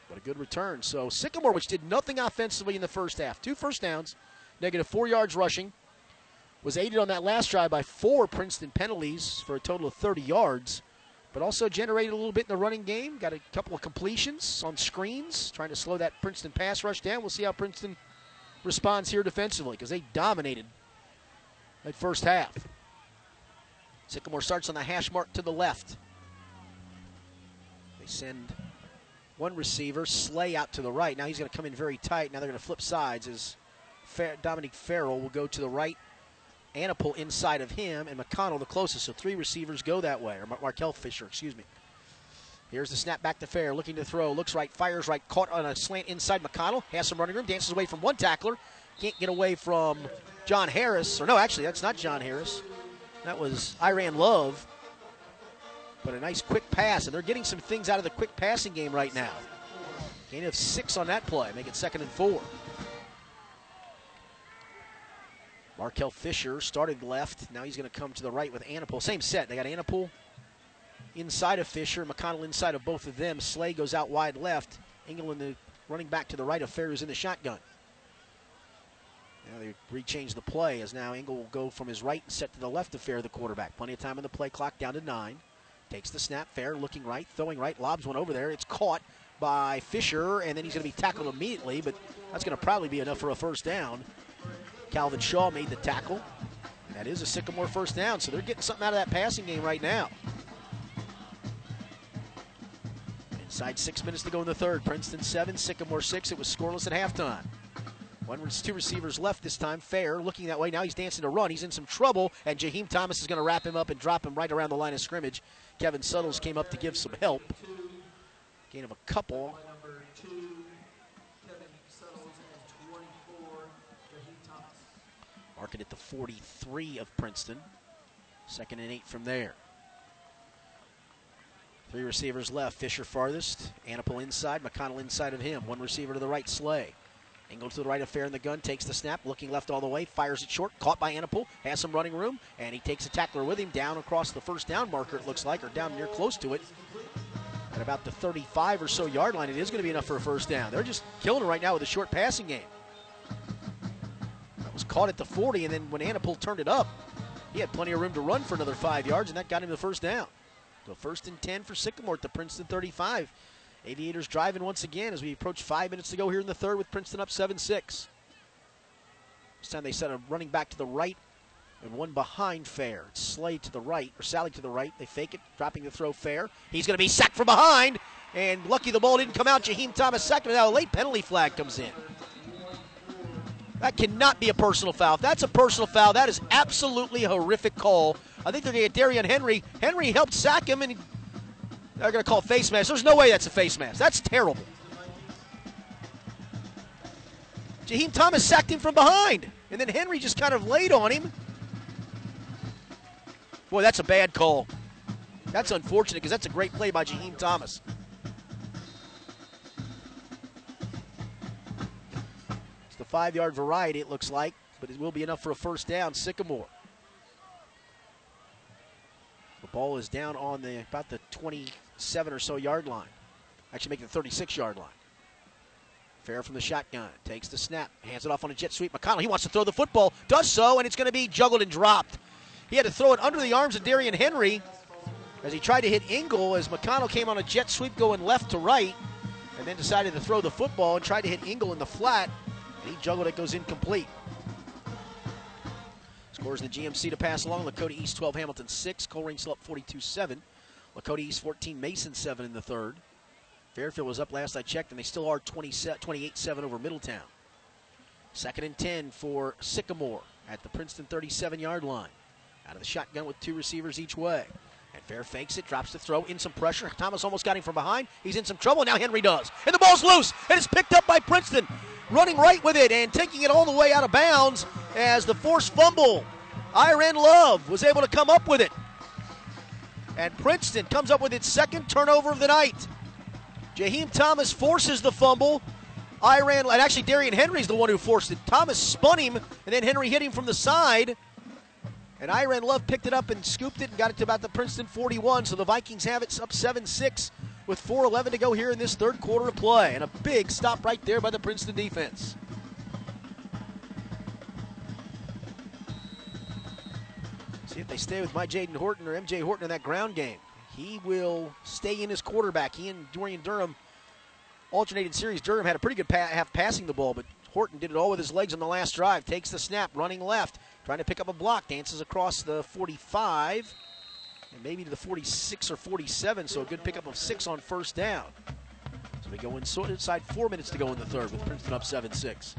But a good return. So Sycamore, which did nothing offensively in the first half, two first downs, negative four yards rushing, was aided on that last drive by four Princeton penalties for a total of 30 yards but also generated a little bit in the running game. Got a couple of completions on screens, trying to slow that Princeton pass rush down. We'll see how Princeton responds here defensively because they dominated that first half. Sycamore starts on the hash mark to the left. They send one receiver, Slay, out to the right. Now he's going to come in very tight. Now they're going to flip sides as Dominic Farrell will go to the right Anapol inside of him, and McConnell the closest. So three receivers go that way, or Mar- Markel Fisher, excuse me. Here's the snap back to Fair, looking to throw, looks right, fires right, caught on a slant inside McConnell, has some running room, dances away from one tackler, can't get away from John Harris, or no, actually, that's not John Harris. That was Iran Love. But a nice quick pass, and they're getting some things out of the quick passing game right now. Gain of six on that play, make it second and four. Markel Fisher started left. Now he's going to come to the right with Anapol. Same set. They got Anapol inside of Fisher, McConnell inside of both of them. Slay goes out wide left. Engel the running back to the right of Fair in the shotgun. Now they rechange the play as now Engel will go from his right and set to the left of Fair, the quarterback. Plenty of time on the play clock down to nine. Takes the snap. Fair looking right, throwing right, lobs one over there. It's caught by Fisher, and then he's going to be tackled immediately, but that's going to probably be enough for a first down. Calvin Shaw made the tackle. That is a Sycamore first down, so they're getting something out of that passing game right now. Inside six minutes to go in the third. Princeton seven, Sycamore six. It was scoreless at halftime. One, two receivers left this time. Fair looking that way. Now he's dancing to run. He's in some trouble, and Jaheim Thomas is going to wrap him up and drop him right around the line of scrimmage. Kevin Suttles came up to give some help. Gain of a couple. Marking at the 43 of Princeton. Second and eight from there. Three receivers left. Fisher farthest. Anapol inside. McConnell inside of him. One receiver to the right. Slay. Engel to the right of Fair in the gun. Takes the snap. Looking left all the way. Fires it short. Caught by Anapol. Has some running room. And he takes a tackler with him down across the first down marker, it looks like, or down near close to it. At about the 35 or so yard line, it is going to be enough for a first down. They're just killing it right now with a short passing game That was caught at the 40, and then when Anapol turned it up, he had plenty of room to run for another five yards, and that got him the first down. So first and 10 for Sycamore at the Princeton 35. Aviators driving once again as we approach five minutes to go here in the third with Princeton up 7 6. This time they set a running back to the right and one behind Fair. It's to the right, or Sally to the right. They fake it, dropping the throw Fair. He's going to be sacked from behind, and lucky the ball didn't come out. Jaheim Thomas sacked him. Now a late penalty flag comes in. That cannot be a personal foul. If that's a personal foul, that is absolutely horrific call. I think they're going to get Darian Henry. Henry helped sack him, and they're going to call face mask. There's no way that's a face mask. That's terrible. Jaheim Thomas sacked him from behind, and then Henry just kind of laid on him. Boy, that's a bad call. That's unfortunate because that's a great play by Jaheim Thomas. It's the five yard variety, it looks like, but it will be enough for a first down. Sycamore. The ball is down on the about the 27 or so yard line. Actually, making the 36 yard line. Fair from the shotgun. Takes the snap. Hands it off on a jet sweep. McConnell, he wants to throw the football. Does so, and it's going to be juggled and dropped. He had to throw it under the arms of Darian Henry as he tried to hit Engel as McConnell came on a jet sweep going left to right and then decided to throw the football and tried to hit Engel in the flat. And he juggled it, goes incomplete. Scores the GMC to pass along. Lakota East 12, Hamilton 6. Colerain still up 42 7. Lakota East 14, Mason 7 in the third. Fairfield was up last I checked, and they still are 28 7 over Middletown. Second and 10 for Sycamore at the Princeton 37 yard line. Out of the shotgun with two receivers each way. And Fair fakes it, drops the throw, in some pressure. Thomas almost got him from behind. He's in some trouble. Now Henry does. And the ball's loose. And it's picked up by Princeton. Running right with it and taking it all the way out of bounds as the forced fumble. Iran Love was able to come up with it. And Princeton comes up with its second turnover of the night. Jaheim Thomas forces the fumble. Iran, and actually Darian Henry's the one who forced it. Thomas spun him, and then Henry hit him from the side. And Iran Love picked it up and scooped it and got it to about the Princeton 41. So the Vikings have it up 7 6 with 4.11 to go here in this third quarter of play. And a big stop right there by the Princeton defense. See if they stay with my Jaden Horton or MJ Horton in that ground game. He will stay in his quarterback. He and Dorian Durham alternated series. Durham had a pretty good pa- half passing the ball, but Horton did it all with his legs on the last drive. Takes the snap, running left, trying to pick up a block, dances across the 45 and maybe to the 46 or 47. So a good pickup of six on first down. So we go inside four minutes to go in the third with Princeton up 7 6.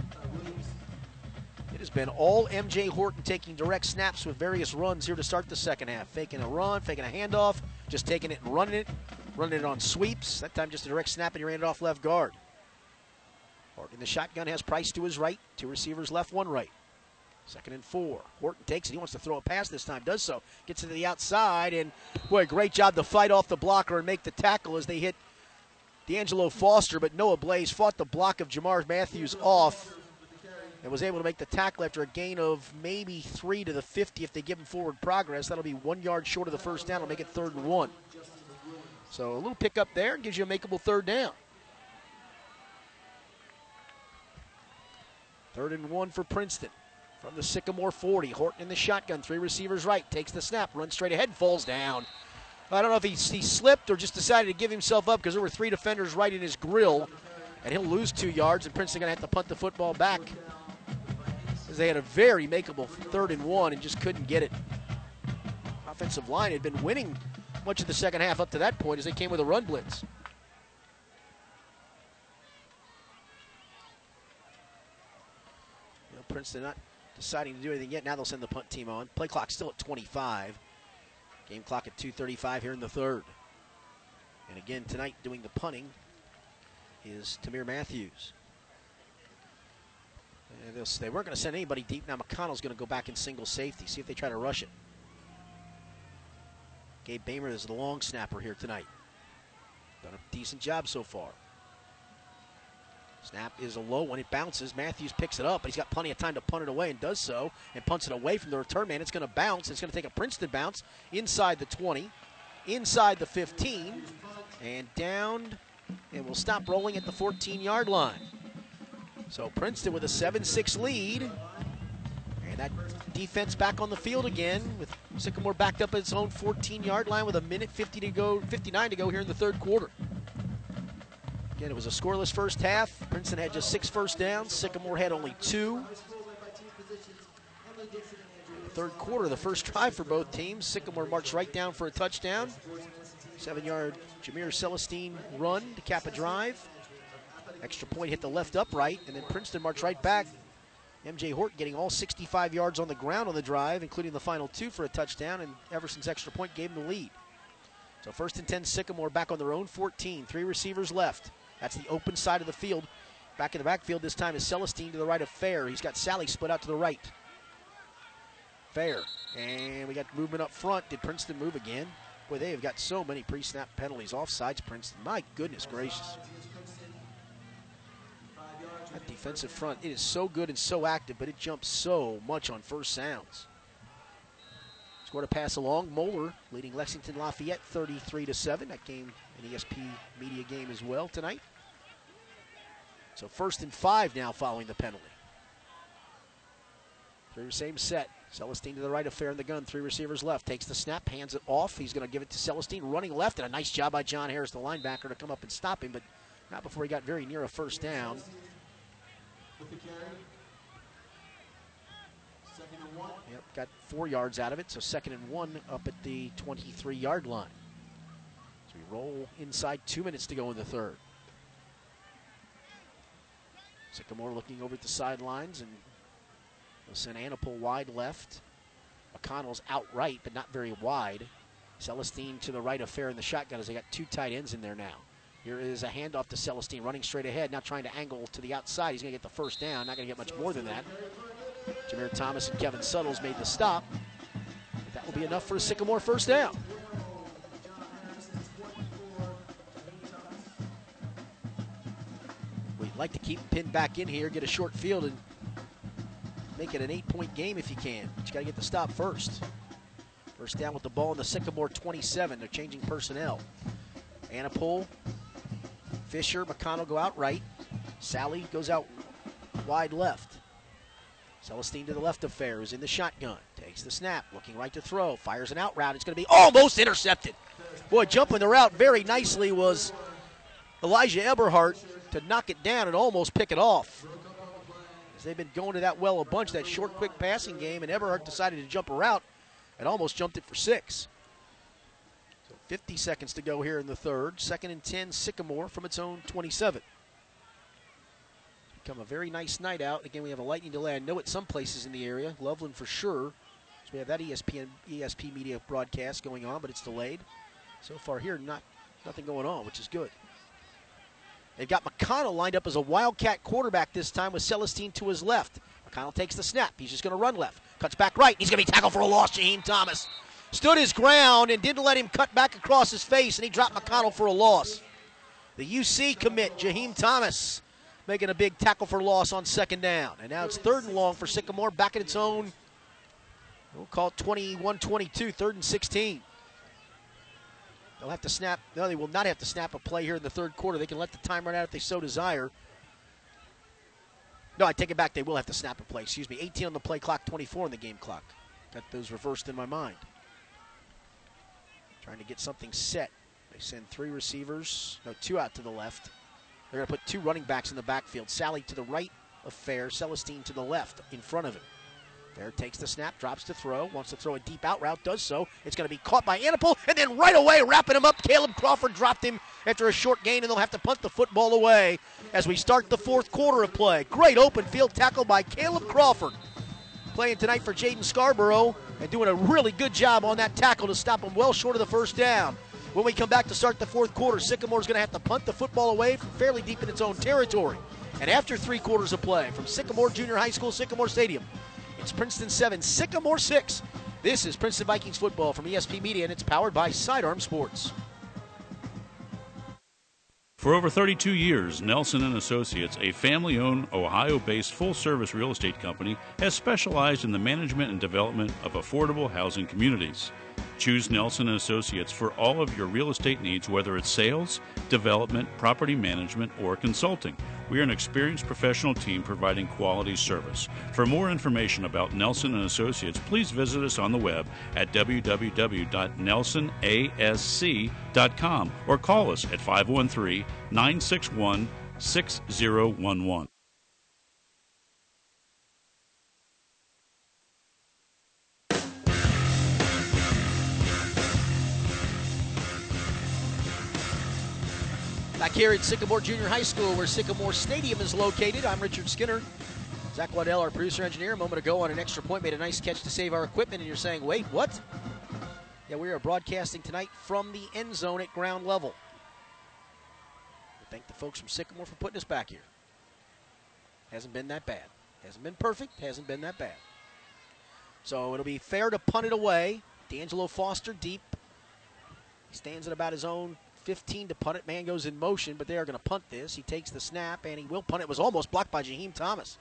It has been all MJ Horton taking direct snaps with various runs here to start the second half. Faking a run, faking a handoff, just taking it and running it, running it on sweeps. That time just a direct snap and you ran it off left guard. Horton, the shotgun, has Price to his right, two receivers left, one right. Second and four. Horton takes it. He wants to throw a pass this time. Does so. Gets it to the outside. And, boy, great job to fight off the blocker and make the tackle as they hit D'Angelo Foster. But Noah Blaze fought the block of Jamar Matthews off and was able to make the tackle after a gain of maybe three to the 50 if they give him forward progress. That'll be one yard short of the first down. It'll make it third and one. So a little pickup there gives you a makeable third down. Third and one for Princeton. From the Sycamore 40, Horton in the shotgun, three receivers right, takes the snap, runs straight ahead, falls down. I don't know if he, he slipped or just decided to give himself up because there were three defenders right in his grill, and he'll lose two yards, and Princeton going to have to punt the football back they had a very makeable third and one and just couldn't get it. Offensive line had been winning much of the second half up to that point as they came with a run blitz. You know, Princeton not deciding to do anything yet. Now they'll send the punt team on. Play clock still at 25. Game clock at 2:35 here in the third. And again tonight doing the punting is Tamir Matthews. They weren't going to send anybody deep. Now McConnell's going to go back in single safety. See if they try to rush it. Gabe Bamer is the long snapper here tonight. Done a decent job so far. Snap is a low one. It bounces. Matthews picks it up, but he's got plenty of time to punt it away and does so and punts it away from the return man. It's going to bounce. It's going to take a Princeton bounce inside the 20, inside the 15, and down, and we'll stop rolling at the 14 yard line. So Princeton with a 7-6 lead. And that defense back on the field again with Sycamore backed up at its own 14-yard line with a minute 50 to go, 59 to go here in the third quarter. Again, it was a scoreless first half. Princeton had just six first downs. Sycamore had only two. Third quarter, the first drive for both teams. Sycamore marched right down for a touchdown. Seven-yard Jameer Celestine run to cap a drive. Extra point hit the left upright, and then Princeton marched right back. MJ Horton getting all 65 yards on the ground on the drive, including the final two for a touchdown, and Everson's extra point gave them the lead. So first and 10, Sycamore back on their own 14. Three receivers left. That's the open side of the field. Back in the backfield this time is Celestine to the right of Fair. He's got Sally split out to the right. Fair. And we got movement up front. Did Princeton move again? Boy, they have got so many pre-snap penalties. Offsides, Princeton. My goodness gracious. That defensive front, it is so good and so active, but it jumps so much on first sounds. Scored a pass along. Moeller leading Lexington Lafayette 33 to 7. That game, an ESP media game as well tonight. So first and five now following the penalty. Through same set. Celestine to the right of Fair in the gun. Three receivers left. Takes the snap, hands it off. He's going to give it to Celestine, running left, and a nice job by John Harris, the linebacker, to come up and stop him, but not before he got very near a first down. Yep, got four yards out of it, so second and one up at the 23 yard line. So we roll inside two minutes to go in the third. Sycamore looking over at the sidelines and they'll send Anapol wide left. McConnell's out right, but not very wide. Celestine to the right of Fair in the shotgun as they got two tight ends in there now. Here is a handoff to Celestine running straight ahead, now trying to angle to the outside. He's going to get the first down, not going to get much more than that. Jameer Thomas and Kevin Suttles made the stop. But that will be enough for a Sycamore first down. We'd like to keep pinned back in here, get a short field, and make it an eight-point game if you can. But you got to get the stop first. First down with the ball in the Sycamore 27. They're changing personnel. Anapol, Fisher, McConnell go out right. Sally goes out wide left. Celestine to the left of Fair, who's in the shotgun. Takes the snap, looking right to throw. Fires an out route. It's going to be almost intercepted. Boy, jumping the route very nicely was Elijah Eberhardt to knock it down and almost pick it off. As they've been going to that well a bunch, that short, quick passing game, and Eberhardt decided to jump a route and almost jumped it for six. So 50 seconds to go here in the third. Second and 10, Sycamore from its own 27 become a very nice night out. Again, we have a lightning delay. I know at some places in the area, Loveland for sure. So we have that ESPN ESP media broadcast going on, but it's delayed. So far here, not nothing going on, which is good. They've got McConnell lined up as a Wildcat quarterback this time with Celestine to his left. McConnell takes the snap. He's just going to run left. Cuts back right. He's going to be tackled for a loss. Jaheim Thomas stood his ground and didn't let him cut back across his face, and he dropped McConnell for a loss. The UC commit, Jaheim Thomas, making a big tackle for loss on second down. And now it's third and long for Sycamore, back at its own, we'll call it 21 22, third and 16. They'll have to snap, no, they will not have to snap a play here in the third quarter. They can let the time run out if they so desire. No, I take it back. They will have to snap a play. Excuse me. 18 on the play clock, 24 on the game clock. Got those reversed in my mind. Trying to get something set. They send three receivers, no, two out to the left. They're going to put two running backs in the backfield. Sally to the right of Fair, Celestine to the left in front of him. Fair takes the snap, drops to throw, wants to throw a deep out route, does so. It's going to be caught by Anapol, and then right away, wrapping him up, Caleb Crawford dropped him after a short gain, and they'll have to punt the football away as we start the fourth quarter of play. Great open field tackle by Caleb Crawford. Playing tonight for Jaden Scarborough and doing a really good job on that tackle to stop him well short of the first down. When we come back to start the fourth quarter, Sycamore's going to have to punt the football away from fairly deep in its own territory. And after three quarters of play from Sycamore Junior High School, Sycamore Stadium, it's Princeton 7, Sycamore 6. This is Princeton Vikings football from ESP Media, and it's powered by Sidearm Sports. For over 32 years, Nelson and Associates, a family-owned Ohio-based full-service real estate company, has specialized in the management and development of affordable housing communities. Choose Nelson Associates for all of your real estate needs, whether it's sales, development, property management, or consulting. We are an experienced professional team providing quality service. For more information about Nelson and Associates, please visit us on the web at www.nelsonasc.com or call us at 513 961 6011. Back here at Sycamore Junior High School, where Sycamore Stadium is located, I'm Richard Skinner. Zach Waddell, our producer engineer, a moment ago on an extra point, made a nice catch to save our equipment, and you're saying, wait, what? Yeah, we are broadcasting tonight from the end zone at ground level. Thank the folks from Sycamore for putting us back here. Hasn't been that bad. Hasn't been perfect, hasn't been that bad. So it'll be Fair to punt it away. D'Angelo Foster deep. He stands at about his own 15 to punt it. Man goes in motion, but they are going to punt this. He takes the snap and he will punt it. it was almost blocked by Jaheim Thomas.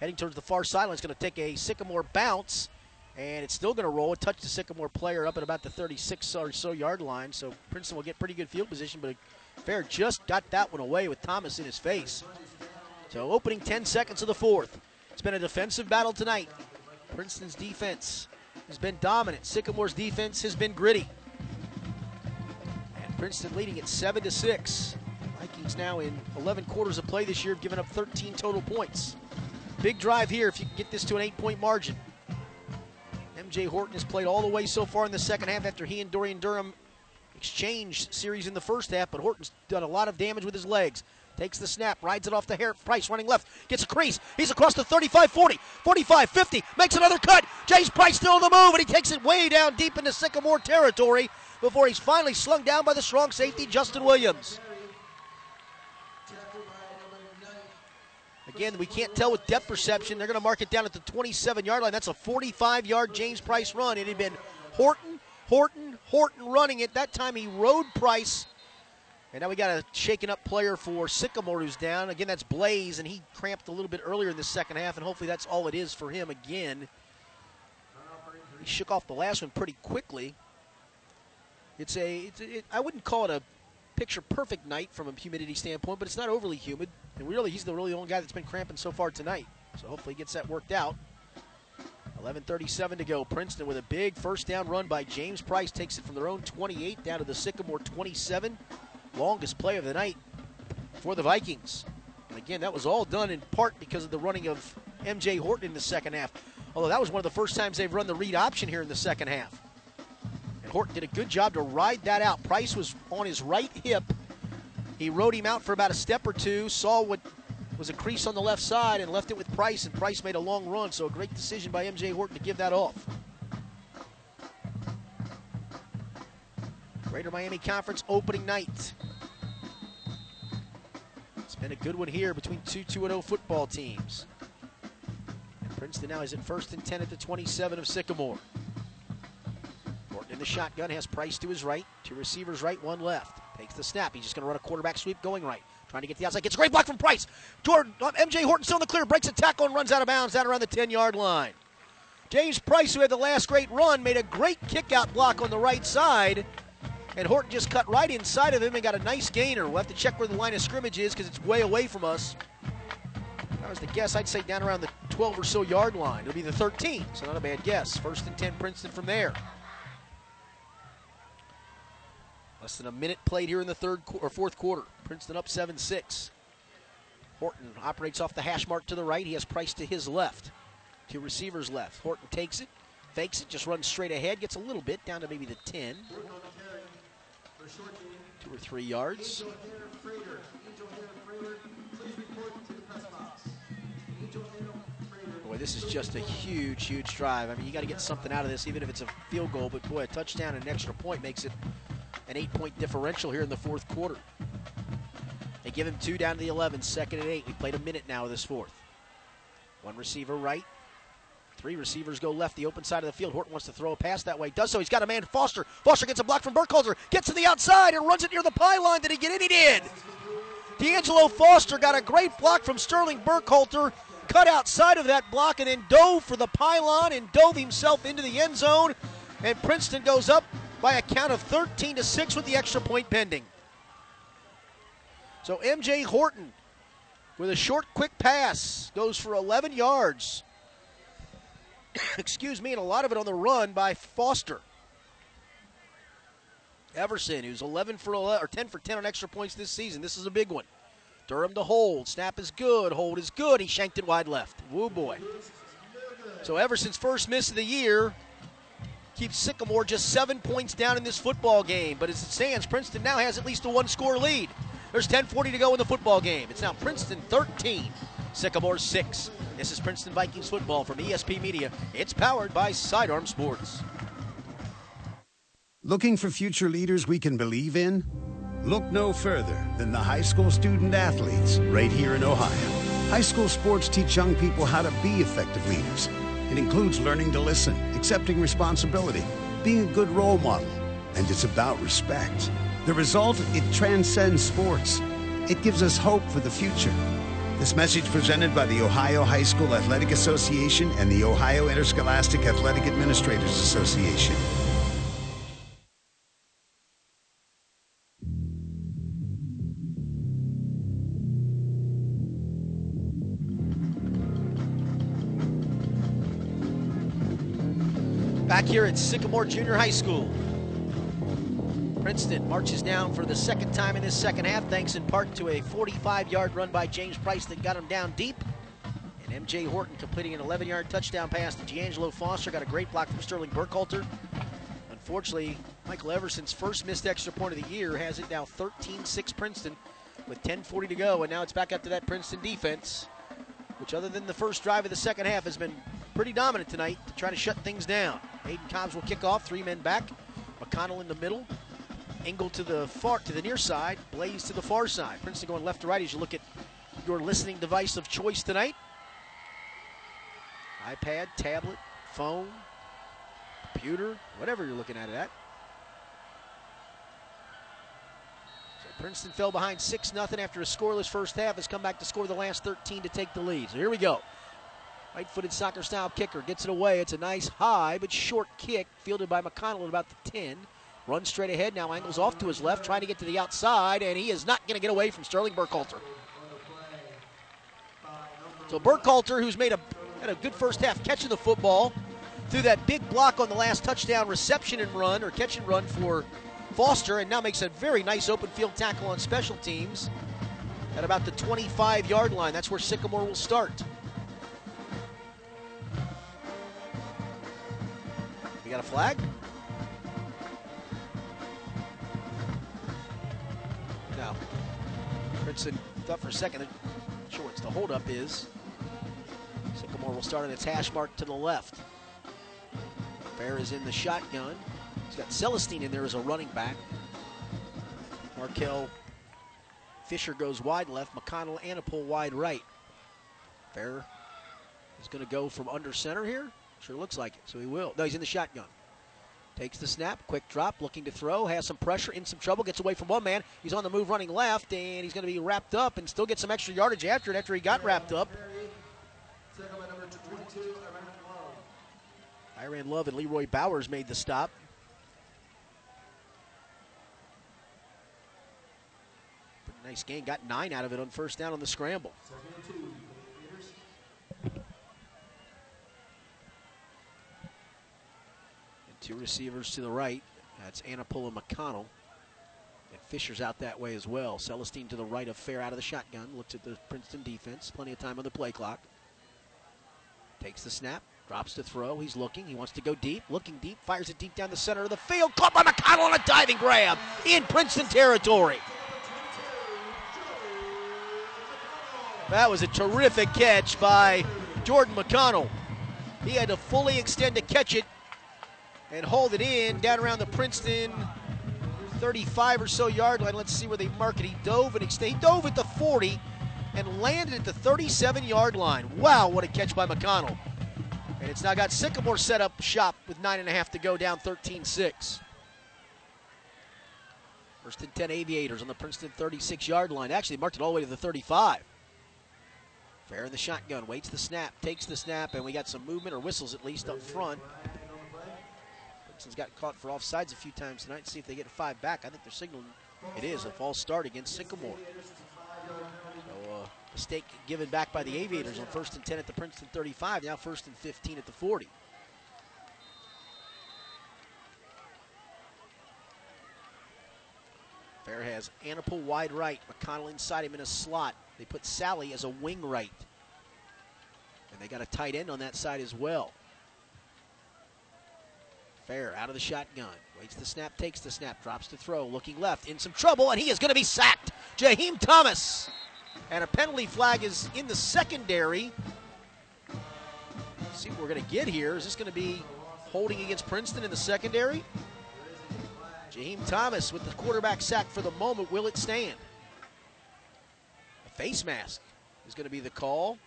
Heading towards the far sideline. It's going to take a Sycamore bounce, and it's still going to roll. It touched the Sycamore player up at about the 36 or so yard line. So Princeton will get pretty good field position, but Fair just got that one away with Thomas in his face. So opening 10 seconds of the fourth. It's been a defensive battle tonight. Princeton's defense has been dominant. Sycamore's defense has been gritty. Princeton leading at 7 to 6. Vikings now in 11 quarters of play this year have given up 13 total points. Big drive here if you can get this to an eight point margin. MJ Horton has played all the way so far in the second half after he and Dorian Durham exchanged series in the first half, but Horton's done a lot of damage with his legs. Takes the snap, rides it off to hair. Price running left, gets a crease. He's across the 35 40, 45 50, makes another cut. James Price still on the move, and he takes it way down deep into Sycamore territory before he's finally slung down by the strong safety, Justin Williams. Again, we can't tell with depth perception. They're going to mark it down at the 27 yard line. That's a 45 yard James Price run. It had been Horton, Horton, Horton running it. That time he rode Price and now we got a shaken up player for Sycamore who's down. Again, that's Blaze, and he cramped a little bit earlier in the second half, and hopefully that's all it is for him again. He shook off the last one pretty quickly. It's a, it's a it, I wouldn't call it a picture perfect night from a humidity standpoint, but it's not overly humid. And really, he's the really only guy that's been cramping so far tonight. So hopefully he gets that worked out. 11:37 to go. Princeton with a big first down run by James Price takes it from their own 28 down to the Sycamore 27 longest play of the night for the Vikings. And again, that was all done in part because of the running of MJ Horton in the second half. Although that was one of the first times they've run the read option here in the second half. Horton did a good job to ride that out. Price was on his right hip. He rode him out for about a step or two, saw what was a crease on the left side, and left it with Price, and Price made a long run. So a great decision by MJ Horton to give that off. Greater Miami Conference opening night. It's been a good one here between two 2 0 football teams. And Princeton now is at first and 10 at the 27 of Sycamore. In the shotgun has Price to his right, two receivers right, one left. Takes the snap. He's just going to run a quarterback sweep going right. Trying to get to the outside. Gets a great block from Price. Jordan, uh, MJ Horton still in the clear. Breaks a tackle and runs out of bounds out around the 10 yard line. James Price, who had the last great run, made a great kick out block on the right side and Horton just cut right inside of him and got a nice gainer. We'll have to check where the line of scrimmage is because it's way away from us. That was the guess. I'd say down around the 12 or so yard line. It'll be the 13, so not a bad guess. First and 10 Princeton from there. Less than a minute played here in the third or fourth quarter. Princeton up 7-6. Horton operates off the hash mark to the right. He has Price to his left. Two receivers left. Horton takes it, fakes it, just runs straight ahead, gets a little bit down to maybe the 10. Two or three yards. Boy, this is just a huge, huge drive. I mean, you got to get something out of this, even if it's a field goal. But boy, a touchdown and an extra point makes it an eight-point differential here in the fourth quarter. They give him two down to the 11, second and eight. We played a minute now of this fourth. One receiver right, Three receivers go left, the open side of the field. Horton wants to throw a pass that way. Does so. He's got a man, Foster. Foster gets a block from Burkhalter. Gets to the outside and runs it near the pylon. Did he get in? He did. D'Angelo Foster got a great block from Sterling Burkhalter. Cut outside of that block and then dove for the pylon and dove himself into the end zone. And Princeton goes up by a count of 13 to 6 with the extra point pending. So MJ Horton with a short, quick pass goes for 11 yards. excuse me, and a lot of it on the run by Foster. Everson, who's 11 for 11, or 10 for 10 on extra points this season. This is a big one. Durham to hold. Snap is good. Hold is good. He shanked it wide left. Woo boy. So Everson's first miss of the year keeps Sycamore just seven points down in this football game. But as it stands, Princeton now has at least a one score lead. There's 10:40 to go in the football game. It's now Princeton 13, Sycamore 6. This is Princeton Vikings football from ESP Media. It's powered by Sidearm Sports. Looking for future leaders we can believe in? Look no further than the high school student athletes right here in Ohio. High school sports teach young people how to be effective leaders. It includes learning to listen, accepting responsibility, being a good role model, and it's about respect. The result, it transcends sports. It gives us hope for the future. This message presented by the Ohio High School Athletic Association and the Ohio Interscholastic Athletic Administrators Association. Back here at Sycamore Junior High School. Princeton marches down for the second time in this second half, thanks in part to a 45 yard run by James Price that got him down deep. And MJ Horton completing an 11 yard touchdown pass to D'Angelo Foster. Got a great block from Sterling Burkhalter. Unfortunately, Michael Everson's first missed extra point of the year has it now 13 6 Princeton with 10.40 to go. And now it's back up to that Princeton defense, which, other than the first drive of the second half, has been pretty dominant tonight to try to shut things down. Aiden Cobbs will kick off, three men back. McConnell in the middle. Engel to the far to the near side, Blaze to the far side. Princeton going left to right as you look at your listening device of choice tonight. iPad, tablet, phone, computer, whatever you're looking at it at. So Princeton fell behind 6 0 after a scoreless first half, has come back to score the last 13 to take the lead. So here we go. Right footed soccer style kicker gets it away. It's a nice high but short kick, fielded by McConnell at about the 10. Runs straight ahead now, angles off to his left, trying to get to the outside, and he is not going to get away from Sterling Burkhalter. So Burkhalter, who's made a had a good first half catching the football, through that big block on the last touchdown reception and run or catch and run for Foster, and now makes a very nice open field tackle on special teams at about the 25 yard line. That's where Sycamore will start. We got a flag? No. Princeton thought for a second, what the holdup is. Sycamore will start on its hash mark to the left. Fair is in the shotgun. He's got Celestine in there as a running back. Markel Fisher goes wide left. McConnell Anapol wide right. Fair is going to go from under center here. Sure looks like it, so he will. No, he's in the shotgun. Takes the snap, quick drop, looking to throw, has some pressure, in some trouble, gets away from one man. He's on the move running left, and he's going to be wrapped up and still get some extra yardage after it after he got wrapped up. Iran Love and Leroy Bowers made the stop. Pretty nice game. Got nine out of it on first down on the scramble. And two receivers to the right. That's Anapula McConnell. And Fisher's out that way as well. Celestine to the right of Fair out of the shotgun. Looks at the Princeton defense. Plenty of time on the play clock. Takes the snap. Drops to throw. He's looking. He wants to go deep. Looking deep. Fires it deep down the center of the field. Caught by McConnell on a diving grab in Princeton territory. That was a terrific catch by Jordan McConnell. He had to fully extend to catch it and hold it in down around the Princeton 35 or so yard line. Let's see where they mark it. He dove and he dove at the 40 and landed at the 37 yard line. Wow, what a catch by McConnell. And it's now got Sycamore set up shop with nine and a half to go, down 13 6. First and 10 Aviators on the Princeton 36 yard line. Actually, marked it all the way to the 35. Fair in the shotgun, waits the snap, takes the snap, and we got some movement or whistles at least up front. Princeton's got caught for offsides a few times tonight. See if they get a five back. I think they're signaling it is a false start against Sycamore. So, uh, mistake given back by the Aviators on first and 10 at the Princeton 35, now first and 15 at the 40. Fair has Anapol wide right, McConnell inside him in a slot. They put Sally as a wing right. And they got a tight end on that side as well. Fair out of the shotgun. Waits the snap, takes the snap, drops to throw, looking left, in some trouble, and he is going to be sacked. Jaheim Thomas. And a penalty flag is in the secondary. Let's see what we're going to get here. Is this going to be holding against Princeton in the secondary? Jaheim Thomas with the quarterback sack for the moment. Will it stand? A face mask is going to be the call.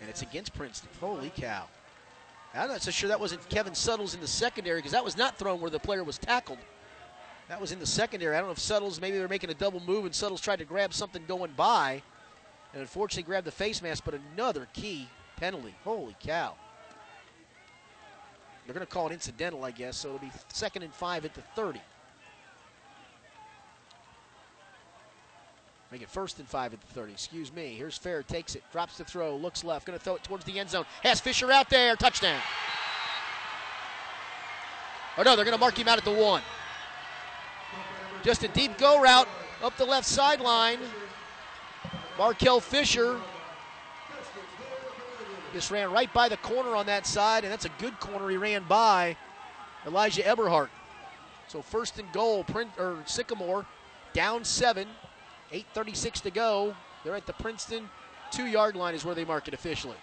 And it's against Princeton. Holy cow. I'm not so sure that wasn't Kevin Suttles in the secondary because that was not thrown where the player was tackled. That was in the secondary. I don't know if Suttles, maybe they're making a double move and Suttles tried to grab something going by and unfortunately grabbed the face mask, but another key penalty. Holy cow. They're going to call it incidental, I guess, so it'll be second and five at the 30. Make it first and five at the 30. Excuse me. Here's Fair. Takes it. Drops the throw. Looks left. Going to throw it towards the end zone. Has Fisher out there. Touchdown. Oh, no. They're going to mark him out at the one. Just a deep go route up the left sideline. Markel Fisher just ran right by the corner on that side, and that's a good corner he ran by Elijah Eberhardt. So first and goal, Print or Sycamore down seven, 8:36 to go. They're at the Princeton two-yard line is where they mark it officially.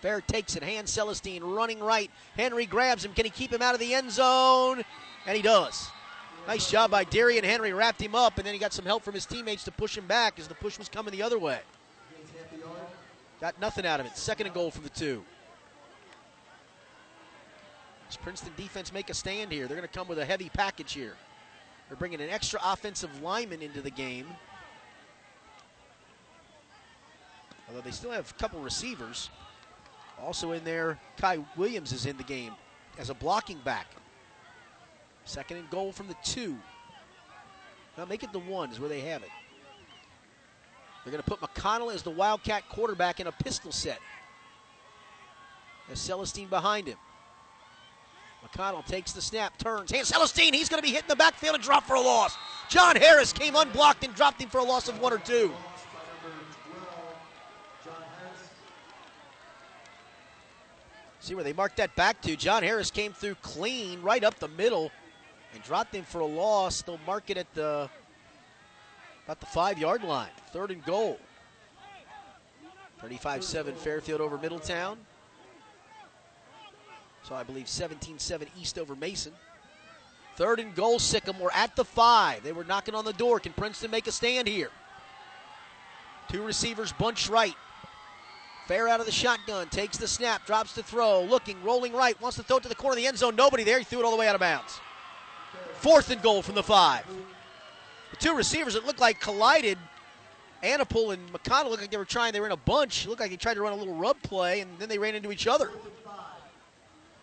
Fair takes it. Hand Celestine running right. Henry grabs him. Can he keep him out of the end zone? And he does. Nice job by Darian Henry. Wrapped him up, and then he got some help from his teammates to push him back as the push was coming the other way. Got nothing out of it. Second and goal for the two. Does Princeton defense make a stand here? They're going to come with a heavy package here. They're bringing an extra offensive lineman into the game. Although they still have a couple receivers. Also in there, Kai Williams is in the game as a blocking back. Second and goal from the two. Now make it the one is where they have it. They're going to put McConnell as the Wildcat quarterback in a pistol set. As Celestine behind him. McConnell takes the snap, turns. Hand Celestine, he's going to be hit in the backfield and drop for a loss. John Harris came unblocked and dropped him for a loss of one or two. See where they marked that back to. John Harris came through clean, right up the middle, and dropped him for a loss. They'll mark it at the about the five yard line. Third and goal. 35 7 Fairfield over Middletown. So I believe 17 7 East over Mason. Third and goal, Sycamore at the five. They were knocking on the door. Can Princeton make a stand here? Two receivers bunch right. Fair out of the shotgun, takes the snap, drops the throw, looking, rolling right, wants to throw it to the corner of the end zone. Nobody there. He threw it all the way out of bounds. Fourth and goal from the five. The two receivers that looked like collided. Anapol and McConnell looked like they were trying, they were in a bunch. Looked like they tried to run a little rub play, and then they ran into each other.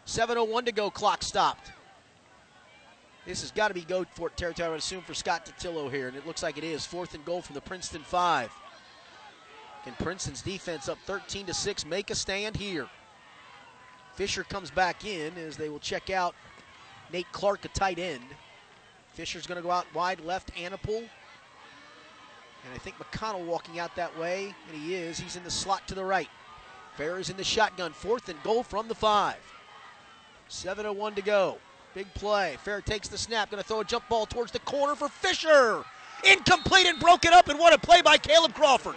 7.01 to go, clock stopped. This has got to be go for territory, I would assume, for Scott Totillo here, and it looks like it is. Fourth and goal from the Princeton five. Can Princeton's defense up 13 to 6 make a stand here? Fisher comes back in as they will check out Nate Clark, a tight end. Fisher's going to go out wide left, Anapol. And I think McConnell walking out that way, and he is. He's in the slot to the right. Fair is in the shotgun. Fourth and goal from the five. 7.01 to go. Big play. Fair takes the snap. Going to throw a jump ball towards the corner for Fisher. Incomplete and broken up, and what a play by Caleb Crawford.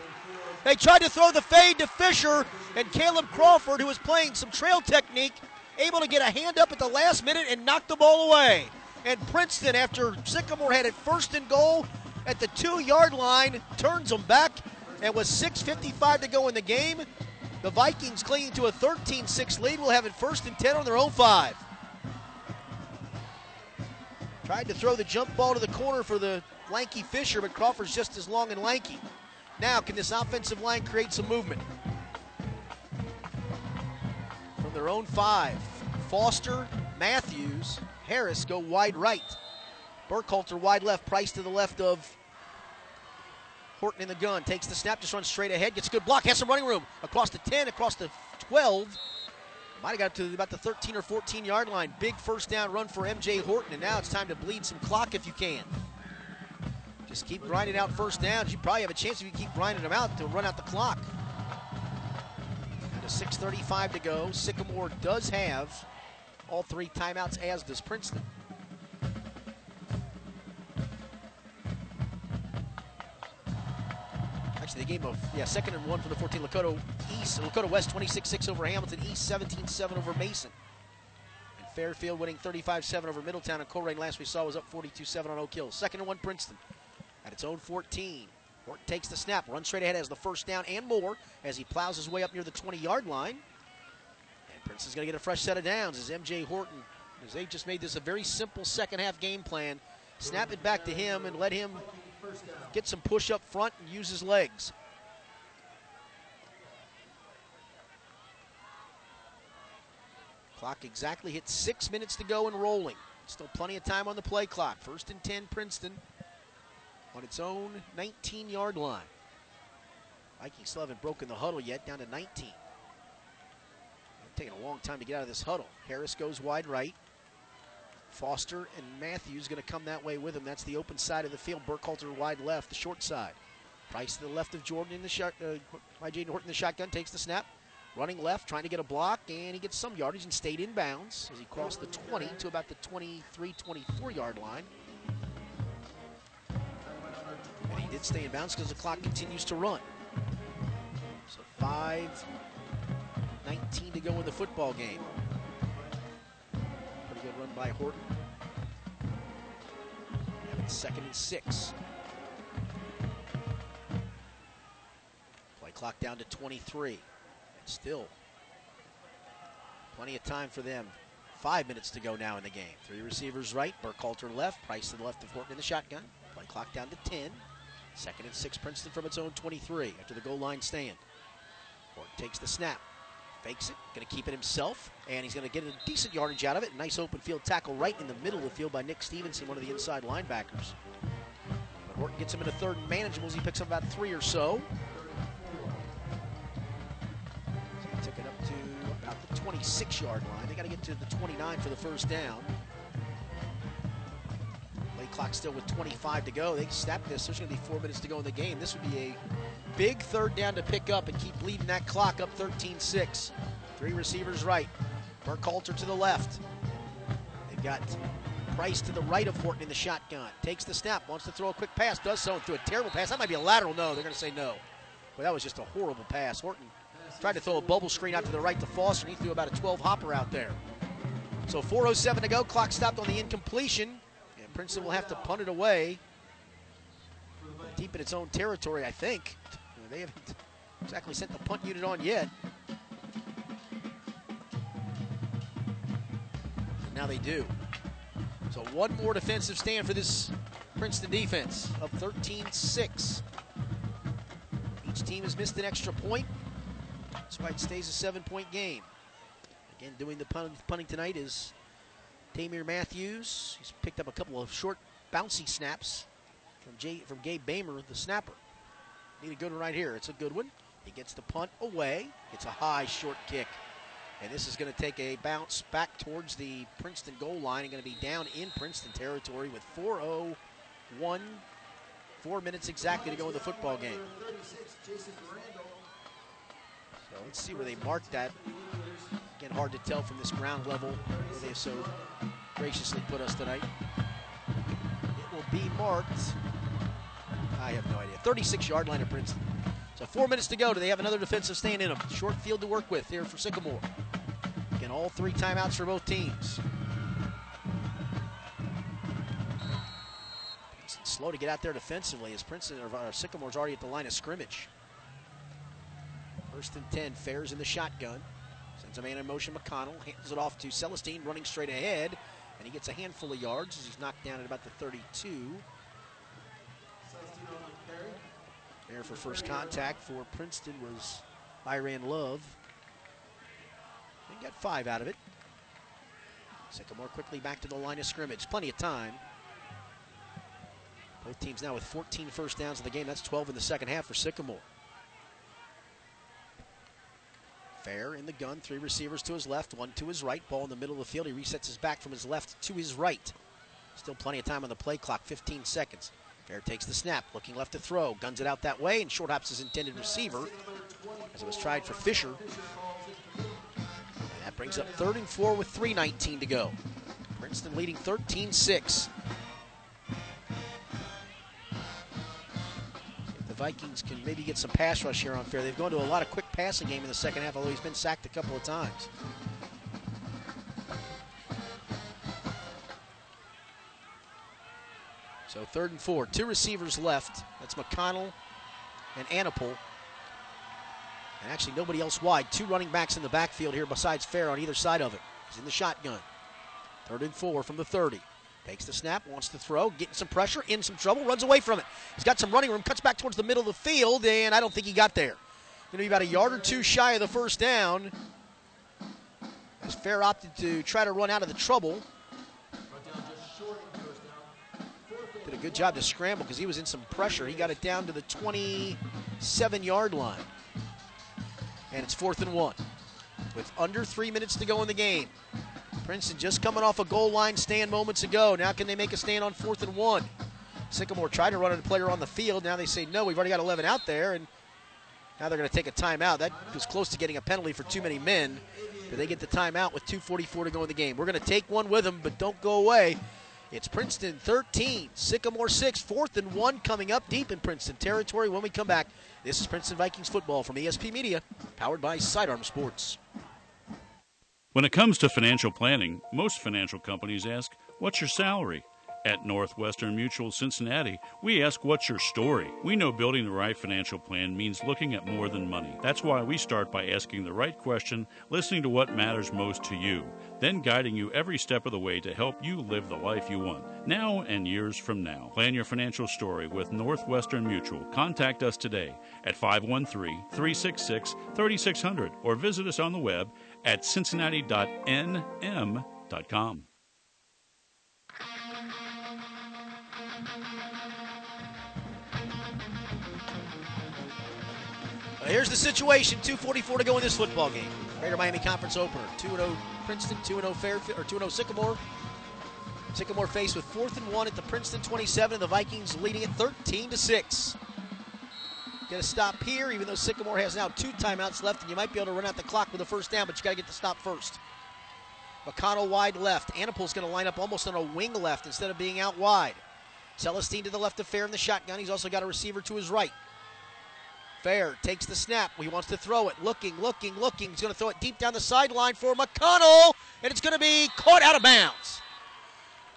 They tried to throw the fade to Fisher, and Caleb Crawford, who was playing some trail technique, able to get a hand up at the last minute and knock the ball away. And Princeton, after Sycamore had it first and goal at the two yard line, turns them back. And with 6.55 to go in the game, the Vikings clinging to a 13 6 lead will have it first and 10 on their own five. Tried to throw the jump ball to the corner for the lanky Fisher, but Crawford's just as long and lanky. Now, can this offensive line create some movement? From their own five, Foster, Matthews, Harris go wide right. Burkhalter wide left, Price to the left of Horton in the gun. Takes the snap, just runs straight ahead, gets a good block, has some running room. Across the 10, across the 12. Might have got to about the 13 or 14 yard line. Big first down run for MJ Horton, and now it's time to bleed some clock if you can. Just keep grinding out first downs. You probably have a chance if you keep grinding them out to run out the clock. And a 6.35 to go. Sycamore does have all three timeouts, as does Princeton. Actually, the game of, yeah, second and one for the 14. Lakota East, Lakota West 26-6 over Hamilton East, 17-7 over Mason. And Fairfield winning 35-7 over Middletown, and Colerain last we saw was up 42-7 on Oak Hill. Second and one Princeton at its own 14. Horton takes the snap, runs straight ahead, has the first down and more as he plows his way up near the 20-yard line. And Princeton's going to get a fresh set of downs as MJ Horton, as they just made this a very simple second half game plan. Snap it back to him and let him get some push up front and use his legs. Clock exactly hit six minutes to go and rolling. Still plenty of time on the play clock. First and 10, Princeton. on its own 19 yard line. Vikings still haven't broken the huddle yet, down to 19. Taking a long time to get out of this huddle. Harris goes wide right. Foster and Matthews going to come that way with him. That's the open side of the field. Burkhalter wide left, the short side. Price to the left of Jordan in the shot. Uh, by Jaden Horton, the shotgun takes the snap. Running left, trying to get a block, and he gets some yardage and stayed in bounds as he crossed the 20 to about the 23, 24 yard line. And he did stay in bounds because the clock continues to run. So 5 19 to go in the football game. Pretty good run by Horton. Second and six. Play clock down to 23. And still plenty of time for them. Five minutes to go now in the game. Three receivers right, Burkhalter left, Price to the left of Horton in the shotgun. Play clock down to 10. Second and six, Princeton from its own 23 after the goal line stand. Horton takes the snap, fakes it, going to keep it himself, and he's going to get a decent yardage out of it. Nice open field tackle right in the middle of the field by Nick Stevenson, one of the inside linebackers. But Horton gets him in a third and manageable as he picks up about three or so. So he took it up to about the 26 yard line. They got to get to the 29 for the first down. Play clock still with 25 to go. They snap this. There's going to be four minutes to go in the game. This would be a big third down to pick up and keep leading that clock up 13-6. Three receivers right. Burkhalter to the left. They've got Price to the right of Horton in the shotgun. Takes the snap, wants to throw a quick pass, does so, and threw a terrible pass. That might be a lateral. No, they're going to say no. But that was just a horrible pass. Horton tried to throw a bubble screen out to the right to Foster, and he threw about a 12 hopper out there. So 4.07 to go. Clock stopped on the incompletion. And Princeton will have to punt it away. Deep in its own territory, I think. They haven't exactly sent the punt unit on yet. And now they do. So one more defensive stand for this Princeton defense of 13-6. Each team has missed an extra point. despite stays a seven-point game. Again, doing the punting tonight is Tamir Matthews. He's picked up a couple of short, bouncy snaps from, Jay, from Gabe Bamer, the snapper. Need a good one right here. It's a good one. He gets the punt away. It's a high, short kick. And this is going to take a bounce back towards the Princeton goal line and going to be down in Princeton territory with 4.01, four minutes exactly to go in the football game. So let's see where they marked that. Again, hard to tell from this ground level where they've so graciously put us tonight. It will be marked I have no idea. 36 yard line of Princeton. So four minutes to go. Do they have another defensive stand in them? Short field to work with here for Sycamore. Again, all three timeouts for both teams. Slow to get out there defensively as Princeton or, or Sycamore's already at the line of scrimmage. First and 10, Fair's in the shotgun. Sends a man in motion. McConnell hands it off to Celestine running straight ahead. And he gets a handful of yards as he's knocked down at about the 32. There for first contact for Princeton was Iran Love. And got five out of it. Sycamore quickly back to the line of scrimmage. Plenty of time. Both teams now with 14 first downs in the game. That's 12 in the second half for Sycamore. Fair in the gun. Three receivers to his left, one to his right. Ball in the middle of the field. He resets his back from his left to his right. Still plenty of time on the play clock, 15 seconds. Fair takes the snap, looking left to throw, guns it out that way, and short hops his intended receiver as it was tried for Fisher. And that brings up third and four with 3.19 to go. Princeton leading 13 6. The Vikings can maybe get some pass rush here on Fair. They've gone to a lot of quick passing game in the second half, although he's been sacked a couple of times. So third and four. Two receivers left. That's McConnell and Anapol. And actually nobody else wide. Two running backs in the backfield here besides Fair on either side of it. He's in the shotgun. Third and four from the 30. Takes the snap, wants to throw, getting some pressure, in some trouble, runs away from it. He's got some running room, cuts back towards the middle of the field, and I don't think he got there. Going to be about a yard or two shy of the first down. As Fair opted to try to run out of the trouble. Did a good job to scramble because he was in some pressure. He got it down to the 27 yard line. And it's fourth and one with under three minutes to go in the game. Princeton just coming off a goal line stand moments ago. Now, can they make a stand on fourth and one? Sycamore tried to run a player on the field. Now they say, no, we've already got 11 out there. And now they're going to take a timeout. That was close to getting a penalty for too many men. But they get the timeout with 2.44 to go in the game. We're going to take one with them, but don't go away. It's Princeton 13, Sycamore 6, fourth and one coming up deep in Princeton territory when we come back. This is Princeton Vikings football from ESP Media, powered by Sidearm Sports. When it comes to financial planning, most financial companies ask, What's your salary? At Northwestern Mutual Cincinnati, we ask what's your story? We know building the right financial plan means looking at more than money. That's why we start by asking the right question, listening to what matters most to you, then guiding you every step of the way to help you live the life you want, now and years from now. Plan your financial story with Northwestern Mutual. Contact us today at 513 366 3600 or visit us on the web at cincinnati.nm.com. Here's the situation. 2:44 to go in this football game. Greater Miami Conference opener. 2-0 Princeton, 2-0 Fairfield, or 2-0 Sycamore. Sycamore faced with fourth and one at the Princeton 27, and the Vikings leading it 13 to six. Get a stop here, even though Sycamore has now two timeouts left, and you might be able to run out the clock with a first down, but you got to get the stop first. McConnell wide left. Anapol's going to line up almost on a wing left instead of being out wide. Celestine to the left of Fair in the shotgun. He's also got a receiver to his right. Fair takes the snap. He wants to throw it. Looking, looking, looking. He's going to throw it deep down the sideline for McConnell, and it's going to be caught out of bounds.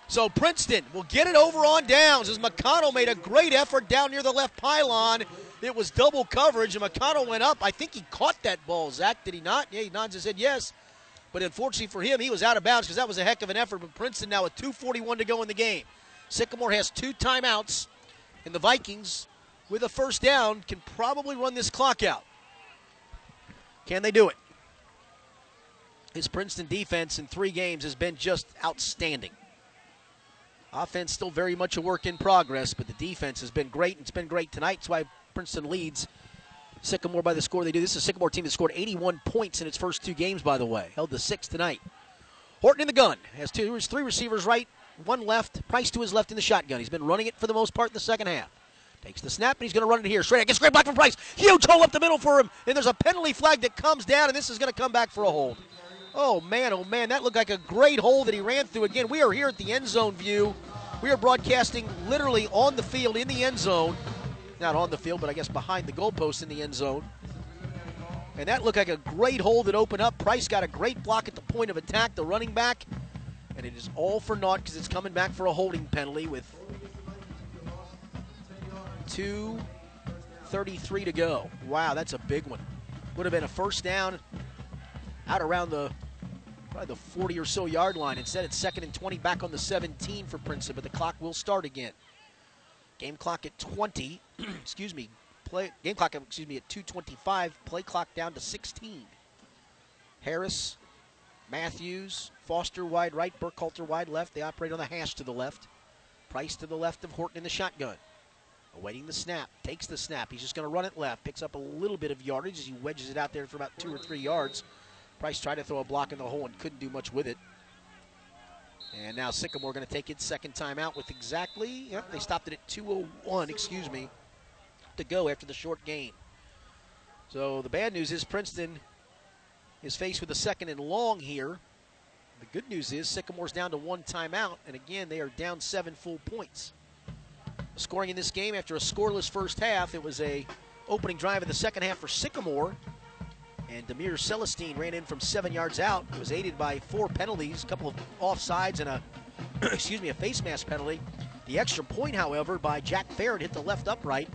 So Princeton will get it over on downs as McConnell made a great effort down near the left pylon. It was double coverage, and McConnell went up. I think he caught that ball. Zach, did he not? Yeah, he nods and said yes. But unfortunately for him, he was out of bounds because that was a heck of an effort. But Princeton now with 2.41 to go in the game. Sycamore has two timeouts, and the Vikings with a first down can probably run this clock out. Can they do it? His Princeton defense in three games has been just outstanding. Offense still very much a work in progress, but the defense has been great. And it's been great tonight. That's why Princeton leads Sycamore by the score they do. This is a Sycamore team that scored 81 points in its first two games, by the way. Held the six tonight. Horton in the gun. Has two, three receivers right, one left. Price to his left in the shotgun. He's been running it for the most part in the second half. Takes the snap, and he's going to run it here. Straight. Gets great block from Price. Huge hole up the middle for him. And there's a penalty flag that comes down, and this is going to come back for a hold. Oh, man, oh, man. That looked like a great hole that he ran through. Again, we are here at the end zone view. We are broadcasting literally on the field in the end zone. Not on the field, but I guess behind the goalpost in the end zone. And that looked like a great hole that opened up. Price got a great block at the point of attack, the running back. And it is all for naught because it's coming back for a holding penalty with 2.33 to go. Wow, that's a big one. Would have been a first down out around the probably the 40 or so yard line. Instead, it's second and 20 back on the 17 for Princeton, but the clock will start again. Game clock at 20. excuse me. Play game clock. Excuse me at 2:25. Play clock down to 16. Harris, Matthews, Foster wide right, Burkhalter wide left. They operate on the hash to the left. Price to the left of Horton in the shotgun. Awaiting the snap. Takes the snap. He's just going to run it left. Picks up a little bit of yardage as he wedges it out there for about two or three yards. Price tried to throw a block in the hole and couldn't do much with it. And now Sycamore going to take its second time out with exactly, yep, they stopped it at 2.01, excuse me, to go after the short game. So the bad news is Princeton is faced with a second and long here. The good news is Sycamore's down to one timeout, and again, they are down seven full points. Scoring in this game after a scoreless first half, it was a opening drive in the second half for Sycamore. And Demir Celestine ran in from seven yards out. He was aided by four penalties, a couple of offsides, and a excuse me, a face mask penalty. The extra point, however, by Jack Farrett hit the left upright.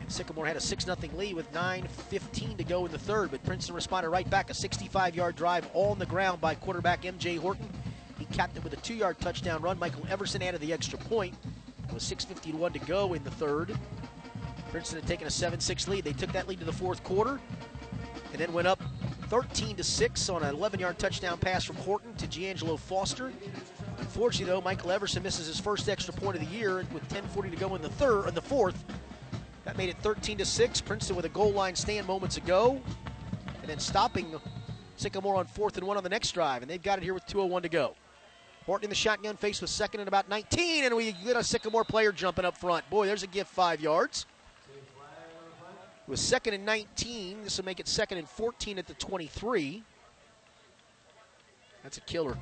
And Sycamore had a 6 0 lead with 9.15 to go in the third, but Princeton responded right back. A 65 yard drive all on the ground by quarterback MJ Horton. He capped it with a two yard touchdown run. Michael Everson added the extra point. With 6.51 to go in the third. Princeton had taken a 7 6 lead. They took that lead to the fourth quarter and then went up 13 to 6 on an 11 yard touchdown pass from Horton to D'Angelo Foster. Unfortunately, though, Michael Everson misses his first extra point of the year with 10:40 to go in the third, in the fourth. That made it 13 to six. Princeton with a goal line stand moments ago, and then stopping Sycamore on fourth and one on the next drive, and they've got it here with 2:01 to go. Horton in the shotgun face with second and about 19, and we get a Sycamore player jumping up front. Boy, there's a gift five yards. With second and 19, this will make it second and 14 at the 23. That's a killer.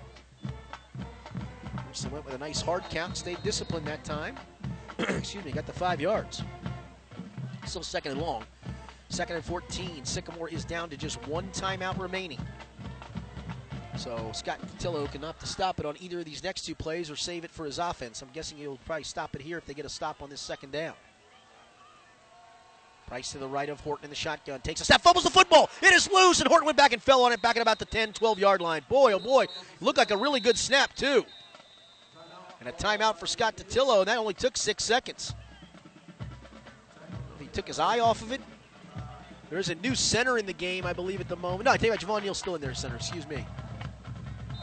Emerson went with a nice hard count, stayed disciplined that time. Excuse me, got the five yards. Still second and long. Second and 14. Sycamore is down to just one timeout remaining. So Scott Tillo can opt to stop it on either of these next two plays or save it for his offense. I'm guessing he'll probably stop it here if they get a stop on this second down. Price to the right of Horton in the shotgun. Takes a step, fumbles the football. It is loose, and Horton went back and fell on it back at about the 10, 12 yard line. Boy, oh boy. Looked like a really good snap, too. And a timeout for Scott Totillo, and that only took six seconds. He took his eye off of it. There's a new center in the game, I believe, at the moment. No, I tell you what, Javon Neal's still in there, center. Excuse me.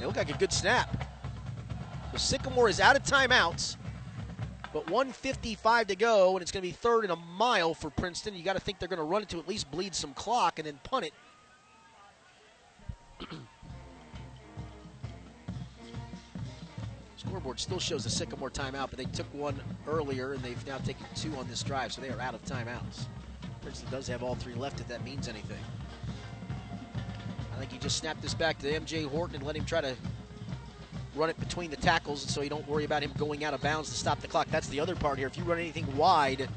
They look like a good snap. So Sycamore is out of timeouts. But 155 to go, and it's going to be third and a mile for Princeton. You got to think they're going to run it to at least bleed some clock and then punt it. Scoreboard still shows the Sycamore timeout, but they took one earlier, and they've now taken two on this drive, so they are out of timeouts. Princeton does have all three left if that means anything. I think you just snap this back to MJ Horton and let him try to run it between the tackles so you don't worry about him going out of bounds to stop the clock. That's the other part here. If you run anything wide,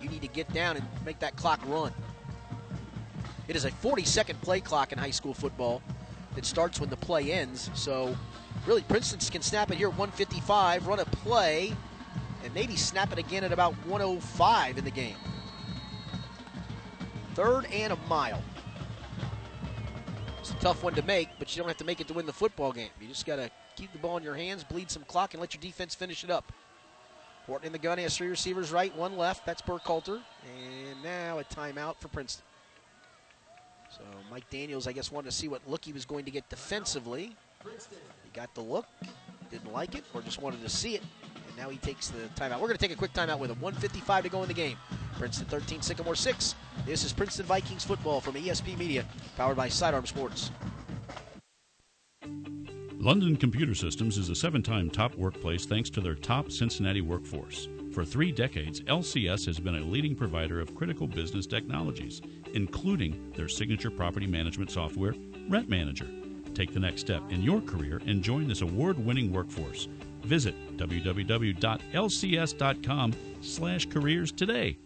you need to get down and make that clock run. It is a 40 second play clock in high school football that starts when the play ends. So, really, Princeton can snap it here at 155, run a play, and maybe snap it again at about 105 in the game. Third and a mile. It's a tough one to make, but you don't have to make it to win the football game. You just got to keep the ball in your hands, bleed some clock, and let your defense finish it up. Horton in the gun has three receivers right, one left. That's Burkhalter. And now a timeout for Princeton. So Mike Daniels, I guess, wanted to see what look he was going to get defensively. He got the look, didn't like it, or just wanted to see it. And now he takes the timeout. We're going to take a quick timeout with him. 155 to go in the game. Princeton 13, Sycamore 6. This is Princeton Vikings football from ESP Media, powered by Sidearm Sports. London Computer Systems is a seven time top workplace thanks to their top Cincinnati workforce. For three decades, LCS has been a leading provider of critical business technologies, including their signature property management software, Rent Manager. Take the next step in your career and join this award winning workforce. Visit www.lcs.com slash careers today.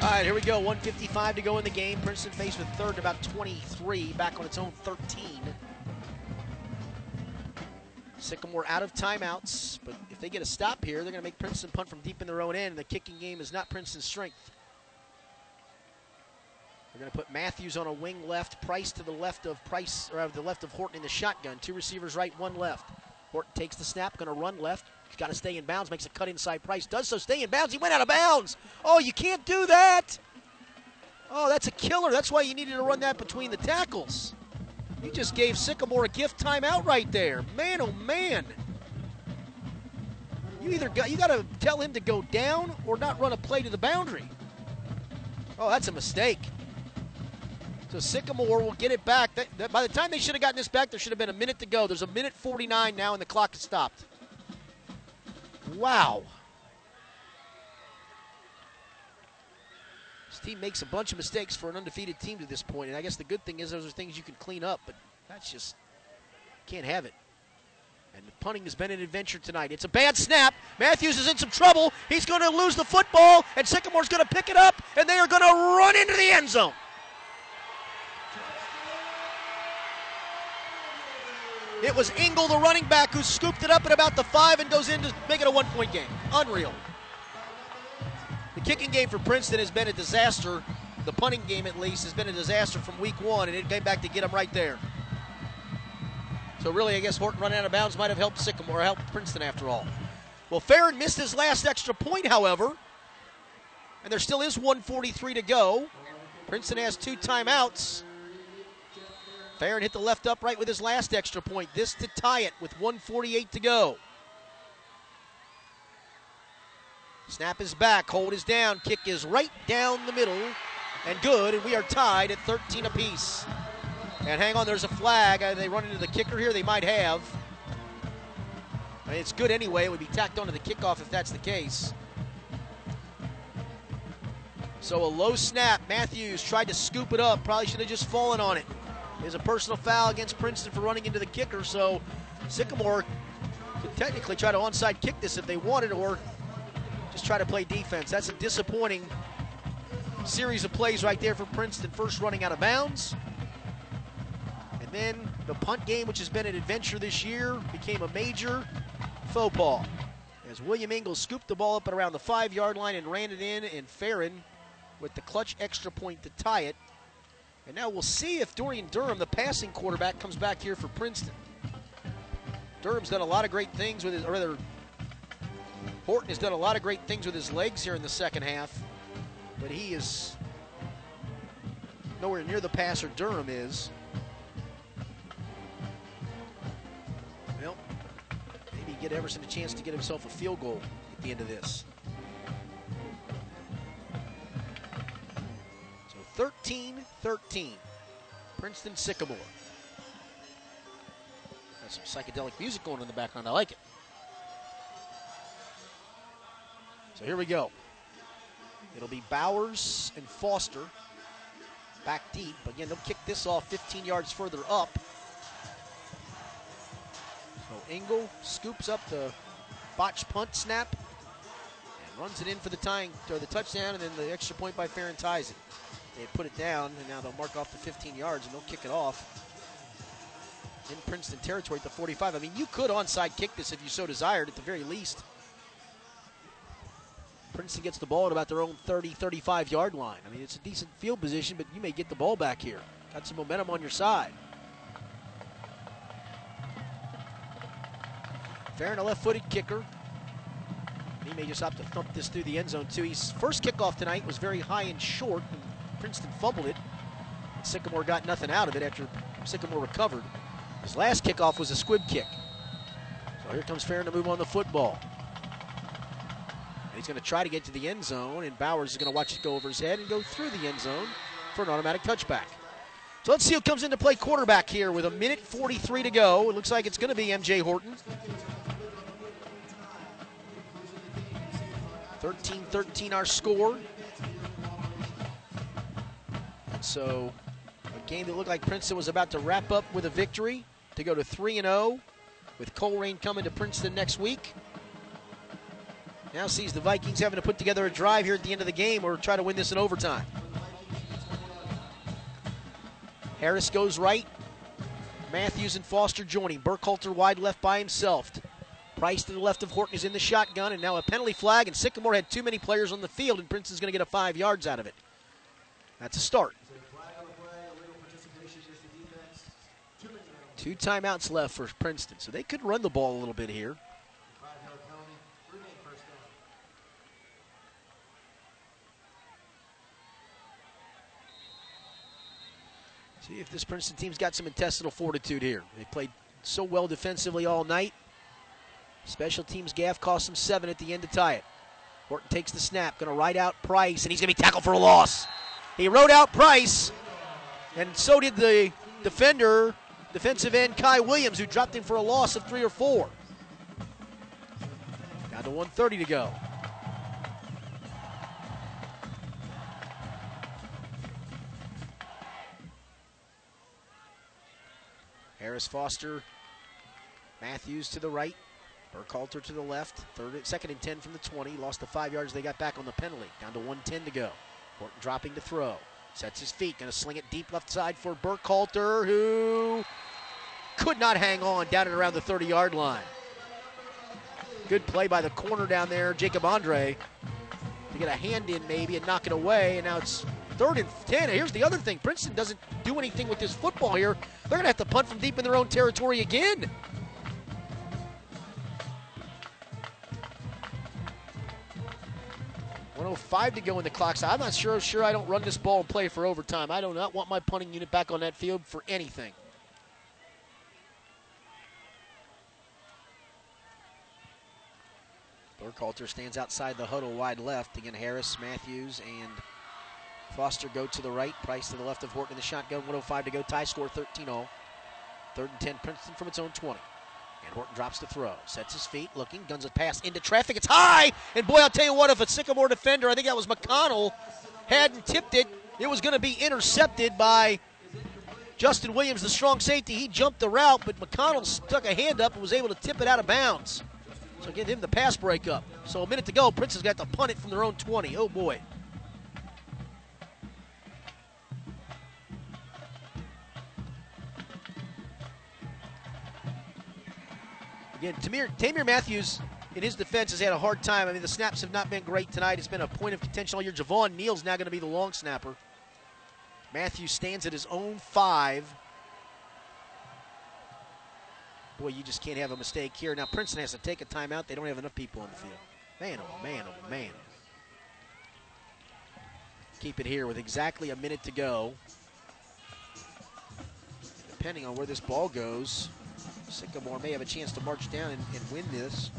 All right, here we go. 155 to go in the game. Princeton faced with third and about 23, back on its own 13. Sycamore out of timeouts, but if they get a stop here, they're going to make Princeton punt from deep in their own end. The kicking game is not Princeton's strength. They're going to put Matthews on a wing left, Price to the left of Price, or the left of Horton in the shotgun. Two receivers right, one left. Horton takes the snap, going to run left. He's got to stay in bounds, makes a cut inside Price. Does so, stay in bounds. He went out of bounds. Oh, you can't do that. Oh, that's a killer. That's why you needed to run that between the tackles. You just gave Sycamore a gift timeout right there. Man, oh man. You either got you got to tell him to go down or not run a play to the boundary. Oh, that's a mistake. So Sycamore will get it back. That, that, by the time they should have gotten this back, there should have been a minute to go. There's a minute 49 now, and the clock has stopped. Wow. This team makes a bunch of mistakes for an undefeated team to this point. and I guess the good thing is those are things you can clean up, but that's just can't have it. And the punting has been an adventure tonight. It's a bad snap. Matthews is in some trouble. He's going to lose the football, and Sycamore's going to pick it up, and they are going to run into the end zone. It was Engel, the running back, who scooped it up at about the five and goes in to make it a one point game. Unreal. The kicking game for Princeton has been a disaster. The punting game, at least, has been a disaster from week one, and it came back to get them right there. So, really, I guess Horton running out of bounds might have helped Sycamore, helped Princeton after all. Well, Farron missed his last extra point, however, and there still is 143 to go. Princeton has two timeouts. Farron hit the left upright with his last extra point. This to tie it with 148 to go. Snap is back, hold is down, kick is right down the middle, and good, and we are tied at 13 apiece. And hang on, there's a flag. Uh, they run into the kicker here, they might have. I mean, it's good anyway. It would be tacked onto the kickoff if that's the case. So a low snap. Matthews tried to scoop it up. Probably should have just fallen on it. There's a personal foul against Princeton for running into the kicker. So Sycamore could technically try to onside kick this if they wanted, or just try to play defense. That's a disappointing series of plays right there for Princeton. First running out of bounds. And then the punt game, which has been an adventure this year, became a major faux pas. As William Ingles scooped the ball up at around the five yard line and ran it in, and Farron with the clutch extra point to tie it. And now we'll see if Dorian Durham, the passing quarterback, comes back here for Princeton. Durham's done a lot of great things with his, or rather, Horton has done a lot of great things with his legs here in the second half, but he is nowhere near the passer Durham is. Well, maybe get Everson a chance to get himself a field goal at the end of this. So 13 13. Princeton Sycamore. Got some psychedelic music going in the background. I like it. So here we go. It'll be Bowers and Foster back deep. Again, they'll kick this off 15 yards further up. So Engel scoops up the botch punt snap and runs it in for the tying or the touchdown, and then the extra point by Farron ties it. They put it down, and now they'll mark off the 15 yards and they'll kick it off in Princeton territory at the 45. I mean, you could onside kick this if you so desired, at the very least. Princeton gets the ball at about their own 30, 35 yard line. I mean, it's a decent field position, but you may get the ball back here. Got some momentum on your side. Farron, a left footed kicker. He may just opt to thump this through the end zone, too. His first kickoff tonight was very high and short, and Princeton fumbled it. Sycamore got nothing out of it after Sycamore recovered. His last kickoff was a squib kick. So here comes Farron to move on the football. And he's going to try to get to the end zone, and Bowers is going to watch it go over his head and go through the end zone for an automatic touchback. So let's see who comes into play quarterback here with a minute 43 to go. It looks like it's going to be MJ Horton. 13 13 our score. So a game that looked like Princeton was about to wrap up with a victory to go to 3 0 with Colerain coming to Princeton next week. Now sees the Vikings having to put together a drive here at the end of the game or try to win this in overtime. Harris goes right. Matthews and Foster joining. Burkhalter wide left by himself. Price to the left of Horton is in the shotgun, and now a penalty flag. And Sycamore had too many players on the field, and Princeton's going to get a five yards out of it. That's a start. Two timeouts left for Princeton, so they could run the ball a little bit here. See if this Princeton team's got some intestinal fortitude here. They played so well defensively all night. Special teams gaff cost them seven at the end to tie it. Horton takes the snap, going to ride out Price, and he's going to be tackled for a loss. He rode out Price, and so did the defender, defensive end Kai Williams, who dropped him for a loss of three or four. Down to 130 to go. Harris Foster, Matthews to the right, Burkhalter to the left. Third, second and 10 from the 20. Lost the five yards they got back on the penalty. Down to 110 to go. Horton dropping to throw. Sets his feet. Going to sling it deep left side for Burkhalter, who could not hang on down and around the 30 yard line. Good play by the corner down there, Jacob Andre, to get a hand in maybe and knock it away. And now it's third and 10. Here's the other thing Princeton doesn't do anything with this football here. They're going to have to punt from deep in their own territory again. 105 to go in the clock. So I'm not sure. Sure, I don't run this ball and play for overtime. I do not want my punting unit back on that field for anything. Burkhalter stands outside the huddle wide left. Again, Harris, Matthews, and Foster go to the right. Price to the left of Horton in the shotgun. 105 to go. Tie score 13 0. Third and 10, Princeton from its own 20. And Horton drops the throw. Sets his feet, looking, guns a pass into traffic. It's high! And boy, I'll tell you what, if a Sycamore defender, I think that was McConnell, hadn't tipped it, it was going to be intercepted by Justin Williams, the strong safety. He jumped the route, but McConnell stuck a hand up and was able to tip it out of bounds. So give him the pass breakup. So a minute to go. Prince has got to punt it from their own 20. Oh boy. Again, Tamir, Tamir Matthews, in his defense, has had a hard time. I mean, the snaps have not been great tonight. It's been a point of contention all year. Javon Neal's now going to be the long snapper. Matthews stands at his own five. Boy, you just can't have a mistake here. Now, Princeton has to take a timeout. They don't have enough people on the field. Man, oh man, oh man. Keep it here with exactly a minute to go. Depending on where this ball goes, Sycamore may have a chance to march down and, and win this.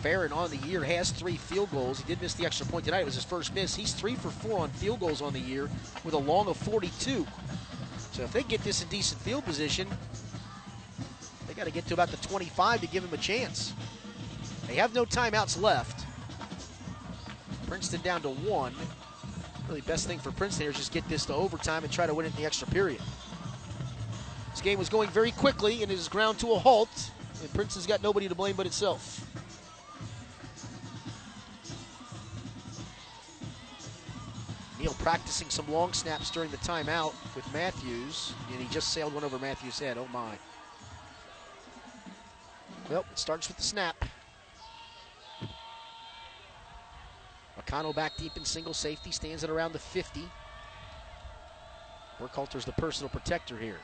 Farron on the year has three field goals. He did miss the extra point tonight. It was his first miss. He's three for four on field goals on the year with a long of 42. So if they get this in decent field position, they got to get to about the 25 to give him a chance. They have no timeouts left. Princeton down to one. Really, best thing for Princeton here is just get this to overtime and try to win it in the extra period. This game was going very quickly and it is ground to a halt, and Princeton's got nobody to blame but itself. Neal practicing some long snaps during the timeout with Matthews, and he just sailed one over Matthews' head. Oh my. Well, it starts with the snap. McConnell back deep in single safety, stands at around the 50. Burkhalter's the personal protector here.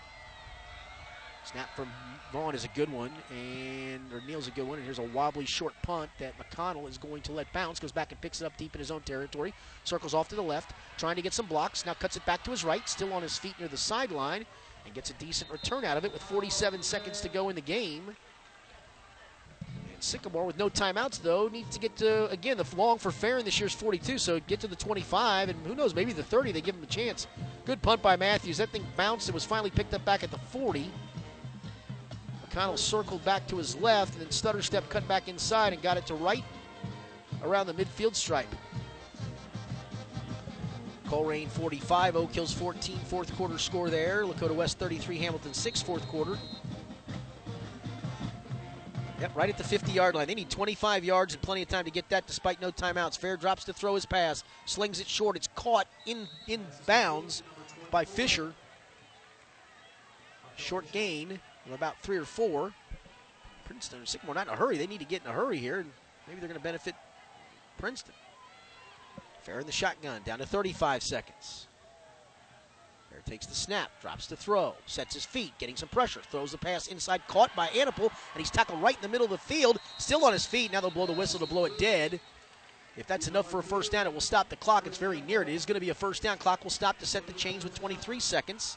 Snap from Vaughn is a good one, and or Neal's a good one. And here's a wobbly short punt that McConnell is going to let bounce. Goes back and picks it up deep in his own territory. Circles off to the left, trying to get some blocks. Now cuts it back to his right, still on his feet near the sideline, and gets a decent return out of it with 47 seconds to go in the game. And Sycamore with no timeouts though needs to get to again the long for Farron this year's 42, so get to the 25, and who knows maybe the 30. They give him a chance. Good punt by Matthews. That thing bounced and was finally picked up back at the 40. McConnell circled back to his left, and then stutter step cut back inside and got it to right around the midfield stripe. Colerain 45, Oak Hills 14, fourth quarter score there. Lakota West 33, Hamilton 6, fourth quarter. Yep, right at the 50 yard line. They need 25 yards and plenty of time to get that despite no timeouts. Fair drops to throw his pass, slings it short. It's caught in, in bounds by Fisher. Short gain about three or four. Princeton and Sycamore not in a hurry. They need to get in a hurry here, and maybe they're going to benefit Princeton. Fair in the shotgun, down to 35 seconds. Fair takes the snap, drops the throw, sets his feet, getting some pressure, throws the pass inside, caught by Anapol, and he's tackled right in the middle of the field, still on his feet. Now they'll blow the whistle to blow it dead. If that's enough for a first down, it will stop the clock. It's very near. It is going to be a first down. Clock will stop to set the chains with 23 seconds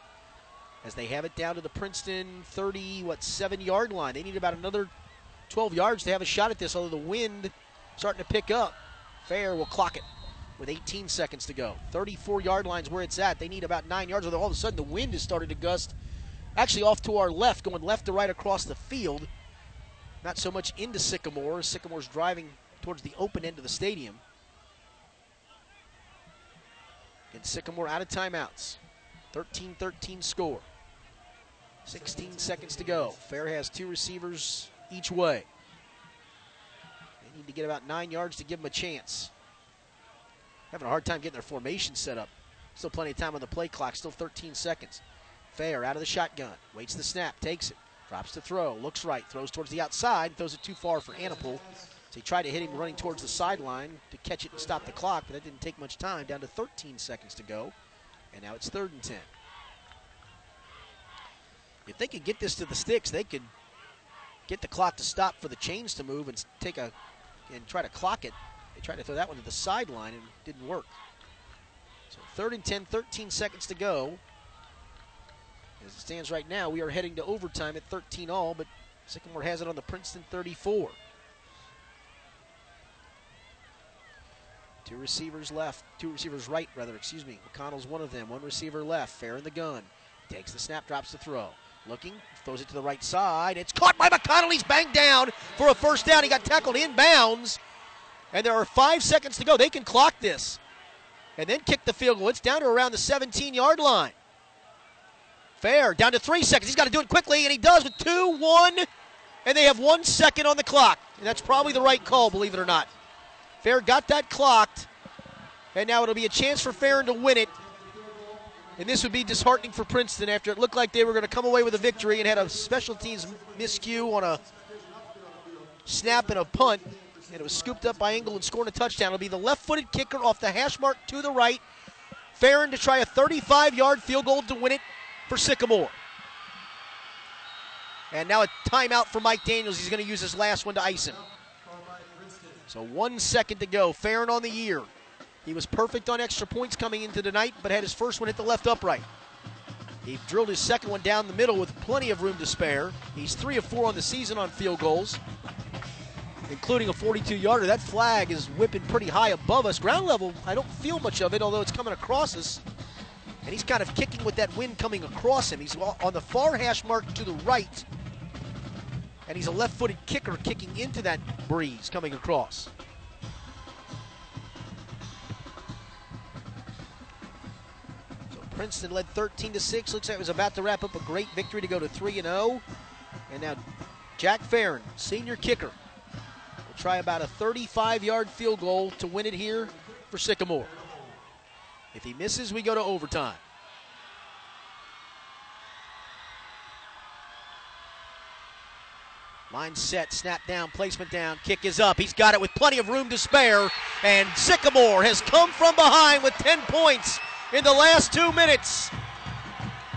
as they have it down to the Princeton 30, what, seven yard line. They need about another 12 yards to have a shot at this, although the wind starting to pick up. Fair will clock it with 18 seconds to go. 34 yard lines where it's at. They need about nine yards, although all of a sudden the wind has started to gust actually off to our left, going left to right across the field. Not so much into Sycamore. Sycamore's driving towards the open end of the stadium. And Sycamore out of timeouts. 13 13 score. 16 seconds to go. Fair has two receivers each way. They need to get about nine yards to give them a chance. Having a hard time getting their formation set up. Still plenty of time on the play clock. Still 13 seconds. Fair out of the shotgun. Waits the snap. Takes it. Drops the throw. Looks right. Throws towards the outside. Throws it too far for Anapol. So he tried to hit him running towards the sideline to catch it and stop the clock, but that didn't take much time. Down to 13 seconds to go. And now it's third and 10. If they could get this to the sticks, they could get the clock to stop for the chains to move and take a and try to clock it. They tried to throw that one to the sideline and didn't work. So third and 10, 13 seconds to go. As it stands right now, we are heading to overtime at 13 all, but Sycamore has it on the Princeton 34. Two receivers left, two receivers right, rather, excuse me. McConnell's one of them. One receiver left, fair in the gun. Takes the snap, drops the throw. Looking, throws it to the right side. It's caught by McConnell. He's banged down for a first down. He got tackled inbounds. And there are five seconds to go. They can clock this and then kick the field goal. It's down to around the 17 yard line. Fair, down to three seconds. He's got to do it quickly, and he does with two, one, and they have one second on the clock. And that's probably the right call, believe it or not. Fair got that clocked, and now it'll be a chance for Farron to win it. And this would be disheartening for Princeton after it looked like they were going to come away with a victory and had a special teams miscue on a snap and a punt. And it was scooped up by Engel and scoring a touchdown. It'll be the left footed kicker off the hash mark to the right. Farron to try a 35 yard field goal to win it for Sycamore. And now a timeout for Mike Daniels. He's going to use his last one to ice him. So one second to go. Farron on the year. He was perfect on extra points coming into tonight, but had his first one hit the left upright. He drilled his second one down the middle with plenty of room to spare. He's three of four on the season on field goals, including a 42 yarder. That flag is whipping pretty high above us. Ground level, I don't feel much of it, although it's coming across us. And he's kind of kicking with that wind coming across him. He's on the far hash mark to the right. And he's a left footed kicker kicking into that breeze coming across. Princeton led 13 to 6. Looks like it was about to wrap up a great victory to go to 3 and 0. And now Jack Farron, senior kicker, will try about a 35 yard field goal to win it here for Sycamore. If he misses, we go to overtime. Line set, snap down, placement down, kick is up. He's got it with plenty of room to spare. And Sycamore has come from behind with 10 points in the last two minutes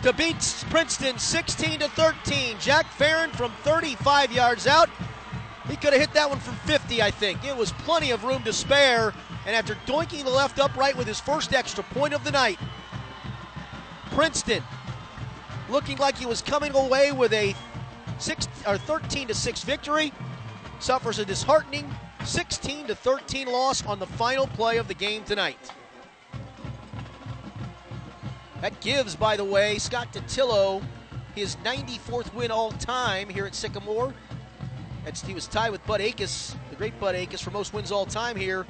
to beat Princeton 16 to 13. Jack Farron from 35 yards out. He could have hit that one from 50, I think. It was plenty of room to spare. And after doinking the left upright with his first extra point of the night, Princeton looking like he was coming away with a six or 13 to 6 victory suffers a disheartening 16 to 13 loss on the final play of the game tonight. That gives, by the way, Scott Dattilo his 94th win all time here at Sycamore. That's, he was tied with Bud Akis, the great Bud Akis, for most wins all time here.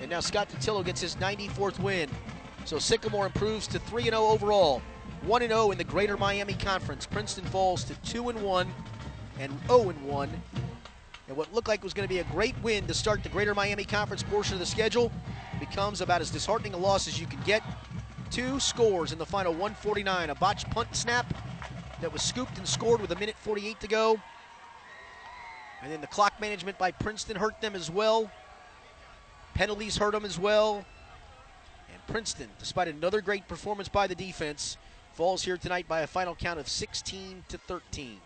And now Scott Dattilo gets his 94th win. So Sycamore improves to 3 0 overall. 1 0 in the Greater Miami Conference. Princeton falls to 2 1 and 0 1. And what looked like was going to be a great win to start the Greater Miami Conference portion of the schedule becomes about as disheartening a loss as you can get. Two scores in the final 149. A botched punt snap that was scooped and scored with a minute 48 to go. And then the clock management by Princeton hurt them as well. Penalties hurt them as well. And Princeton, despite another great performance by the defense, falls here tonight by a final count of 16 to 13.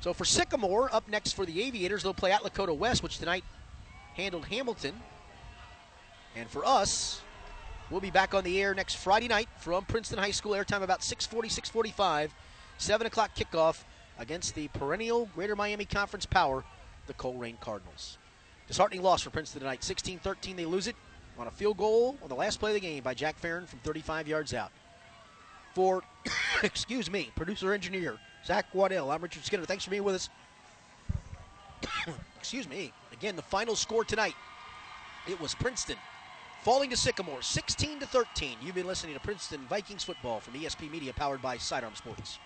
So for Sycamore, up next for the Aviators, they'll play at Lakota West, which tonight handled Hamilton. And for us, we'll be back on the air next Friday night from Princeton High School. Airtime about 6:40, 6:45, 7 o'clock kickoff against the perennial Greater Miami Conference power, the Colerain Cardinals. Disheartening loss for Princeton tonight. 16-13, they lose it on a field goal on the last play of the game by Jack Farron from 35 yards out for, excuse me, producer engineer Zach Waddell. I'm Richard Skinner. Thanks for being with us. excuse me. Again, the final score tonight. It was Princeton falling to Sycamore, 16 to 13. You've been listening to Princeton Vikings football from ESP Media, powered by Sidearm Sports.